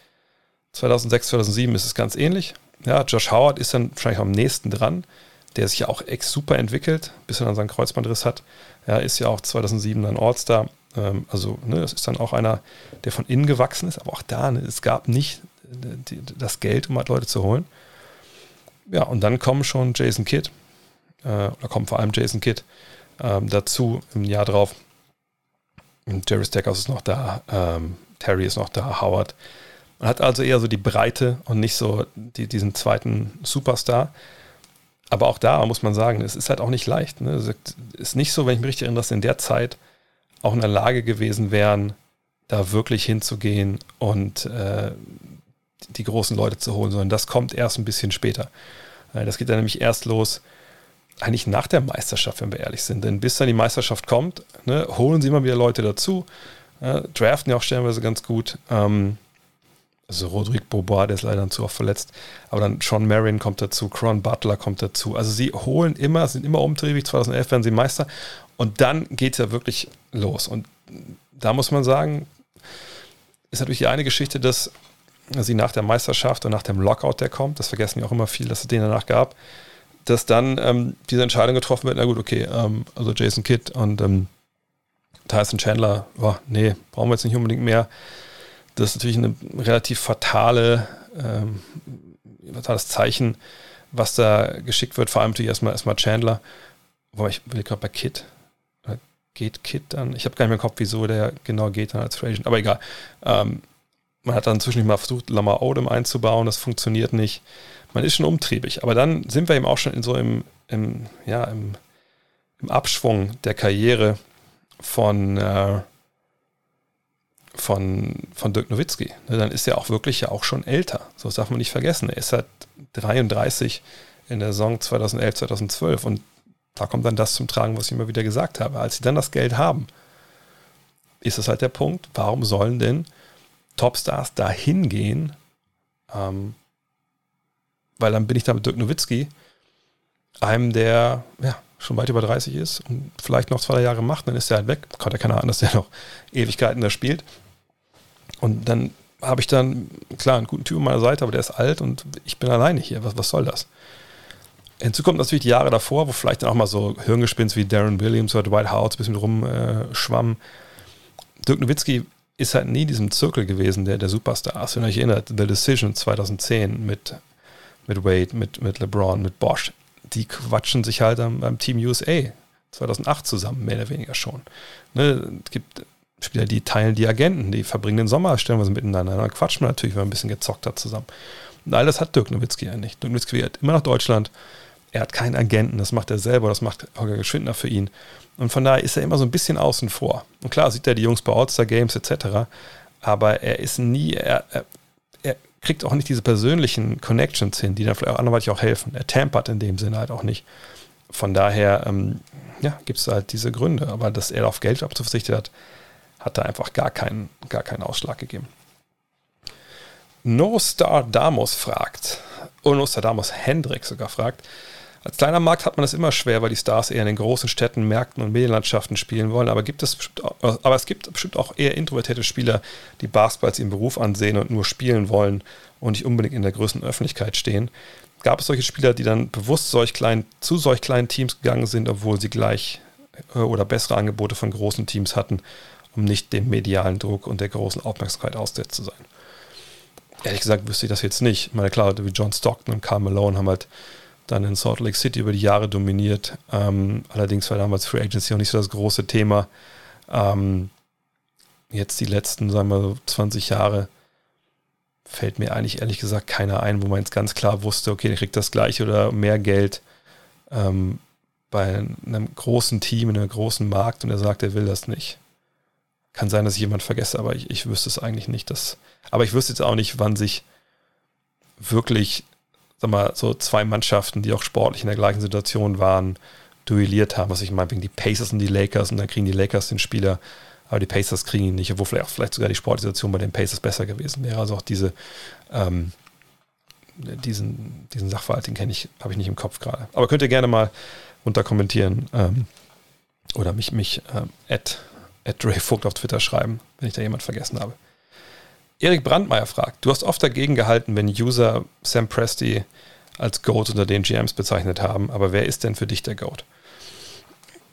2006, 2007 ist es ganz ähnlich. Ja, Josh Howard ist dann wahrscheinlich am nächsten dran, der sich ja auch ex super entwickelt, bis er dann seinen Kreuzbandriss hat. Ja, ist ja auch 2007 dann All-Star. Ähm, also, ne, das ist dann auch einer, der von innen gewachsen ist. Aber auch da, ne, es gab nicht äh, die, das Geld, um halt Leute zu holen. Ja, und dann kommen schon Jason Kidd, äh, oder kommen vor allem Jason Kidd ähm, dazu im Jahr drauf. Und Jerry Stackhouse ist noch da, ähm, Terry ist noch da, Howard. Man hat also eher so die Breite und nicht so die, diesen zweiten Superstar. Aber auch da muss man sagen, es ist halt auch nicht leicht. Ne? Es ist nicht so, wenn ich mich richtig erinnere, dass in der Zeit auch in der Lage gewesen wären, da wirklich hinzugehen und äh, die großen Leute zu holen, sondern das kommt erst ein bisschen später. Äh, das geht dann nämlich erst los, eigentlich nach der Meisterschaft, wenn wir ehrlich sind. Denn bis dann die Meisterschaft kommt, ne, holen sie immer wieder Leute dazu, äh, draften ja auch stellenweise ganz gut. Ähm, also Rodrigue Bobois, der ist leider zu oft verletzt. Aber dann Sean Marion kommt dazu, Cron Butler kommt dazu. Also sie holen immer, sind immer umtriebig. 2011 werden sie Meister. Und dann geht es ja wirklich los. Und da muss man sagen, ist natürlich die eine Geschichte, dass sie nach der Meisterschaft und nach dem Lockout, der kommt, das vergessen ja auch immer viel, dass es den danach gab, dass dann ähm, diese Entscheidung getroffen wird, na gut, okay, ähm, also Jason Kidd und ähm, Tyson Chandler, oh, nee, brauchen wir jetzt nicht unbedingt mehr. Das ist natürlich eine relativ fatale, ähm, fatales Zeichen, was da geschickt wird, vor allem natürlich erstmal, erstmal Chandler. Wobei ich will gerade bei Kid. Geht Kid dann? Ich habe gar nicht mehr im Kopf, wieso der genau geht dann als Free Agent. Aber egal. Ähm, man hat dann zwischendurch mal versucht, Lamar Odom einzubauen, das funktioniert nicht man ist schon umtriebig. Aber dann sind wir eben auch schon in so im, im ja, im, im, Abschwung der Karriere von, äh, von, von Dirk Nowitzki. Ne, dann ist er auch wirklich ja auch schon älter. So das darf man nicht vergessen. Er ist halt 33 in der Saison 2011, 2012 und da kommt dann das zum Tragen, was ich immer wieder gesagt habe. Als sie dann das Geld haben, ist es halt der Punkt, warum sollen denn Topstars dahin gehen, ähm, weil dann bin ich da mit Dirk Nowitzki, einem, der ja, schon weit über 30 ist und vielleicht noch zwei Jahre macht, dann ist er halt weg. Kann ja keiner an, dass er noch Ewigkeiten da spielt. Und dann habe ich dann, klar, einen guten Typ an meiner Seite, aber der ist alt und ich bin alleine hier. Was, was soll das? Hinzu kommt natürlich die Jahre davor, wo vielleicht dann auch mal so Hirngespinst wie Darren Williams oder Dwight Howard ein bisschen rumschwamm. Äh, Dirk Nowitzki ist halt nie in diesem Zirkel gewesen, der, der Superstars. Wenn ihr euch erinnert, The Decision 2010 mit mit Wade, mit, mit LeBron, mit Bosch, die quatschen sich halt beim Team USA 2008 zusammen, mehr oder weniger schon. Ne, es gibt Spieler, die teilen die Agenten, die verbringen den Sommer stellenweise miteinander. Dann quatschen wir natürlich, wenn man ein bisschen gezockt hat zusammen. Und all das hat Dirk Nowitzki ja nicht. Dirk Nowitzki hat immer nach Deutschland. Er hat keinen Agenten, das macht er selber, das macht Holger Geschwindner für ihn. Und von daher ist er immer so ein bisschen außen vor. Und klar sieht er die Jungs bei All-Star Games etc., aber er ist nie, er, er, kriegt auch nicht diese persönlichen Connections hin, die dann vielleicht auch anderweitig auch helfen. Er tampert in dem Sinne halt auch nicht. Von daher, ähm, ja, gibt es halt diese Gründe. Aber dass er auf Geld abzuverzichtet hat, hat da einfach gar keinen, gar keinen Ausschlag gegeben. No Star Damos fragt, No Star Damos Hendrik sogar fragt, als kleiner Markt hat man es immer schwer, weil die Stars eher in den großen Städten, Märkten und Medienlandschaften spielen wollen. Aber, gibt es aber es gibt bestimmt auch eher introvertierte Spieler, die Basketball als ihren Beruf ansehen und nur spielen wollen und nicht unbedingt in der größten Öffentlichkeit stehen. Gab es solche Spieler, die dann bewusst solch klein, zu solch kleinen Teams gegangen sind, obwohl sie gleich äh, oder bessere Angebote von großen Teams hatten, um nicht dem medialen Druck und der großen Aufmerksamkeit ausgesetzt zu sein? Ehrlich gesagt wüsste ich das jetzt nicht. Ich meine, klar, wie John Stockton und Carl Malone haben halt dann in Salt Lake City über die Jahre dominiert. Ähm, allerdings war damals Free Agency auch nicht so das große Thema. Ähm, jetzt die letzten, sagen wir so 20 Jahre fällt mir eigentlich ehrlich gesagt keiner ein, wo man jetzt ganz klar wusste, okay, der kriegt das gleiche oder mehr Geld ähm, bei einem großen Team, in einem großen Markt und er sagt, er will das nicht. Kann sein, dass ich jemand vergesse, aber ich, ich wüsste es eigentlich nicht. Dass, aber ich wüsste jetzt auch nicht, wann sich wirklich, sag mal, so zwei Mannschaften, die auch sportlich in der gleichen Situation waren, duelliert haben. Was ich meine, wegen die Pacers und die Lakers und dann kriegen die Lakers den Spieler, aber die Pacers kriegen ihn nicht, obwohl vielleicht, vielleicht sogar die Sportsituation bei den Pacers besser gewesen wäre. Also auch diese, ähm, diesen, diesen Sachverhalt, den kenne ich, habe ich nicht im Kopf gerade. Aber könnt ihr gerne mal runter kommentieren ähm, oder mich, mich ähm, at, at Ray Vogt auf Twitter schreiben, wenn ich da jemand vergessen habe. Erik Brandmeier fragt, du hast oft dagegen gehalten, wenn User Sam Presti als GOAT unter den GMs bezeichnet haben, aber wer ist denn für dich der GOAT?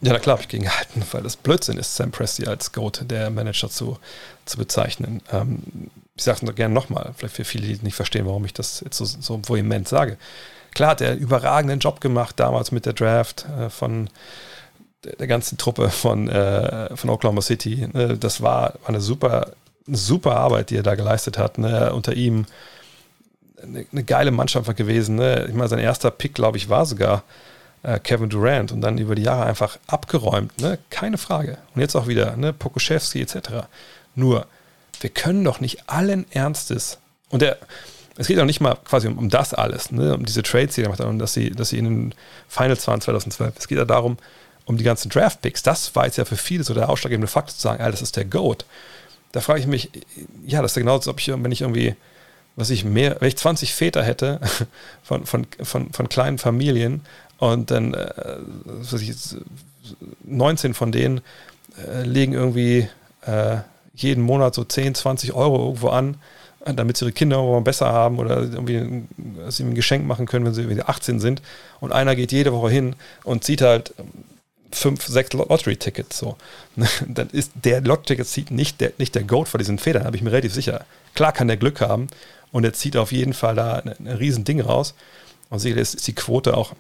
Ja, na klar, habe ich gegen gehalten, weil das Blödsinn ist, Sam Presti als GOAT, der Manager zu, zu bezeichnen. Ähm, ich sage es gerne nochmal, vielleicht für viele, die nicht verstehen, warum ich das jetzt so, so vehement sage. Klar hat er einen überragenden Job gemacht damals mit der Draft äh, von der, der, ganzen Truppe von, äh, von Oklahoma City. Ne? Das war, war eine super, super Arbeit, die er da geleistet hat. Ne? Unter ihm eine, eine, geile Mannschaft gewesen. Ne? Ich meine, sein erster Pick, glaube ich, war sogar äh, Kevin Durant und dann über die Jahre einfach abgeräumt. Ne? Keine Frage. Und jetzt auch wieder ne? Pokuschewski etc. Nur, wir können doch nicht allen Ernstes und der es geht auch nicht mal quasi um, um das alles, ne? um diese Trades, die er gemacht hat und dass sie, dass sie in den Finals waren 2012. Es geht ja darum, um die ganzen Draft-Picks. Das war jetzt ja für viele so der ausschlaggebende Fakt zu sagen, ah, das ist der GOAT. Da frage ich mich, ja, das ist genau so, ob ich, wenn ich irgendwie, was ich mehr, wenn ich 20 Väter hätte von, von, von, von kleinen Familien und dann, äh, was ich, 19 von denen äh, legen irgendwie äh, jeden Monat so 10, 20 Euro irgendwo an, damit sie ihre Kinder mal besser haben oder irgendwie sie ein Geschenk machen können, wenn sie 18 sind. Und einer geht jede Woche hin und zieht halt fünf, sechs Lottery-Tickets. So. Dann ist der Lottery-Ticket zieht nicht der, nicht der Goat vor diesen Federn, habe ich mir relativ sicher. Klar kann der Glück haben und er zieht auf jeden Fall da ein, ein riesen Ding raus. Und sicherlich ist die Quote auch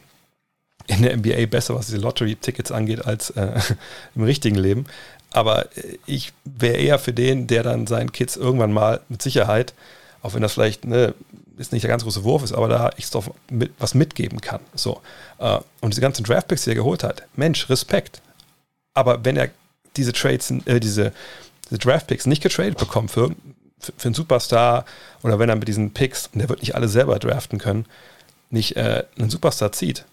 in der NBA besser, was diese Lottery-Tickets angeht, als äh, im richtigen Leben. Aber äh, ich wäre eher für den, der dann seinen Kids irgendwann mal mit Sicherheit, auch wenn das vielleicht ne, ist nicht der ganz große Wurf ist, aber da ich doch mit, was mitgeben kann. So. Äh, und diese ganzen Draftpicks, die er geholt hat, Mensch, Respekt. Aber wenn er diese Trades, äh, diese, diese Draftpicks nicht getradet bekommt für, für, für einen Superstar oder wenn er mit diesen Picks, und der wird nicht alle selber draften können, nicht äh, einen Superstar zieht,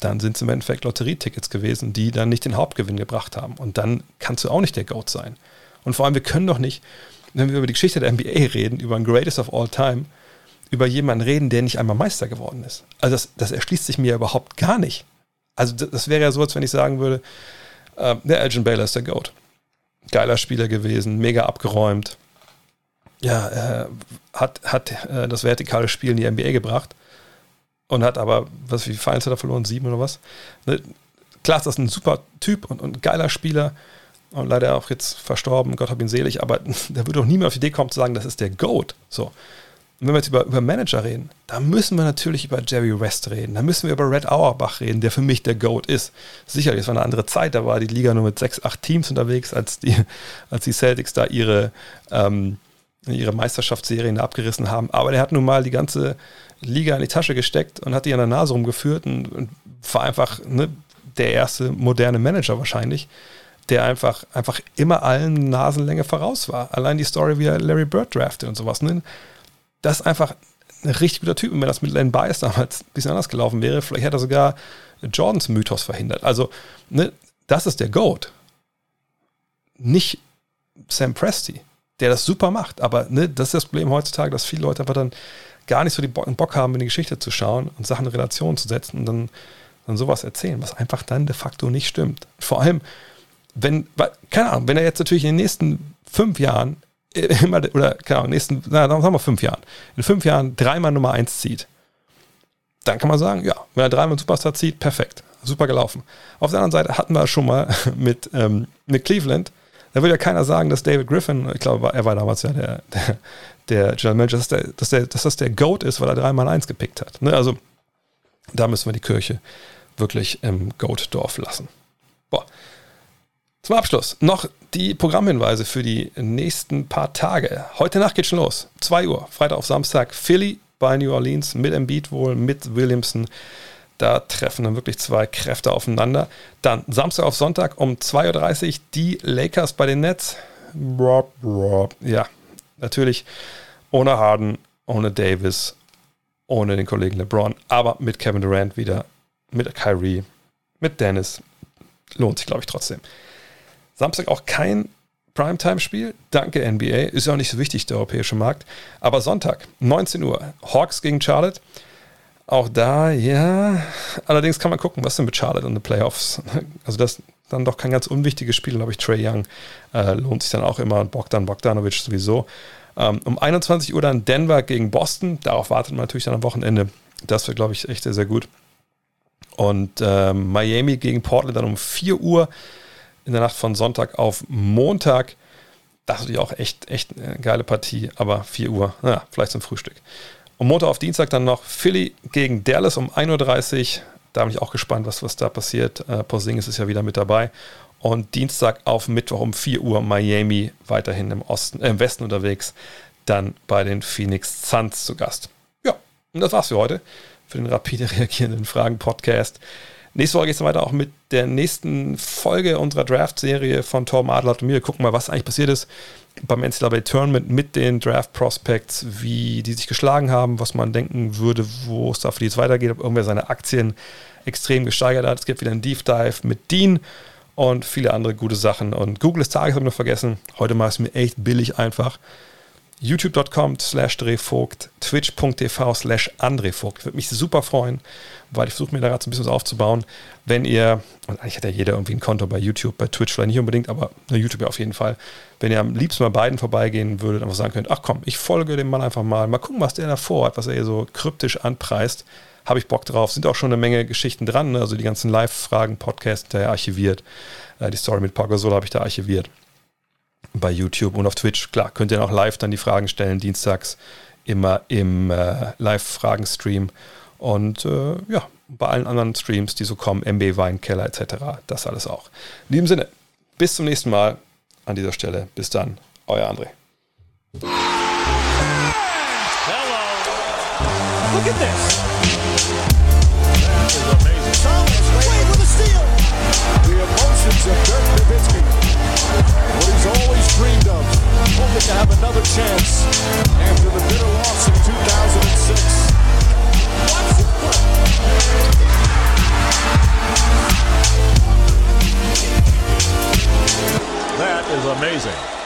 dann sind es im Endeffekt Lotterietickets gewesen, die dann nicht den Hauptgewinn gebracht haben. Und dann kannst du auch nicht der Goat sein. Und vor allem, wir können doch nicht, wenn wir über die Geschichte der NBA reden, über ein Greatest of All Time, über jemanden reden, der nicht einmal Meister geworden ist. Also das, das erschließt sich mir überhaupt gar nicht. Also das, das wäre ja so, als wenn ich sagen würde, äh, der Elgin Baylor ist der Goat. Geiler Spieler gewesen, mega abgeräumt. Ja, äh, hat, hat äh, das vertikale Spiel in die NBA gebracht und hat aber, was wie Finals hat er verloren? Sieben oder was? Ne? Klar ist ein super Typ und, und geiler Spieler und leider auch jetzt verstorben, Gott hab ihn selig, aber da würde doch niemand auf die Idee kommen zu sagen, das ist der GOAT. So. Und wenn wir jetzt über, über Manager reden, da müssen wir natürlich über Jerry West reden. Da müssen wir über Red Auerbach reden, der für mich der GOAT ist. Sicherlich, es war eine andere Zeit, da war die Liga nur mit sechs, acht Teams unterwegs, als die, als die Celtics da ihre, ähm, ihre Meisterschaftsserien abgerissen haben. Aber der hat nun mal die ganze Liga in die Tasche gesteckt und hat die an der Nase rumgeführt und, und war einfach ne, der erste moderne Manager wahrscheinlich, der einfach, einfach immer allen Nasenlänge voraus war. Allein die Story, wie er Larry Bird draftet und sowas. Ne? Das ist einfach ein richtig guter Typ. Und wenn das mit Len Bias damals ein bisschen anders gelaufen wäre, vielleicht hätte er sogar Jordans Mythos verhindert. Also, ne, das ist der Goat. Nicht Sam Presti, der das super macht. Aber ne, das ist das Problem heutzutage, dass viele Leute einfach dann gar nicht so den Bock haben, in die Geschichte zu schauen und Sachen in Relation zu setzen und dann, dann sowas erzählen, was einfach dann de facto nicht stimmt. Vor allem, wenn, keine Ahnung, wenn er jetzt natürlich in den nächsten fünf Jahren immer, oder keine Ahnung, nächsten, na, sagen wir fünf Jahren, in fünf Jahren dreimal Nummer eins zieht, dann kann man sagen, ja, wenn er dreimal Superstar zieht, perfekt, super gelaufen. Auf der anderen Seite hatten wir schon mal mit, ähm, mit Cleveland, da will ja keiner sagen, dass David Griffin, ich glaube, er war damals ja der, der, der General Manager, dass, der, dass, der, dass das der Goat ist, weil er dreimal eins gepickt hat. Ne? Also da müssen wir die Kirche wirklich im Goat-Dorf lassen. Boah. Zum Abschluss noch die Programmhinweise für die nächsten paar Tage. Heute Nacht geht schon los. 2 Uhr, Freitag auf Samstag. Philly bei New Orleans mit Embiid wohl, mit Williamson. Da treffen dann wirklich zwei Kräfte aufeinander. Dann Samstag auf Sonntag um 2.30 Uhr die Lakers bei den Nets. Ja, natürlich ohne Harden, ohne Davis, ohne den Kollegen LeBron, aber mit Kevin Durant wieder, mit Kyrie, mit Dennis. Lohnt sich, glaube ich, trotzdem. Samstag auch kein Primetime-Spiel. Danke, NBA. Ist ja auch nicht so wichtig, der europäische Markt. Aber Sonntag, 19 Uhr, Hawks gegen Charlotte. Auch da, ja. Allerdings kann man gucken, was denn mit Charlotte in den Playoffs. Also das dann doch kein ganz unwichtiges Spiel, glaube ich. Trey Young äh, lohnt sich dann auch immer und Bogdan Bogdanovic sowieso. Ähm, um 21 Uhr dann Denver gegen Boston. Darauf wartet man natürlich dann am Wochenende. Das wird, glaube ich, echt sehr, sehr gut. Und äh, Miami gegen Portland dann um 4 Uhr in der Nacht von Sonntag auf Montag. Das ist natürlich auch echt, echt eine geile Partie, aber 4 Uhr, naja, vielleicht zum Frühstück. Und Montag auf Dienstag dann noch Philly gegen Dallas um 1.30 Uhr. Da bin ich auch gespannt, was, was da passiert. Äh, Porzingis ist ja wieder mit dabei. Und Dienstag auf Mittwoch um 4 Uhr Miami weiterhin im, Osten, äh, im Westen unterwegs. Dann bei den Phoenix Suns zu Gast. Ja, und das war's für heute. Für den rapide reagierenden Fragen-Podcast. Nächste Woche geht es weiter auch mit der nächsten Folge unserer Draft-Serie von Tom Adler und mir. Wir gucken mal, was eigentlich passiert ist beim NCAA Tournament mit den Draft Prospects, wie die sich geschlagen haben, was man denken würde, wo es da für die jetzt weitergeht, ob irgendwer seine Aktien extrem gesteigert hat. Es gibt wieder einen Deep Dive mit Dean und viele andere gute Sachen. Und Google des Tages habe ich noch vergessen. Heute mal ist mir echt billig einfach youtube.com slash drehvogt, twitch.tv slash andrevogt. Würde mich super freuen, weil ich versuche mir da gerade so ein bisschen was aufzubauen. Wenn ihr, und eigentlich hat ja jeder irgendwie ein Konto bei YouTube, bei Twitch vielleicht nicht unbedingt, aber bei YouTube ja auf jeden Fall. Wenn ihr am liebsten mal beiden vorbeigehen würdet, einfach sagen könnt, ach komm, ich folge dem Mann einfach mal, mal gucken, was der da vorhat, was er hier so kryptisch anpreist. Habe ich Bock drauf. Sind auch schon eine Menge Geschichten dran, ne? also die ganzen Live-Fragen, Podcasts, der archiviert. Äh, die Story mit Pagasola habe ich da archiviert bei YouTube und auf Twitch. Klar, könnt ihr auch live dann die Fragen stellen, dienstags immer im äh, Live-Fragen-Stream. Und äh, ja, bei allen anderen Streams, die so kommen, MB Weinkeller etc., das alles auch. In diesem Sinne, bis zum nächsten Mal an dieser Stelle. Bis dann, euer André. Hello. Look at this. That is amazing. Thomas Wade with a steal. The emotions of Dirk Nowitzki. What he's dreamed of. Hoping to have another chance after the bitter loss in 2006. That is amazing.